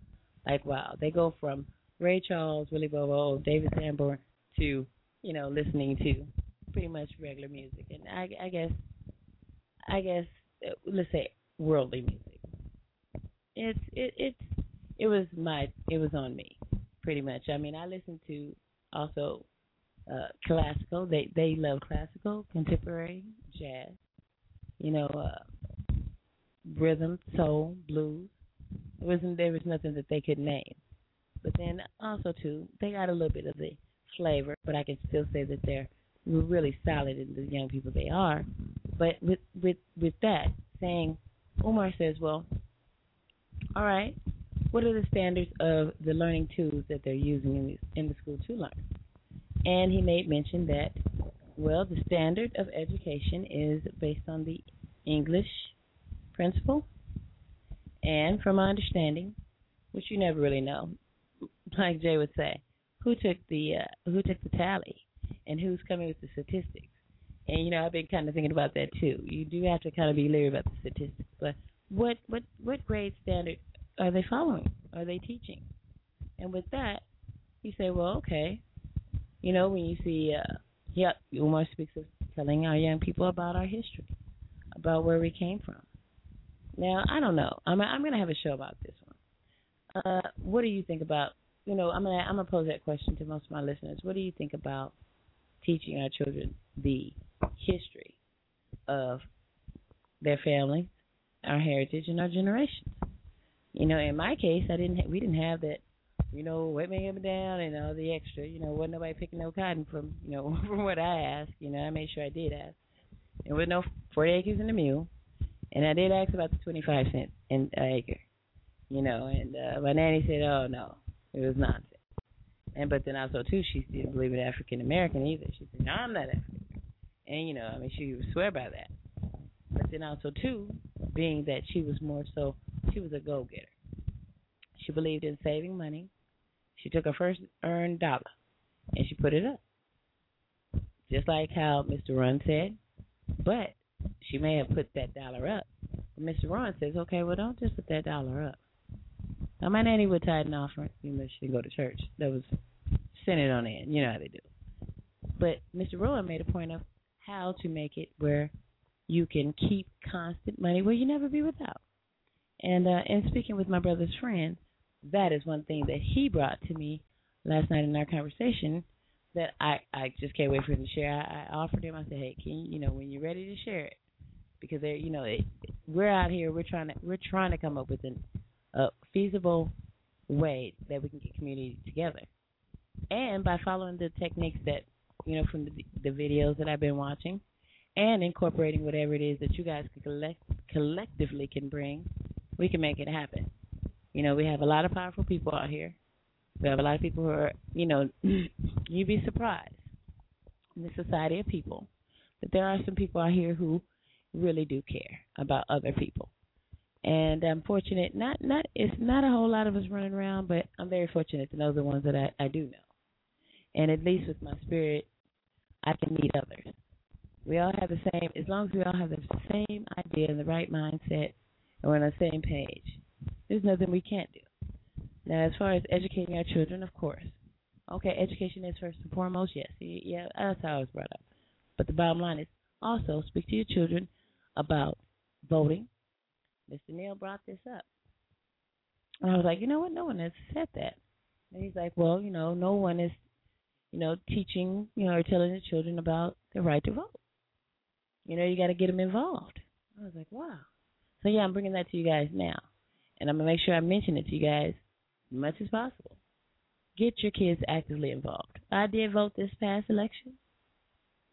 like wow, they go from Ray Charles, Willie Bobo, David Sanborn to you know listening to pretty much regular music. And I, I guess I guess uh, let's say worldly music. It's it it's it was my it was on me pretty much. I mean, I listen to also uh classical. They they love classical, contemporary, jazz. You know, uh rhythm, soul, blues. It wasn't there was nothing that they could name. But then also too, they got a little bit of the flavor, but I can still say that they're really solid in the young people they are. But with with with that saying, Umar says, well, all right, what are the standards of the learning tools that they're using in the, in the school to learn? And he made mention that, well, the standard of education is based on the English principle, and from my understanding, which you never really know, like Jay would say, who took the uh, who took the tally, and who's coming with the statistics. And you know, I've been kind of thinking about that too. You do have to kind of be leery about the statistics, but what what what grade standard are they following? Are they teaching? And with that, you say, well, okay, you know, when you see, uh, yeah, Umar speaks of telling our young people about our history, about where we came from. Now, I don't know. I'm I'm going to have a show about this one. Uh, what do you think about? You know, I'm gonna I'm gonna pose that question to most of my listeners. What do you think about teaching our children the history of their family, our heritage, and our generations? You know, in my case, I didn't. Ha- we didn't have that. You know, wet and down and all the extra. You know, wasn't nobody picking no cotton from you know from what I asked. You know, I made sure I did ask. There was no forty acres in the mule, and I did ask about the twenty five cent an acre. You know, and uh, my nanny said, "Oh no, it was nonsense." And but then also too, she didn't believe in African American either. She said, "No, I'm not African." And you know, I mean, she would swear by that. But then also too, being that she was more so, she was a go getter. She believed in saving money. She took her first earned dollar and she put it up, just like how Mr. Rohn said. But she may have put that dollar up. But Mr. Rohn says, "Okay, well, don't just put that dollar up." Now, my nanny would tithe an offering. You know, she didn't go to church. That was it on in. You know how they do. But Mr. Rohn made a point of how to make it where you can keep constant money where you never be without. And uh, and speaking with my brother's friend, that is one thing that he brought to me last night in our conversation that I I just can't wait for him to share. I, I offered him. I said, hey, can you you know when you're ready to share it, because they you know it, we're out here we're trying to we're trying to come up with an, a feasible way that we can get community together, and by following the techniques that you know from the the videos that I've been watching, and incorporating whatever it is that you guys collect collectively can bring, we can make it happen. You know, we have a lot of powerful people out here. We have a lot of people who are, you know, you'd be surprised in the society of people that there are some people out here who really do care about other people. And I'm fortunate not not it's not a whole lot of us running around, but I'm very fortunate to know the ones that I, I do know. And at least with my spirit I can meet others. We all have the same as long as we all have the same idea and the right mindset and we're on the same page. There's nothing we can't do. Now, as far as educating our children, of course. Okay, education is first and foremost, yes. Yeah, that's how I was brought up. But the bottom line is also speak to your children about voting. Mr. Neal brought this up. And I was like, you know what? No one has said that. And he's like, well, you know, no one is, you know, teaching, you know, or telling the children about the right to vote. You know, you got to get them involved. I was like, wow. So yeah, I'm bringing that to you guys now, and I'm gonna make sure I mention it to you guys as much as possible. Get your kids actively involved. I did vote this past election.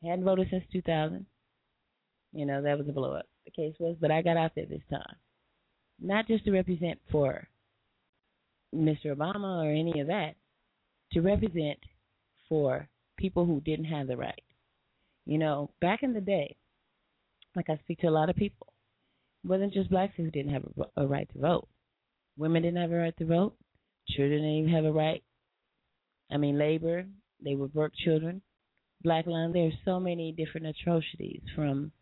Hadn't voted since 2000. You know that was a blow up. The case was, but I got out there this time, not just to represent for Mr. Obama or any of that, to represent for people who didn't have the right. You know, back in the day, like I speak to a lot of people, wasn't just blacks who didn't have a, a right to vote. Women didn't have a right to vote. Children didn't even have a right. I mean, labor, they would work children. Black land, there's so many different atrocities from,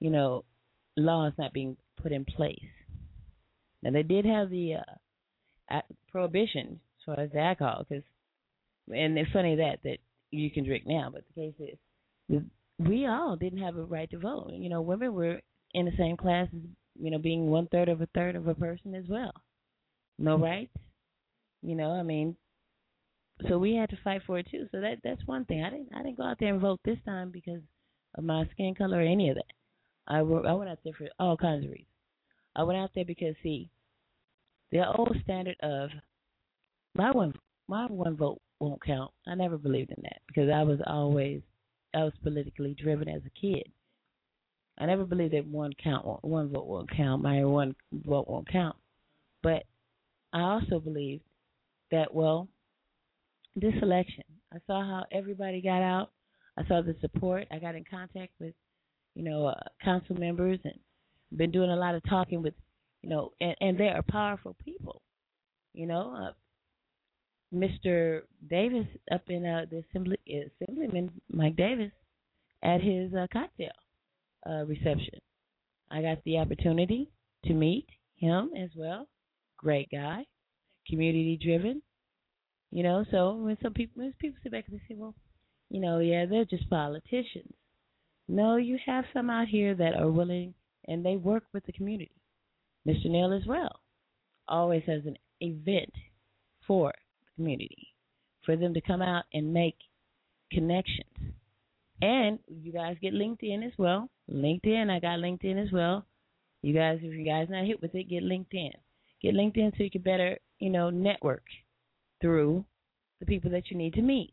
you know, laws not being put in place. Now, they did have the uh, prohibition as far as the alcohol, because, and it's funny that, that you can drink now, but the case is, we all didn't have a right to vote. You know, women were in the same class as, you know, being one third of a third of a person as well. No mm-hmm. rights. You know, I mean, so we had to fight for it too. So that that's one thing. I didn't I didn't go out there and vote this time because of my skin color or any of that. I I went out there for all kinds of reasons. I went out there because see, the old standard of my one my one vote won't count. I never believed in that because I was always I was politically driven as a kid. I never believed that one count one vote won't count. My one vote won't count. But I also believed that well, this election, I saw how everybody got out. I saw the support. I got in contact with, you know, uh, council members and been doing a lot of talking with, you know, and, and they are powerful people. You know, uh, Mr. Davis up in uh, the assembly, Assemblyman Mike Davis at his uh, cocktail uh, reception. I got the opportunity to meet him as well. Great guy, community driven. You know, so when some people when people sit back and they say, well, you know, yeah, they're just politicians. No, you have some out here that are willing and they work with the community. Mr. Neal as well always has an event for the community for them to come out and make connections. And you guys get LinkedIn as well. LinkedIn, I got LinkedIn as well. You guys, if you guys not hit with it, get LinkedIn. Get LinkedIn so you can better, you know, network through the people that you need to meet.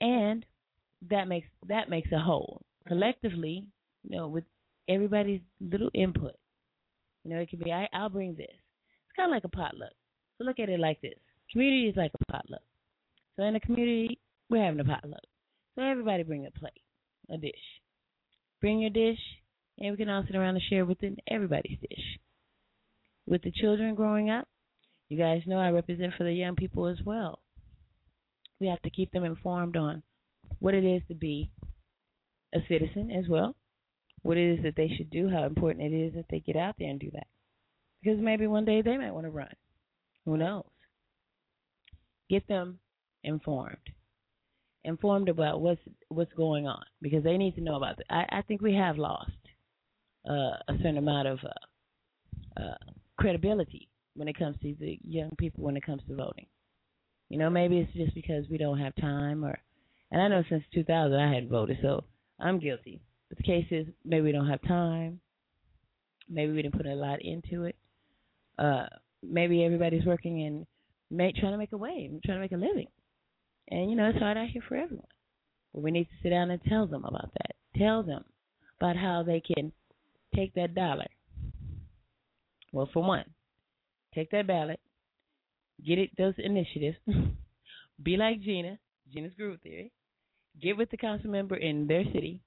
And that makes that makes a whole. Collectively, you know, with everybody's little input. You know, it could be I, I'll bring this. It's kind of like a potluck. So look at it like this: community is like a potluck. So in the community, we're having a potluck. So everybody bring a plate, a dish. Bring your dish, and we can all sit around and share within everybody's dish. With the children growing up, you guys know I represent for the young people as well. We have to keep them informed on what it is to be a citizen as well, what it is that they should do, how important it is that they get out there and do that. Because maybe one day they might want to run. Who knows? Get them informed. Informed about what's what's going on because they need to know about it. I, I think we have lost uh, a certain amount of uh, uh, credibility when it comes to the young people when it comes to voting. You know, maybe it's just because we don't have time or and I know since 2000 I hadn't voted, so I'm guilty. But the case is maybe we don't have time. Maybe we didn't put a lot into it. Uh maybe everybody's working and trying to make a way, trying to make a living. And you know, it's hard out here for everyone. But we need to sit down and tell them about that. Tell them about how they can take that dollar. Well, for one, take that ballot, get it those initiatives, be like Gena, Gena's Groove Theory, get with the council member in their city,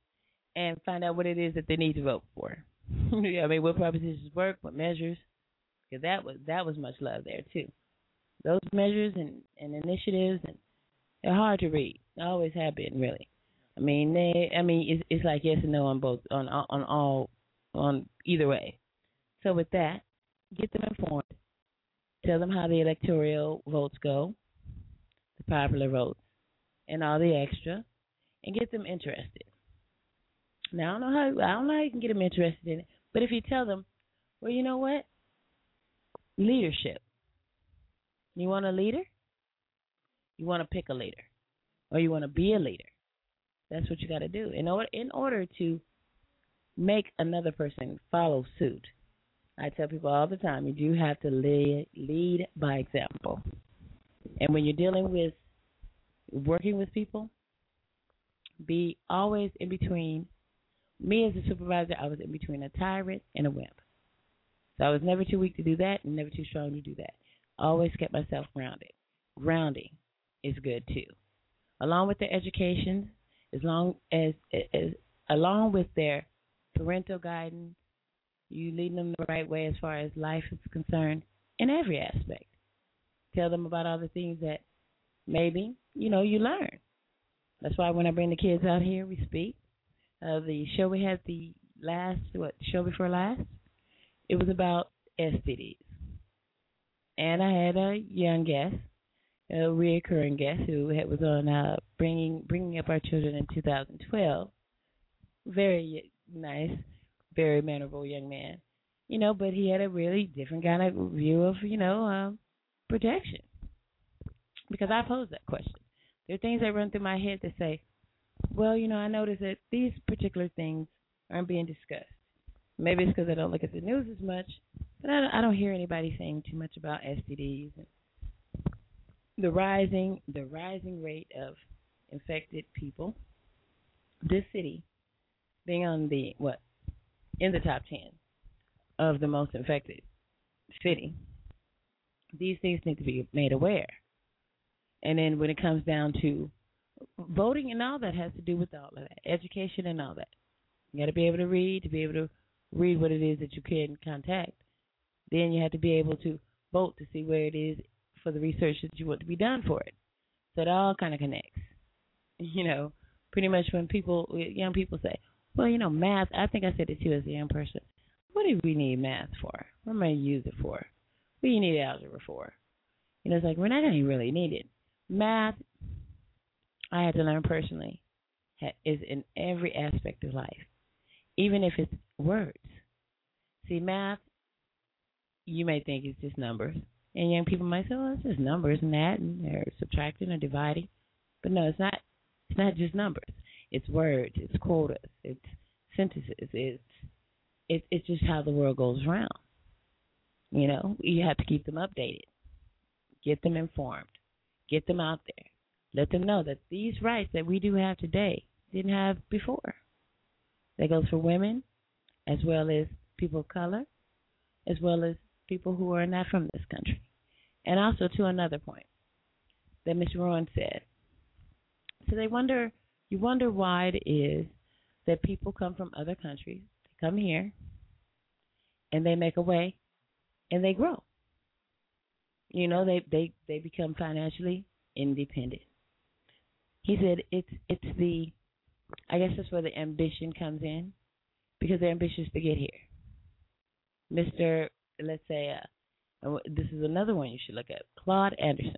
and find out what it is that they need to vote for. Yeah, I mean, what propositions work, what measures, because that was that was much love there too. Those measures and, and initiatives, and they're hard to read. They always have been, really. I mean, they. I mean, it's, it's like yes and no on both, on on all, on either way. So with that, get them informed Tell them how the electoral votes go, the popular votes, and all the extra, and get them interested. Now I don't know how I don't know how you can get them interested in it, but if you tell them, well, you know what, leadership. You want a leader? You want to pick a leader, or you want to be a leader. That's what you got to do in order in order to make another person follow suit I tell people all the time, you do have to lead, lead by example. And when you're dealing with working with people, be always in between. Me as a supervisor, I was in between a tyrant and a wimp. So I was never too weak to do that and never too strong to do that. Always kept myself grounded. Grounding is good too. Along with their education, as long as, as along with their parental guidance, you leading them the right way as far as life is concerned in every aspect. tell them about all the things that maybe you know you learn. That's why when I bring the kids out here, we speak. Uh, the show we had the last what show before last, it was about STDs, and I had a young guest, a reoccurring guest who had, was on uh, bringing bringing up our children in 2012. Very nice, very mannerable young man, you know, but he had a really different kind of view of you know um, protection because I posed that question. There are things that run through my head that say, well, you know, I notice that these particular things aren't being discussed. Maybe it's because I don't look at the news as much, but I don't, I don't hear anybody saying too much about STDs and the rising the rising rate of infected people. This city being on the what in the top ten of the most infected city. These things need to be made aware. And then when it comes down to voting and all that has to do with all of that, education and all that. You got to be able to read to be able to read what it is that you can contact. Then you have to be able to vote to see where it is for the research that you want to be done for it. So it all kind of connects. You know, pretty much when people, young people say, well, you know, math, I think I said it too as a young person. What do we need math for? What am I use it for? What do you need algebra for? You know, it's like, we're not going to really need it. Math, I had to learn personally, is in every aspect of life, even if it's words. See, math, you may think it's just numbers. And young people might say, "Well, it's just numbers and that, and they're subtracting or dividing." But no, it's not. It's not just numbers. It's words. It's quotas. It's sentences. It's it's it's just how the world goes around. You know, you have to keep them updated, get them informed, get them out there, let them know that these rights that we do have today didn't have before. That goes for women, as well as people of color, as well as people who are not from this country. And also to another point that Mr. Rohn said. So they wonder you wonder why it is that people come from other countries, they come here and they make a way and they grow. You know, they they they become financially independent. He said it's it's the I guess that's where the ambition comes in because they're ambitious to get here. Mr. Let's say uh, this is another one you should look at. Claud Anderson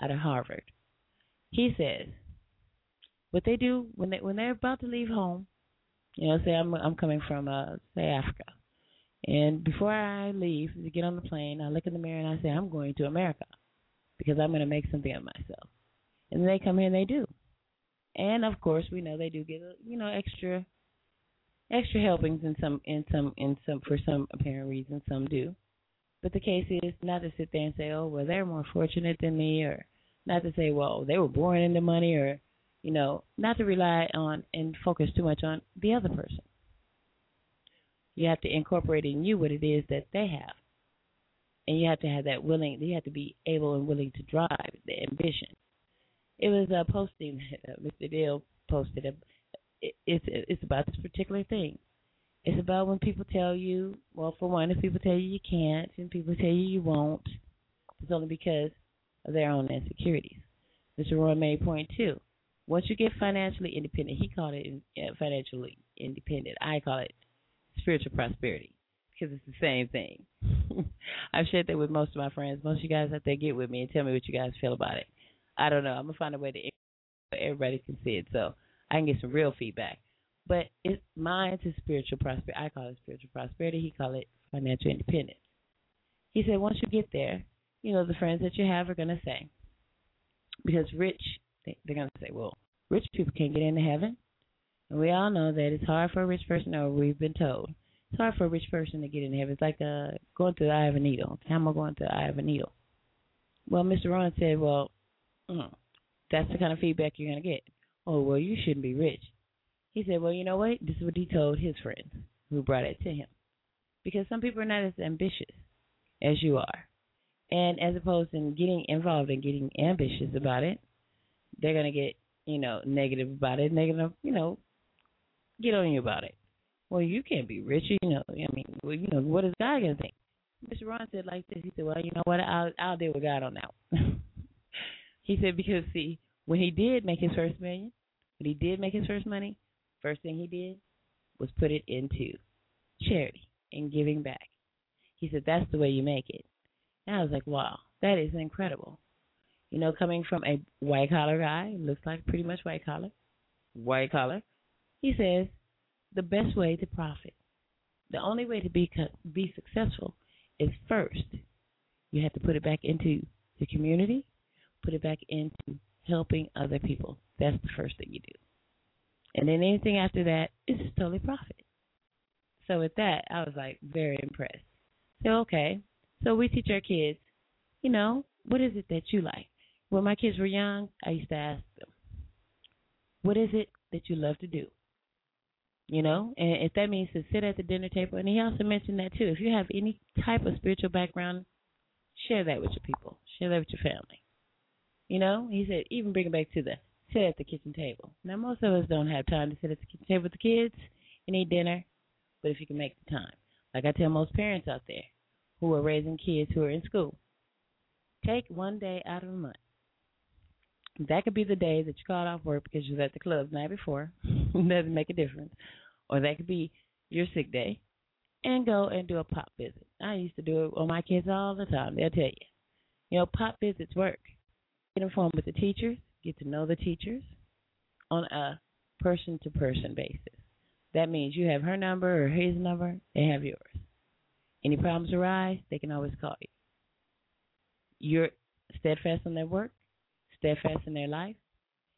out of Harvard. He says what they do when they when they're about to leave home, you know, say I'm I'm coming from uh say Africa. And before I leave to get on the plane, I look in the mirror and I say, I'm going to America because I'm going to make something of myself. And they come here and they do. And of course, we know they do get you know extra extra helpings in some in some in some for some apparent reason. Some do, but the case is not to sit there and say, oh well, they're more fortunate than me, or not to say, well, they were born into money, or you know, not to rely on and focus too much on the other person. You have to incorporate in you what it is that they have. And you have to have that willing, you have to be able and willing to drive the ambition. It was a posting that Mr. Dale posted. It's it's about this particular thing. It's about when people tell you, well, for one, if people tell you you can't, and people tell you you won't, it's only because of their own insecurities. Mr. Roy made point two. Once you get financially independent, he called it uh, financially independent. I call it spiritual prosperity because it's the same thing. I've shared that with most of my friends. Most of you guys out there get with me and tell me what you guys feel about it. I don't know. I'm gonna find a way to everybody can see it so I can get some real feedback. But it's mine to spiritual prosperity. I call it spiritual prosperity. He call it financial independence. He said once you get there, you know the friends that you have are gonna say because rich they're gonna say, well, rich people can't get into heaven. And we all know that it's hard for a rich person, or we've been told, it's hard for a rich person to get in heaven. It's like uh, going to the eye of a needle. How am I going to the eye of a needle. Well, Mr. Rohn said, well, mm, that's the kind of feedback you're going to get. Oh, well, you shouldn't be rich. He said, well, you know what? This is what he told his friends who brought it to him. Because some people are not as ambitious as you are. And as opposed to getting involved and getting ambitious about it, they're going to get, you know, negative about it. And they're going to, you know, get on you about it. Well, you can't be rich, you know. I mean, well, you know, what is God gonna think? Mr. Rohn said like this. He said, "Well, you know what? I'll I'll deal with God on that." One. he said because see, when he did make his first million, when he did make his first money, first thing he did was put it into charity and giving back. He said that's the way you make it. And I was like, wow, that is incredible. You know, coming from a white collar guy, looks like pretty much white collar, white collar. He says the best way to profit, the only way to be be successful is first you have to put it back into the community, put it back into helping other people. That's the first thing you do. And then anything after that is totally profit. So with that, I was like very impressed. So okay, so we teach our kids, you know, what is it that you like? When my kids were young, I used to ask them, what is it that you love to do? You know, and if that means to sit at the dinner table, and he also mentioned that too. If you have any type of spiritual background, share that with your people, share that with your family. You know, he said even bring it back to the sit at the kitchen table. Now most of us don't have time to sit at the kitchen table with the kids and eat dinner, but if you can make the time, like I tell most parents out there who are raising kids who are in school, take one day out of the month that could be the day that you called off work because you was at the club the night before. Doesn't make a difference. Or that could be your sick day. And go and do a pop visit. I used to do it with my kids all the time. They'll tell you. You know, pop visits work. Get informed with the teachers, get to know the teachers on a person to person basis. That means you have her number or his number, they have yours. Any problems arise, they can always call you. You're steadfast in their work, steadfast in their life.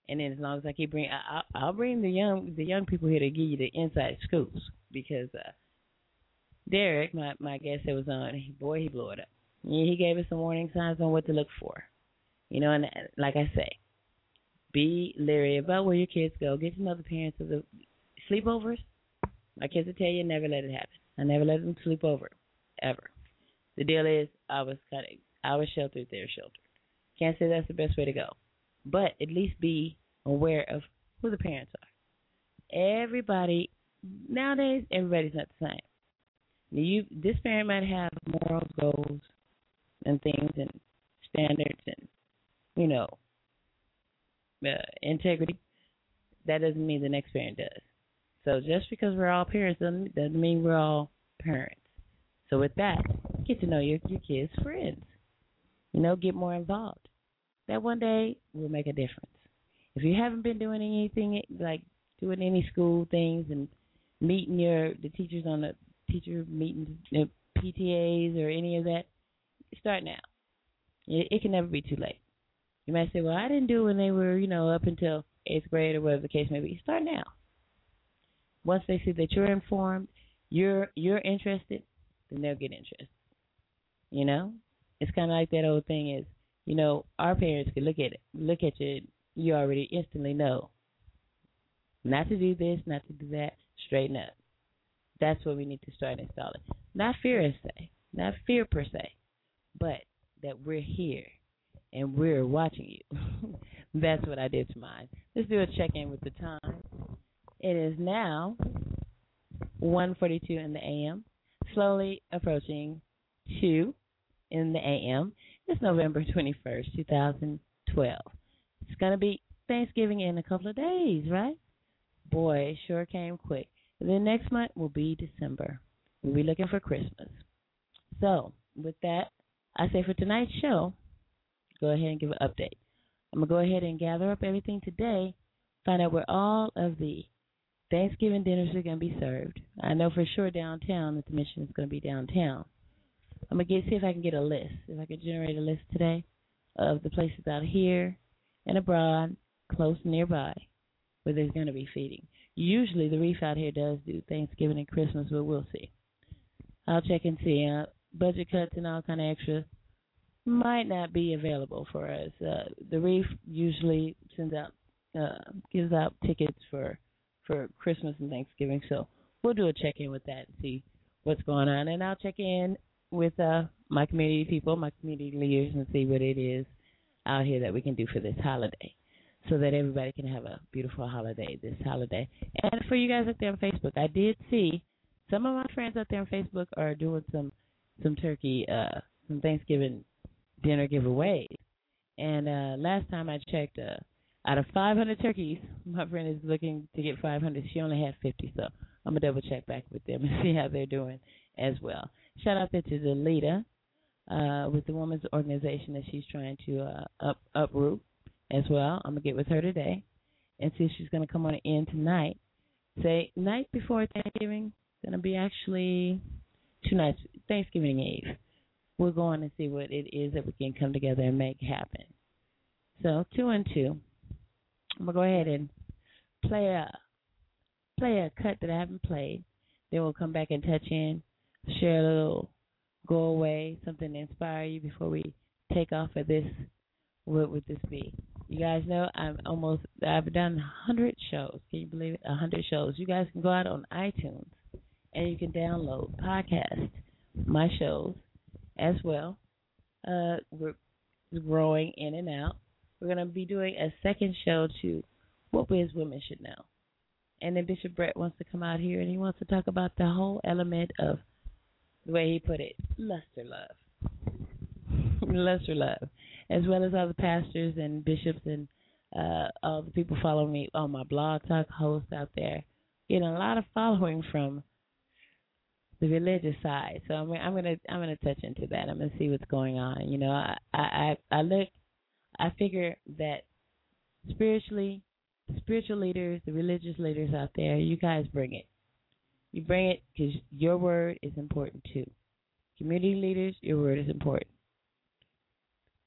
And then as long as I keep bringing, I, I'll bring the young the young people here to give you the inside schools because uh, Derek, my my guest that was on, boy, he blew it up. He gave us some warning signs on what to look for. You know, and like I say, be leery about where your kids go. Get to know the parents of the sleepovers. My kids will tell you never let it happen. I never let them sleep over, ever. The deal is, I was of, I was sheltered, they're sheltered. Can't say that's the best way to go, but at least be aware of who the parents are. Everybody nowadays, everybody's not the same. You, this parent might have morals, goals, and things, and standards, and you know, uh, integrity. That doesn't mean the next parent does. So just because we're all parents doesn't, doesn't mean we're all parents. So with that, get to know your your kids' friends. You know, get more involved that one day will make a difference. If you haven't been doing anything like doing any school things and meeting your the teachers on the teacher meetings, PTAs or any of that, start now. It, it can never be too late. You might say, "Well, I didn't do it when they were, you know, up until eighth grade or whatever the case may be." Start now. Once they see that you're informed, you're you're interested, then they'll get interested. You know, it's kind of like that old thing is you know, our parents could look at it, look at you, you already instantly know not to do this, not to do that, straighten up. That's what we need to start installing. Not fear per se, not fear per se, but that we're here and we're watching you. That's what I did to mine. Let's do a check in with the time. It is now 1:42 in the a.m. Slowly approaching two in the a.m. It's November 21st, 2012. It's to be Thanksgiving in a couple of days, right? Boy, it sure came quick. Then next month will be December. We'll be looking for Christmas. So, with that, I say for tonight's show, go ahead and give an update. I'm going to go ahead and gather up everything today, find out where all of the Thanksgiving dinners are going to be served. I know for sure downtown that the mission is going to be downtown. I'm gonna get see if I can get a list. If I can generate a list today of the places out here and abroad, close nearby, where there's gonna be feeding. Usually the reef out here does do Thanksgiving and Christmas, but we'll see. I'll check and see. Uh, budget cuts and all kind of extra might not be available for us. Uh, the reef usually sends out uh, gives out tickets for for Christmas and Thanksgiving, so we'll do a check in with that and see what's going on, and I'll check in with uh, my community people, my community leaders, and see what it is out here that we can do for this holiday, so that everybody can have a beautiful holiday this holiday. And for you guys out there on Facebook, I did see some of my friends out there on Facebook are doing some some turkey, uh, some Thanksgiving dinner giveaways. And uh, last time I checked, uh, out of 500 turkeys, my friend is looking to get 500. She only had 50, so I'm gonna double check back with them and see how they're doing as well. Shout out there to the leader uh, with the women's organization that she's trying to uh, up uproot as well. I'm gonna get with her today and see if she's gonna come on in tonight. Say night before Thanksgiving, gonna be actually two nights Thanksgiving Eve. We'll go on and see what it is that we can come together and make happen. So two and two. I'm gonna go ahead and play a play a cut that I haven't played. Then we'll come back and touch in, share a little go away, something to inspire you before we take off for this. What would this be? You guys know I'm almost I've done hundred shows. Can you believe it? Hundred shows. You guys can go out on iTunes and you can download podcast my shows as well. Uh, we're growing in and out. We're going to be doing a second show to what we as women should know. And then Bishop Brett wants to come out here and he wants to talk about the whole element of the way he put it, luster love. luster love. As well as all the pastors and bishops and uh all the people following me on my blog talk host out there. Getting a lot of following from the religious side. So I'm, I'm gonna I'm gonna touch into that. I'm gonna see what's going on. You know, I I I look, I figure that spiritually, the spiritual leaders, the religious leaders out there, you guys bring it. You bring it because your word is important too. Community leaders, your word is important.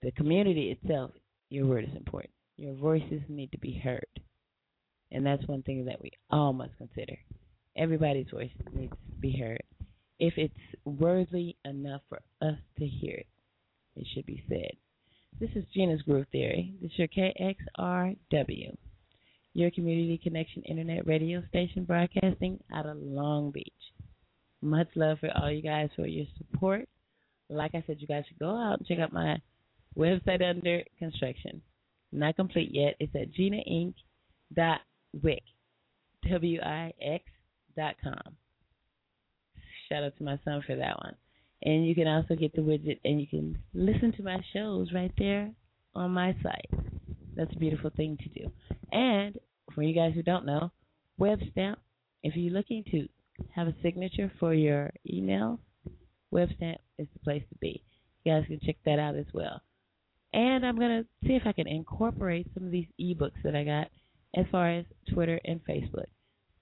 The community itself, your word is important. Your voices need to be heard. And that's one thing that we all must consider. Everybody's voice needs to be heard. If it's worthy enough for us to hear it, it should be said. This is Gena's Groove Theory. This is your KXRW, your community connection internet radio station broadcasting out of Long Beach. Much love for all you guys for your support. Like I said, you guys should go out and check out my website under construction. Not complete yet. It's at genainc.wix, W-I-X dot com. Shout out to my son for that one. And you can also get the widget and you can listen to my shows right there on my site. That's a beautiful thing to do. And for you guys who don't know, WebStamp, if you're looking to have a signature for your email, WebStamp is the place to be. You guys can check that out as well. And I'm going to see if I can incorporate some of these ebooks that I got as far as Twitter and Facebook.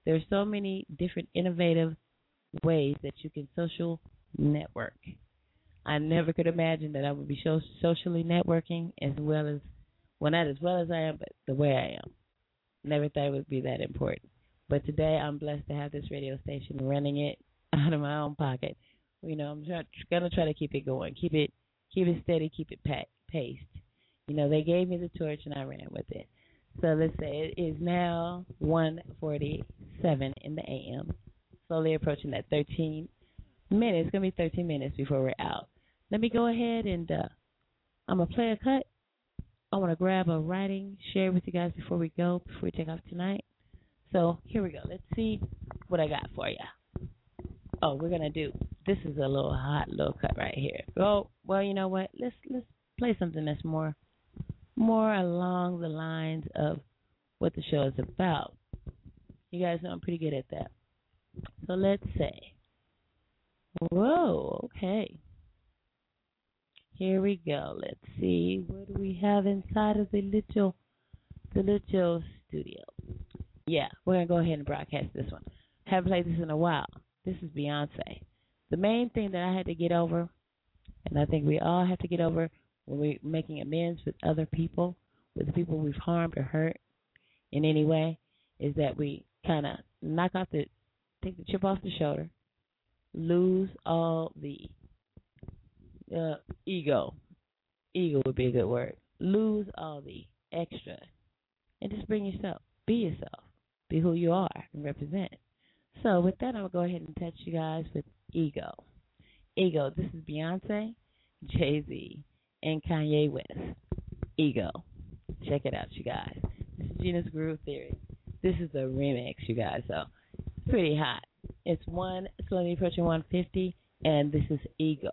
There's so many different innovative ways that you can social network. I never could imagine that I would be so socially networking as well as, well, not as well as I am, but the way I am. Never thought it would be that important. But today I'm blessed to have this radio station running it out of my own pocket. You know, I'm gonna try to keep it going, keep it, keep it steady, keep it packed, paced. You know, they gave me the torch and I ran with it. So let's say it is now 1:47 in the a.m. Slowly approaching that 13 minutes. It's gonna be 13 minutes before we're out. Let me go ahead and uh, I'm gonna play a cut. I want to grab a writing, share with you guys before we go, before we take off tonight. So here we go. Let's see what I got for you. Oh, we're gonna do. This is a little hot little cut right here. Oh, well, you know what? Let's let's play something that's more more along the lines of what the show is about. You guys know I'm pretty good at that. So let's say, whoa, okay. Here we go. Let's see what do we have inside of the little, the little studio. Yeah, we're gonna go ahead and broadcast this one. Haven't played this in a while. This is Beyonce. The main thing that I had to get over, and I think we all have to get over when we're making amends with other people, with the people we've harmed or hurt in any way, is that we kind of knock off the, take the chip off the shoulder, lose all the uh, ego. Ego would be a good word. Lose all the extra, and just bring yourself. Be yourself. Be who you are and represent. So with that, I'm gonna go ahead and touch you guys with ego. Ego. This is Beyonce, Jay Z, and Kanye West. Ego. Check it out, you guys. This is Gena's Groove Theory. This is a remix, you guys. So pretty hot. It's one slowly approaching 150. And this is ego.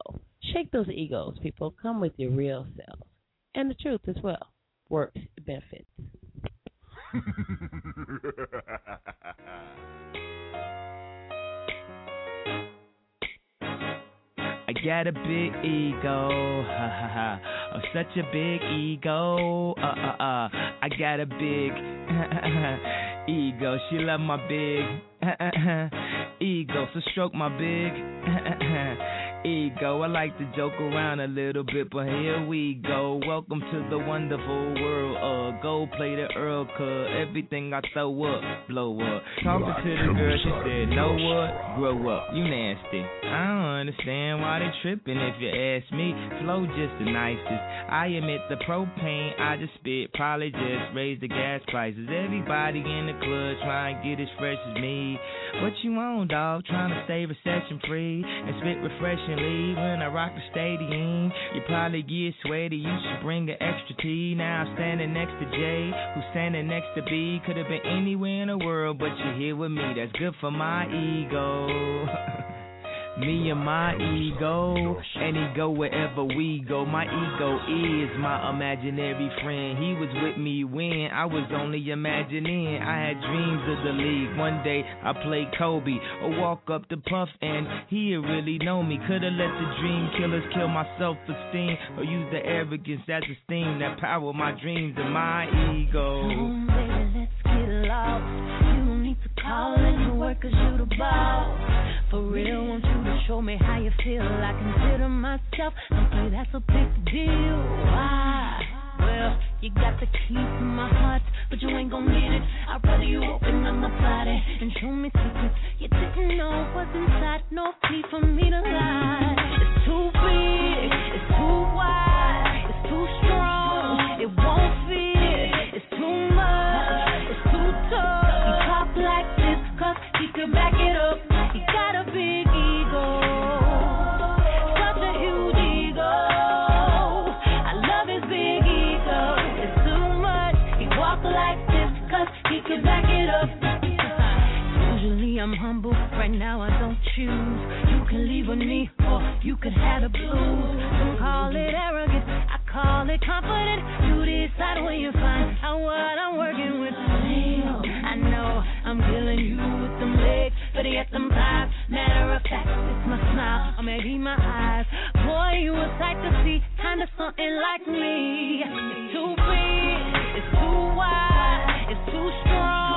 Shake those egos, people. Come with your real selves. And the truth as well. Works, benefits. I got a big ego, ha ha ha. Oh, such a big ego, uh uh uh. I got a big ego. She love my big ego, so stroke my big ego. I like to joke around a little bit, but here we go. Welcome to the wonderful world of go play the Earl Cub. Everything I throw up, blow up. Talking to the girl, she said, Know what? Grow up. You nasty. I don't understand why they tripping if you ask me. Flow just the nicest. I admit the propane I just spit probably just raised the gas prices. Everybody in the club trying to get as fresh as me. What you on, dog? Trying to stay recession free and spit refreshingly when I rock the stadium. You probably get sweaty. You should bring an extra tea. Now I'm standing next to Jay, who's standing next to B. Could have been anywhere in the world, but you're here with me. That's good for my ego. Me and my ego, and he go wherever we go. My ego is my imaginary friend. He was with me when I was only imagining. I had dreams of the league. One day I played Kobe, or walk up to Puff, and he really know me. Coulda let the dream killers kill my self-esteem, or use the arrogance as a steam that power my dreams and my ego. Come on, baby, let's get lost. You don't to call work you the boss. For real, want you to show me how you feel. I consider myself something that's a big deal. Why? Well, you got the key to my heart, but you ain't gon' get it. I'd rather you open up my body and show me secrets you didn't know what's inside. No need for me to lie. It's too big, I'm humble, right now I don't choose. You can leave with me, or you could have the blues. Some call it arrogance, I call it confident. You decide when you find out what I'm working with. I'm killing you with them legs, but yet them thighs. Matter of fact, it's my smile, or maybe my eyes. Boy, you a sight to see, kinda something like me. It's too big, it's too wide, it's too strong,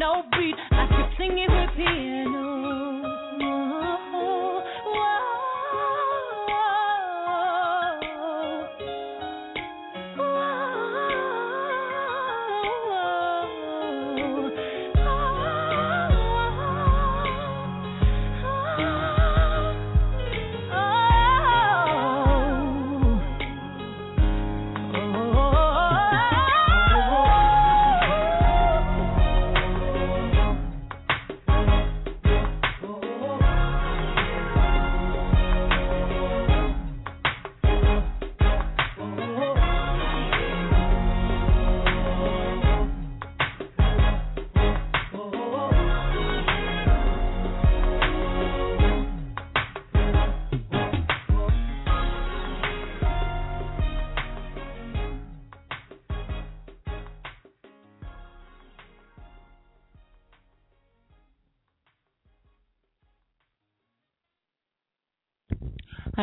no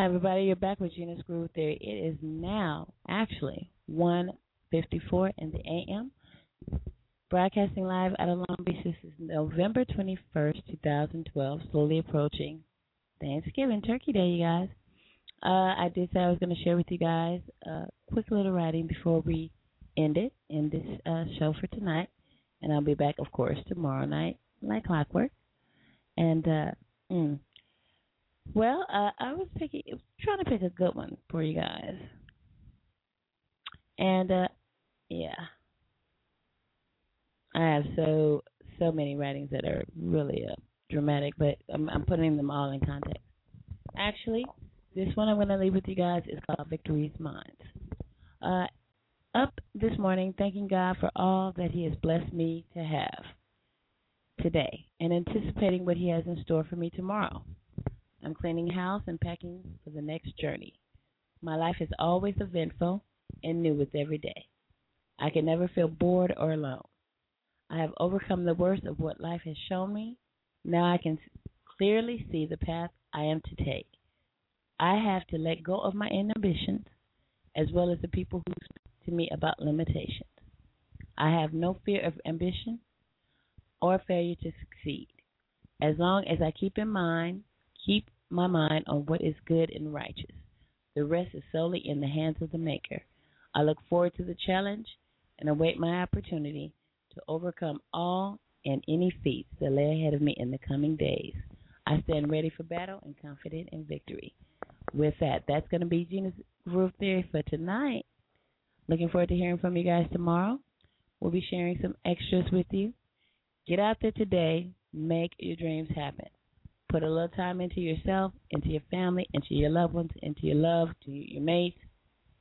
everybody. You're back with Gena's Groove Theory. It is now actually 1:54 in the AM. Broadcasting live out of Long Beach. This is November 21st, 2012. Slowly approaching Thanksgiving, Turkey Day, you guys. Uh, I did say I was going to share with you guys a quick little writing before we end it in this uh, show for tonight. And I'll be back, of course, tomorrow night, like clockwork. And, uh, mm, well, uh, I was picking, trying to pick a good one for you guys. And, uh, yeah. I have so, so many writings that are really uh, dramatic, but I'm, I'm putting them all in context. Actually, this one I'm going to leave with you guys is called Victory's Minds. Uh, up this morning thanking God for all that He has blessed me to have today and anticipating what He has in store for me tomorrow. I'm cleaning house and packing for the next journey. My life is always eventful and new with every day. I can never feel bored or alone. I have overcome the worst of what life has shown me. Now I can clearly see the path I am to take. I have to let go of my inhibitions as well as the people who speak to me about limitations. I have no fear of ambition or failure to succeed. As long as I keep in mind, keep my mind on what is good and righteous. The rest is solely in the hands of the Maker. I look forward to the challenge and await my opportunity to overcome all and any feats that lay ahead of me in the coming days. I stand ready for battle and confident in victory with that. That's going to be Gena's Groove Theory for tonight. Looking forward to hearing from you guys tomorrow. We'll be sharing some extras with you. Get out there today. Make your dreams happen. Put a little time into yourself, into your family, into your loved ones, into your love, to your mates.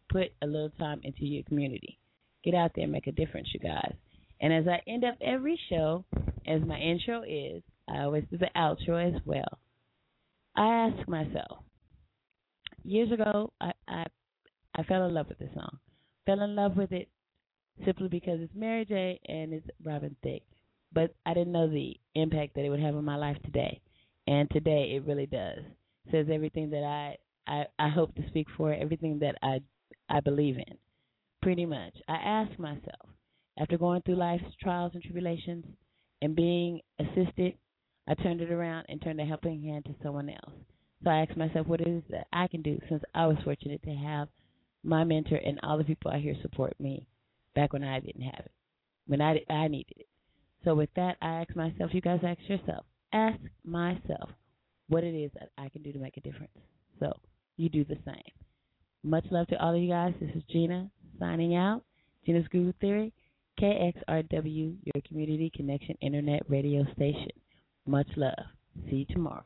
Put a little time into your community. Get out there and make a difference, you guys. And as I end up every show, as my intro is, I always do the outro as well. I ask myself, years ago, I, I I fell in love with this song. Fell in love with it simply because it's Mary J. and it's Robin Thicke. But I didn't know the impact that it would have on my life today. And today it really does. It says everything that I, I, I hope to speak for, everything that I I believe in. Pretty much. I ask myself, after going through life's trials and tribulations and being assisted, I turned it around and turned a helping hand to someone else. So I asked myself, what is it that I can do since I was fortunate to have my mentor and all the people out here support me back when I didn't have it, when I, I needed it. So with that, I ask myself, you guys ask yourself, ask myself what it is that I can do to make a difference. So you do the same. Much love to all of you guys. This is Gena signing out. Gena's Groove Theory, KXRW, your community connection internet radio station. Much love. See you tomorrow.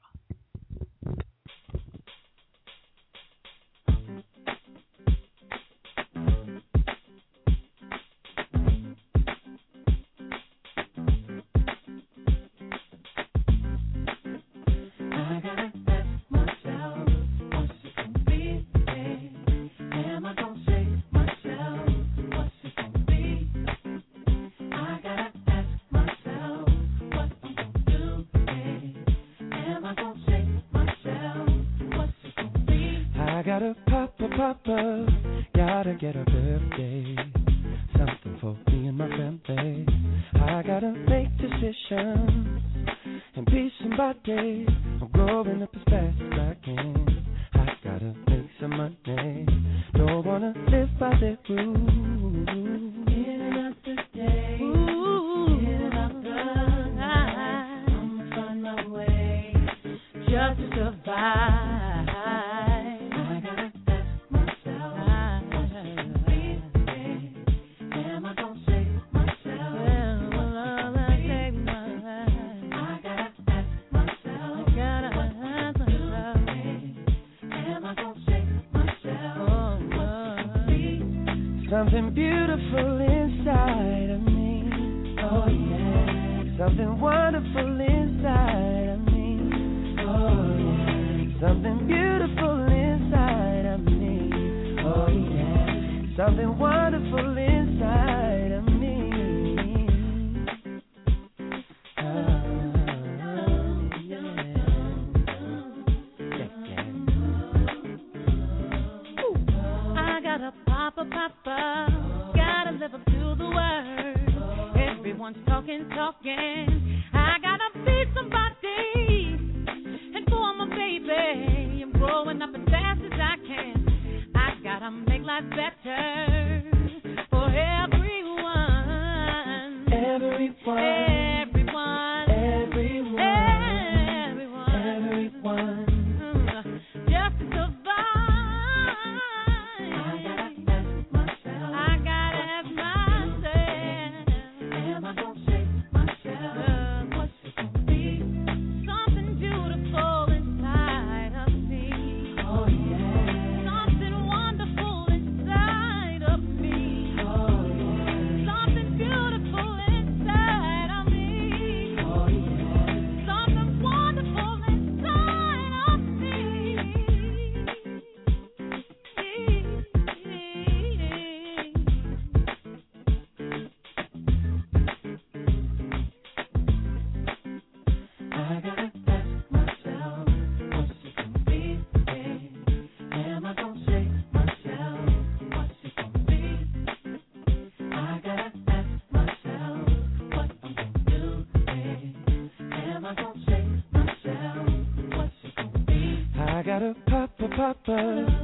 Papa